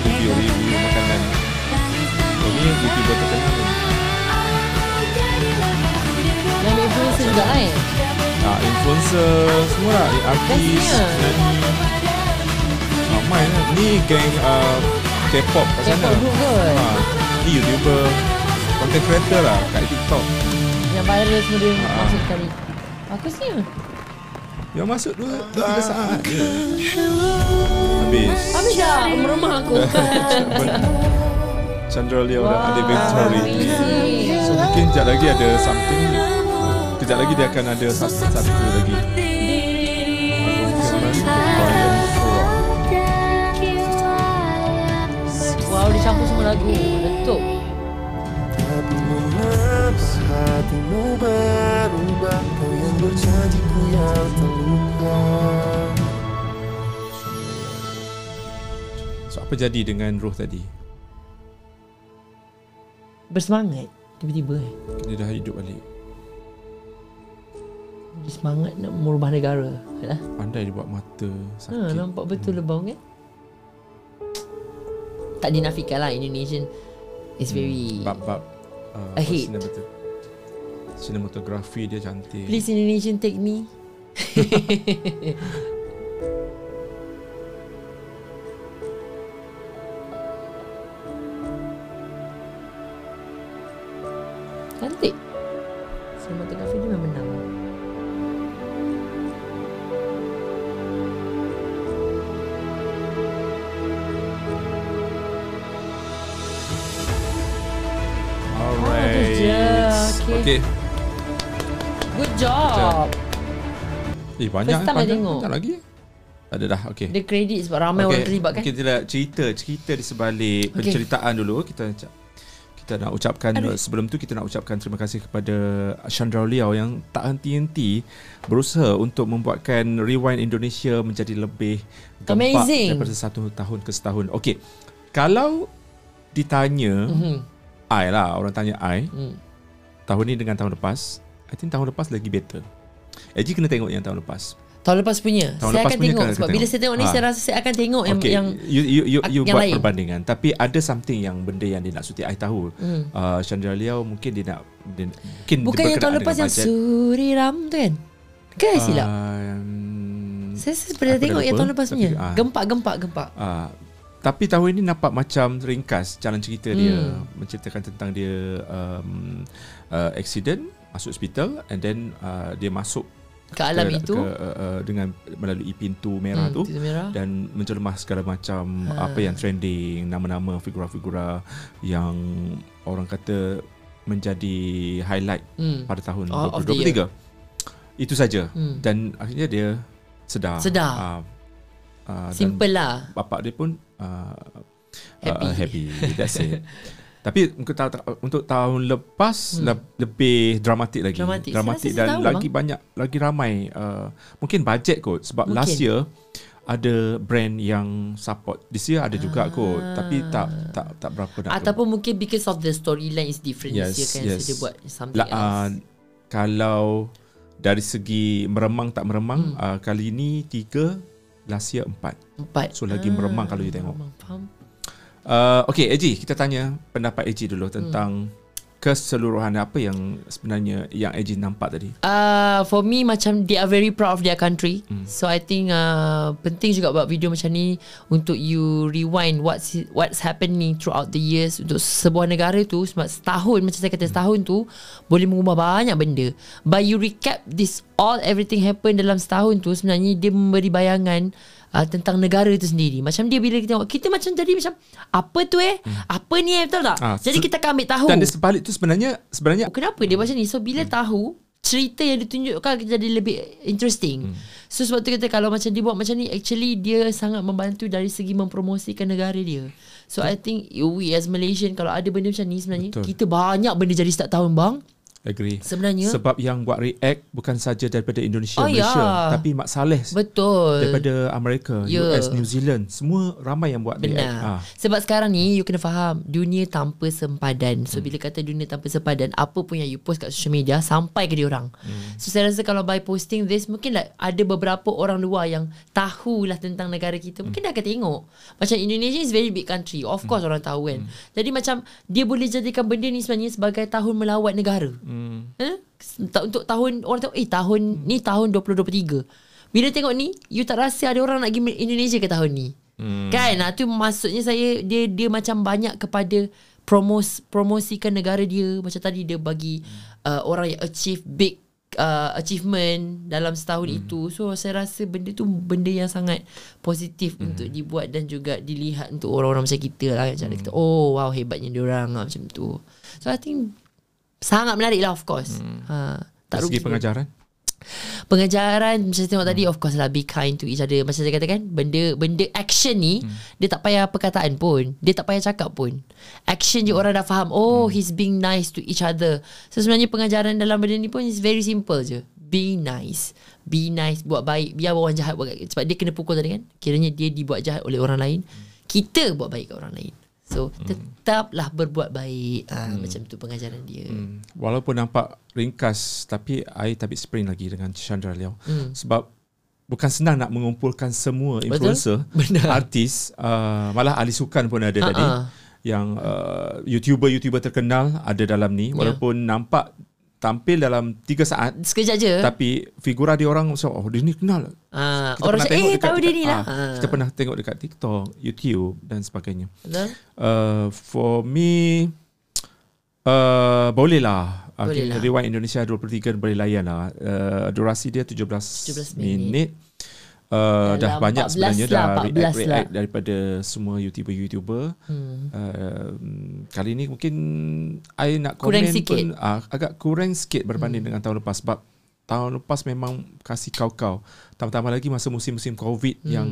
Review-review makanan. Oh, ni YouTuber terkenal influencer juga eh. Ah, influencer semua lah. Eh, Artis, Bestnya. nyanyi. Ah, main lah. Ni geng uh, K-pop kat sana. K-pop group kot. Ah, ni YouTuber. Content creator lah kat TikTok. Yang viral semua dia Ah. masuk sekali. Bagusnya. Yang masuk 2-3 saat je. Habis. Habis dah meremah aku. <laughs> Chandra Leo dan Wow, Adik Victory. amazing. So mungkin sekejap lagi ada something. Kejap lagi dia akan ada satu, satu lagi. Wow, dia campur semua lagu. Letup. Mengapa hatimu berubah Kau yang berjanji ku yang terluka So apa jadi dengan roh tadi? Bersemangat. Tiba-tiba eh. Dia dah hidup balik. Semangat nak merubah negara. Lah. Pandai dia buat mata Ha, sakit. nampak betul lebau kan? Tak dinafikan lah Indonesian is very Bab-bab uh, Ahead. cinemat- Cinematografi dia cantik. Please Indonesian take me. <laughs> Okay. Okay. Good job. Eh banyak First time I panjang, tengok. lagi. Ada dah. Okay. Dia kredit sebab ramai orang terlibat kan. Kita nak cerita cerita di sebalik Okey. penceritaan dulu kita kita nak ucapkan Aduh. sebelum tu kita nak ucapkan terima kasih kepada Chandra Liao yang tak henti-henti berusaha untuk membuatkan Rewind Indonesia menjadi lebih gempak Amazing. daripada satu tahun ke setahun. Okey. Kalau ditanya Mhm. I lah orang tanya I Hmm. Tahun ni dengan tahun lepas I think tahun lepas lagi better. Eji kena tengok yang tahun lepas. Tahun lepas punya. Tahun saya lepas akan punya tengok kena sebab bila tengok. saya tengok ni Ha. saya rasa saya akan tengok yang okay. yang you you you, you yang buat lain. perbandingan tapi ada something yang benda yang dia nak suti I tahu. Hmm. Uh, Chandra Liao mungkin dia nak dia, mungkin bukan dia yang tahun lepas yang bajet. Suriram tu kan? Kan uh, silap? Um, Saya saya pernah tengok yang tahun lepas tapi, punya. ah. Gempak-gempak gempak. uh, tapi tahun ini nampak macam ringkas jalan cerita dia Hmm. menceritakan tentang dia um, uh, accident masuk hospital and then uh, dia masuk Ke alam ke, itu. ke, uh, uh, dengan melalui pintu merah Hmm, tu pintu merah. dan menjelma segala macam Ha. apa yang trending nama-nama figura-figura yang orang kata menjadi highlight Hmm. pada tahun of the 2023 itu saja Hmm. dan akhirnya dia sedar Sedar. uh, uh, Simple lah. bapak dia pun uh, Happy. uh, happy that's it <laughs> tapi untuk, untuk tahun lepas hmm. le- lebih dramatik lagi Dramatik. Dramatik dan lagi bang. banyak lagi ramai uh, mungkin bajet kot sebab Mungkin. last year ada brand yang support this year ada juga kot tapi tak tak tak berapa nak Ataupun mungkin because of the storyline is different Yes, this year kan. yes. So dia buat something La, else. uh, kalau dari segi meremang tak meremang Hmm. uh, kali ini tiga last year empat Empat. so lagi meremang kalau you tengok Meremang, faham. Uh, okay, Eji, kita tanya pendapat Eji dulu tentang keseluruhan apa yang sebenarnya yang Eji nampak tadi. Uh, for me macam they are very proud of their country. Hmm. So I think uh, penting juga buat video macam ni untuk you rewind what's what's happening throughout the years untuk sebuah negara tu sebab setahun macam saya kata setahun tu boleh mengubah banyak benda. But you recap this all everything happen dalam setahun tu sebenarnya dia memberi bayangan uh, tentang negara tu sendiri. Macam dia bila kita tengok kita macam jadi macam apa tu eh? Apa ni eh betul tak? Ah, jadi kita akan ambil tahu. Dan di sebalik tu sebenarnya sebenarnya Kenapa dia macam ni? So bila Hmm. tahu cerita yang ditunjukkan jadi lebih interesting. Hmm. So sebab tu kita kalau macam dia buat macam ni actually dia sangat membantu dari segi mempromosikan negara dia. So I think we as Malaysian kalau ada benda macam ni sebenarnya Betul. kita banyak benda jadi setiap tahun bang. Agree. Sebenarnya Sebab yang buat react bukan saja daripada Indonesia, Oh, Malaysia, ya. tapi Mak Saleh betul. daripada Amerika, Ya. US, New Zealand, semua ramai yang buat react. Benar. Ah. Sebab sekarang ni you kena faham dunia tanpa sempadan. Hmm. So bila kata dunia tanpa sempadan, apa pun yang you post kat social media sampai ke dia orang. Hmm. So saya rasa kalau by posting this mungkin like ada beberapa orang luar yang tahulah tentang negara kita. Mungkin dia akan tengok. Macam Indonesia is very big country. Of course orang tahu kan. Jadi macam dia boleh jadikan benda ni sebenarnya sebagai tahun melawat negara. Hmm. Eh? Ta- Untuk tahun orang tahu eh tahun ni tahun 2023. Bila tengok ni you tak rasa ada orang nak pergi Indonesia ke tahun ni. Hmm. Kan? Nah, tu maksudnya saya dia dia macam banyak kepada promos promosikan negara dia. Macam tadi dia bagi uh, orang yang achieve big uh, achievement dalam setahun hmm. itu. So saya rasa benda tu benda yang sangat positif hmm. untuk dibuat dan juga dilihat untuk orang-orang macam kita lah. Macam hmm. kita, oh wow hebatnya dia orang macam tu. So I think sangat menarik lah of course. Hmm. Ha, tak Dari segi pengajaran? Pengajaran macam saya tengok tadi of course lah be kind to each other. Macam saya katakan benda benda action ni hmm. dia tak payah perkataan pun. Dia tak payah cakap pun. Action je orang dah faham oh hmm. he's being nice to each other. So sebenarnya pengajaran dalam benda ni pun is very simple je. Be nice. Be nice buat baik. Biar orang jahat buat sebab dia kena pukul tadi kan? Kiranya dia dibuat jahat oleh orang lain. Kita buat baik ke orang lain so tetaplah berbuat baik ah, macam tu pengajaran dia Hmm. Walaupun nampak ringkas tapi I tak habis sprint lagi dengan Chandra Liao. Hmm. Sebab bukan senang nak mengumpulkan semua Betul. influencer, Benar. artis, uh, malah ahli sukan pun ada Ha-ha. tadi. Yang uh, YouTuber-YouTuber terkenal ada dalam ni Ya. walaupun nampak tampil dalam 3 saat sekejap je tapi figura dia orang macam oh dia ni kenal. Ah, Kita orang pernah cakap, tengok eh dekat- tahu dia ni lah. ah, Kita pernah tengok dekat TikTok, YouTube dan sebagainya. Betul? Uh, for me uh, boleh lah Boleh okay, lah. Rewind Indonesia 23 boleh layan lah uh, Durasi dia 17, 17 minit, minit. Uh, dah Dalam banyak 14 sebenarnya lah, dah 14 react, lah. react daripada semua YouTuber-YouTuber. Hmm. Uh, kali ni mungkin I nak Kurang komen sikit. pun uh, agak kurang sikit berbanding dengan tahun lepas sebab tahun lepas memang kasih kau-kau. Tambah-tambah lagi masa musim-musim COVID Hmm. yang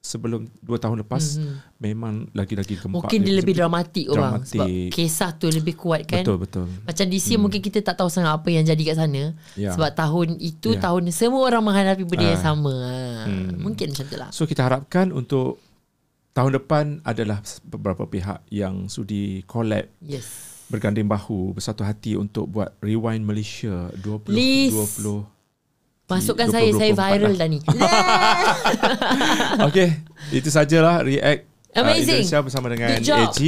sebelum 2 tahun lepas Hmm. memang lagi-lagi gempak. Mungkin dia lebih dramatik orang sebab Dramatik. kisah tu lebih kuat kan. Betul betul. Macam DC hmm. mungkin kita tak tahu sangat apa yang jadi kat sana. Ya. Sebab tahun itu Ya. tahun semua orang menghadapi benda yang Ah. sama. Hmm. Mungkin macam tu lah. So kita harapkan untuk tahun depan adalah beberapa pihak yang sudi collab Yes. berganding bahu bersatu hati untuk buat Rewind Malaysia 20 Please. 20 Masukkan 20, saya Saya 24 viral dah ni <laughs> <laughs> Okey, itu sajalah react uh, Amazing. Indonesia bersama dengan. AG.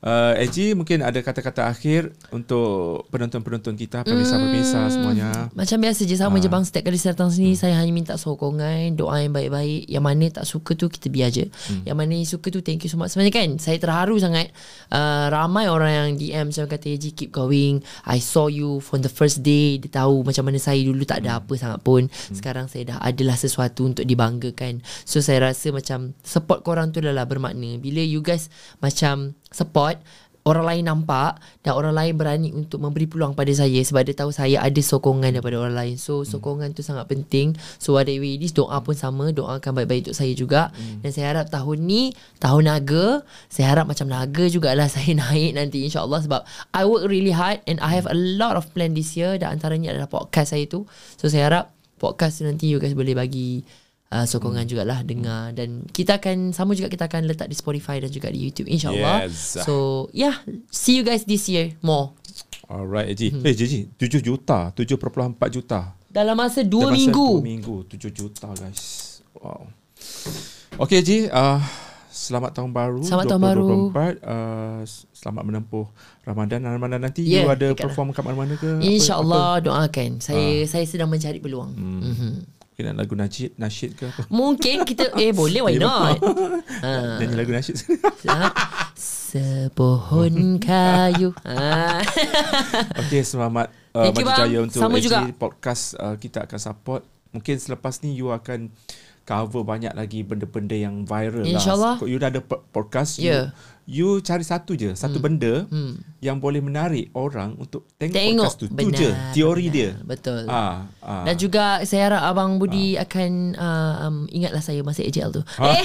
Uh, AG mungkin ada kata-kata akhir untuk penonton-penonton kita, pemirsa-pemirsa Hmm. semuanya. Macam biasa je Sama Ah. je bang. Setiap kali saya datang sini Saya hanya minta sokongan Doa yang baik-baik. Yang mana tak suka tu Kita biar je. Hmm. Yang mana yang suka tu Thank you so much. Sebenarnya kan Saya terharu sangat. Uh, Ramai orang yang DM Macam kata AG keep going. I saw you From the first day. Dia tahu macam mana saya dulu Tak Hmm. ada apa sangat pun. Sekarang saya dah adalah sesuatu Untuk dibanggakan. So saya rasa macam Support korang tu adalah bermakna. Bila you guys Macam support orang lain nampak dan orang lain berani untuk memberi peluang pada saya sebab dia tahu saya ada sokongan daripada orang lain. So sokongan tu sangat penting. So whatever it is doa pun sama, doakan baik-baik untuk saya juga. Dan saya harap tahun ni tahun naga, saya harap macam naga jugalah <laughs> saya naik nanti insya-Allah sebab I work really hard and I have a lot of plan this year dan antaranya adalah podcast saya tu. So saya harap podcast tu nanti you guys boleh bagi uh, sokongan Hmm. jugalah dengar dan kita akan sama juga kita akan letak di Spotify dan juga di YouTube insyaallah. Yes. So yeah, see you guys this year more. Alright, AG. Hmm. Eh, JJ, 7 juta, 7.4 juta. Dalam masa 2 Dalam masa minggu. dua minggu 7 juta guys Wow Okay Ji uh, Selamat tahun baru Selamat tahun baru. 2024 uh, Selamat menempuh Ramadan Ramadan nanti Yeah, You ada dekat perform kat mana-mana ke InsyaAllah doakan. Saya saya sedang mencari peluang. Hmm. Mm-hmm. Nak lagu nasyid Nasyid ke apa Mungkin kita <laughs> eh boleh why not? <laughs> ha. Nyanyi lagu nasyid Ha. Sepohon kayu. Ha. <laughs> Okay selamat uh, Maju. Jaya untuk Sama AG juga. Podcast uh, Kita akan support Mungkin selepas ni You akan Cover banyak lagi Benda-benda yang viral InsyaAllah. lah You dah ada po- podcast Ya. you, you cari satu je Satu benda Yang boleh menarik orang Untuk tengok, Tengok. podcast tu Tu Benar, je Teori benar. dia Betul. ah, ah. Dan juga saya harap Abang Budi akan uh, um, ingatlah saya masa AJL tu. Ah. Eh.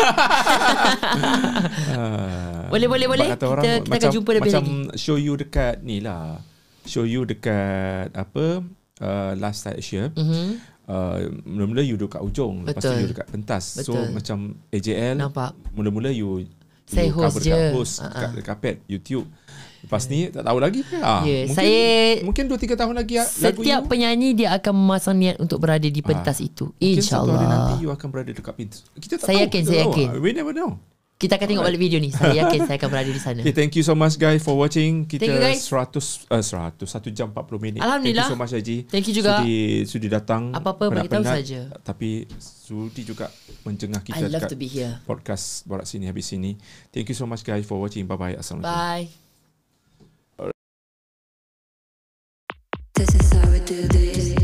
Ah. <laughs> Boleh, boleh, boleh. Kita- orang, kita akan macam, jumpa lebih macam lagi. show you dekat ni lah Show you dekat Apa uh, Last Night Asia Mhm. Uh, Mula-mula you duduk kat ujung Lepas tu Betul. you dekat pentas So Betul. macam AJL Nampak. Mula-mula you Saya you host cover je. host Ah, Dekat ah. kapet YouTube Lepas ni tak tahu lagi ah, Ya, mungkin, saya- Mungkin 2-3 tahun lagi ah, lagu Setiap you, penyanyi dia akan memasang niat untuk berada di pentas Ah. itu. Mungkin satu hari nanti InsyaAllah. you akan berada dekat pintu Kita tak Saya tahu yakin, kita saya tahu. yakin. We never know Kita akan tengok balik video ni. Saya <laughs> yakin saya akan berada di sana. Okay, thank you so much guys for watching. Kita Thank you, guys. 100 uh, 100 1 jam 40 minit. Alhamdulillah. Thank you so much Haji. Thank you juga. Sudi sudi datang. Apa-apa bagi tahu saja. Tapi sudi juga menjengah I kita love dekat to be here. podcast Borak Sini Habis Sini. Thank you so much guys for watching. Bye bye. Assalamualaikum. Bye. This is how we do this.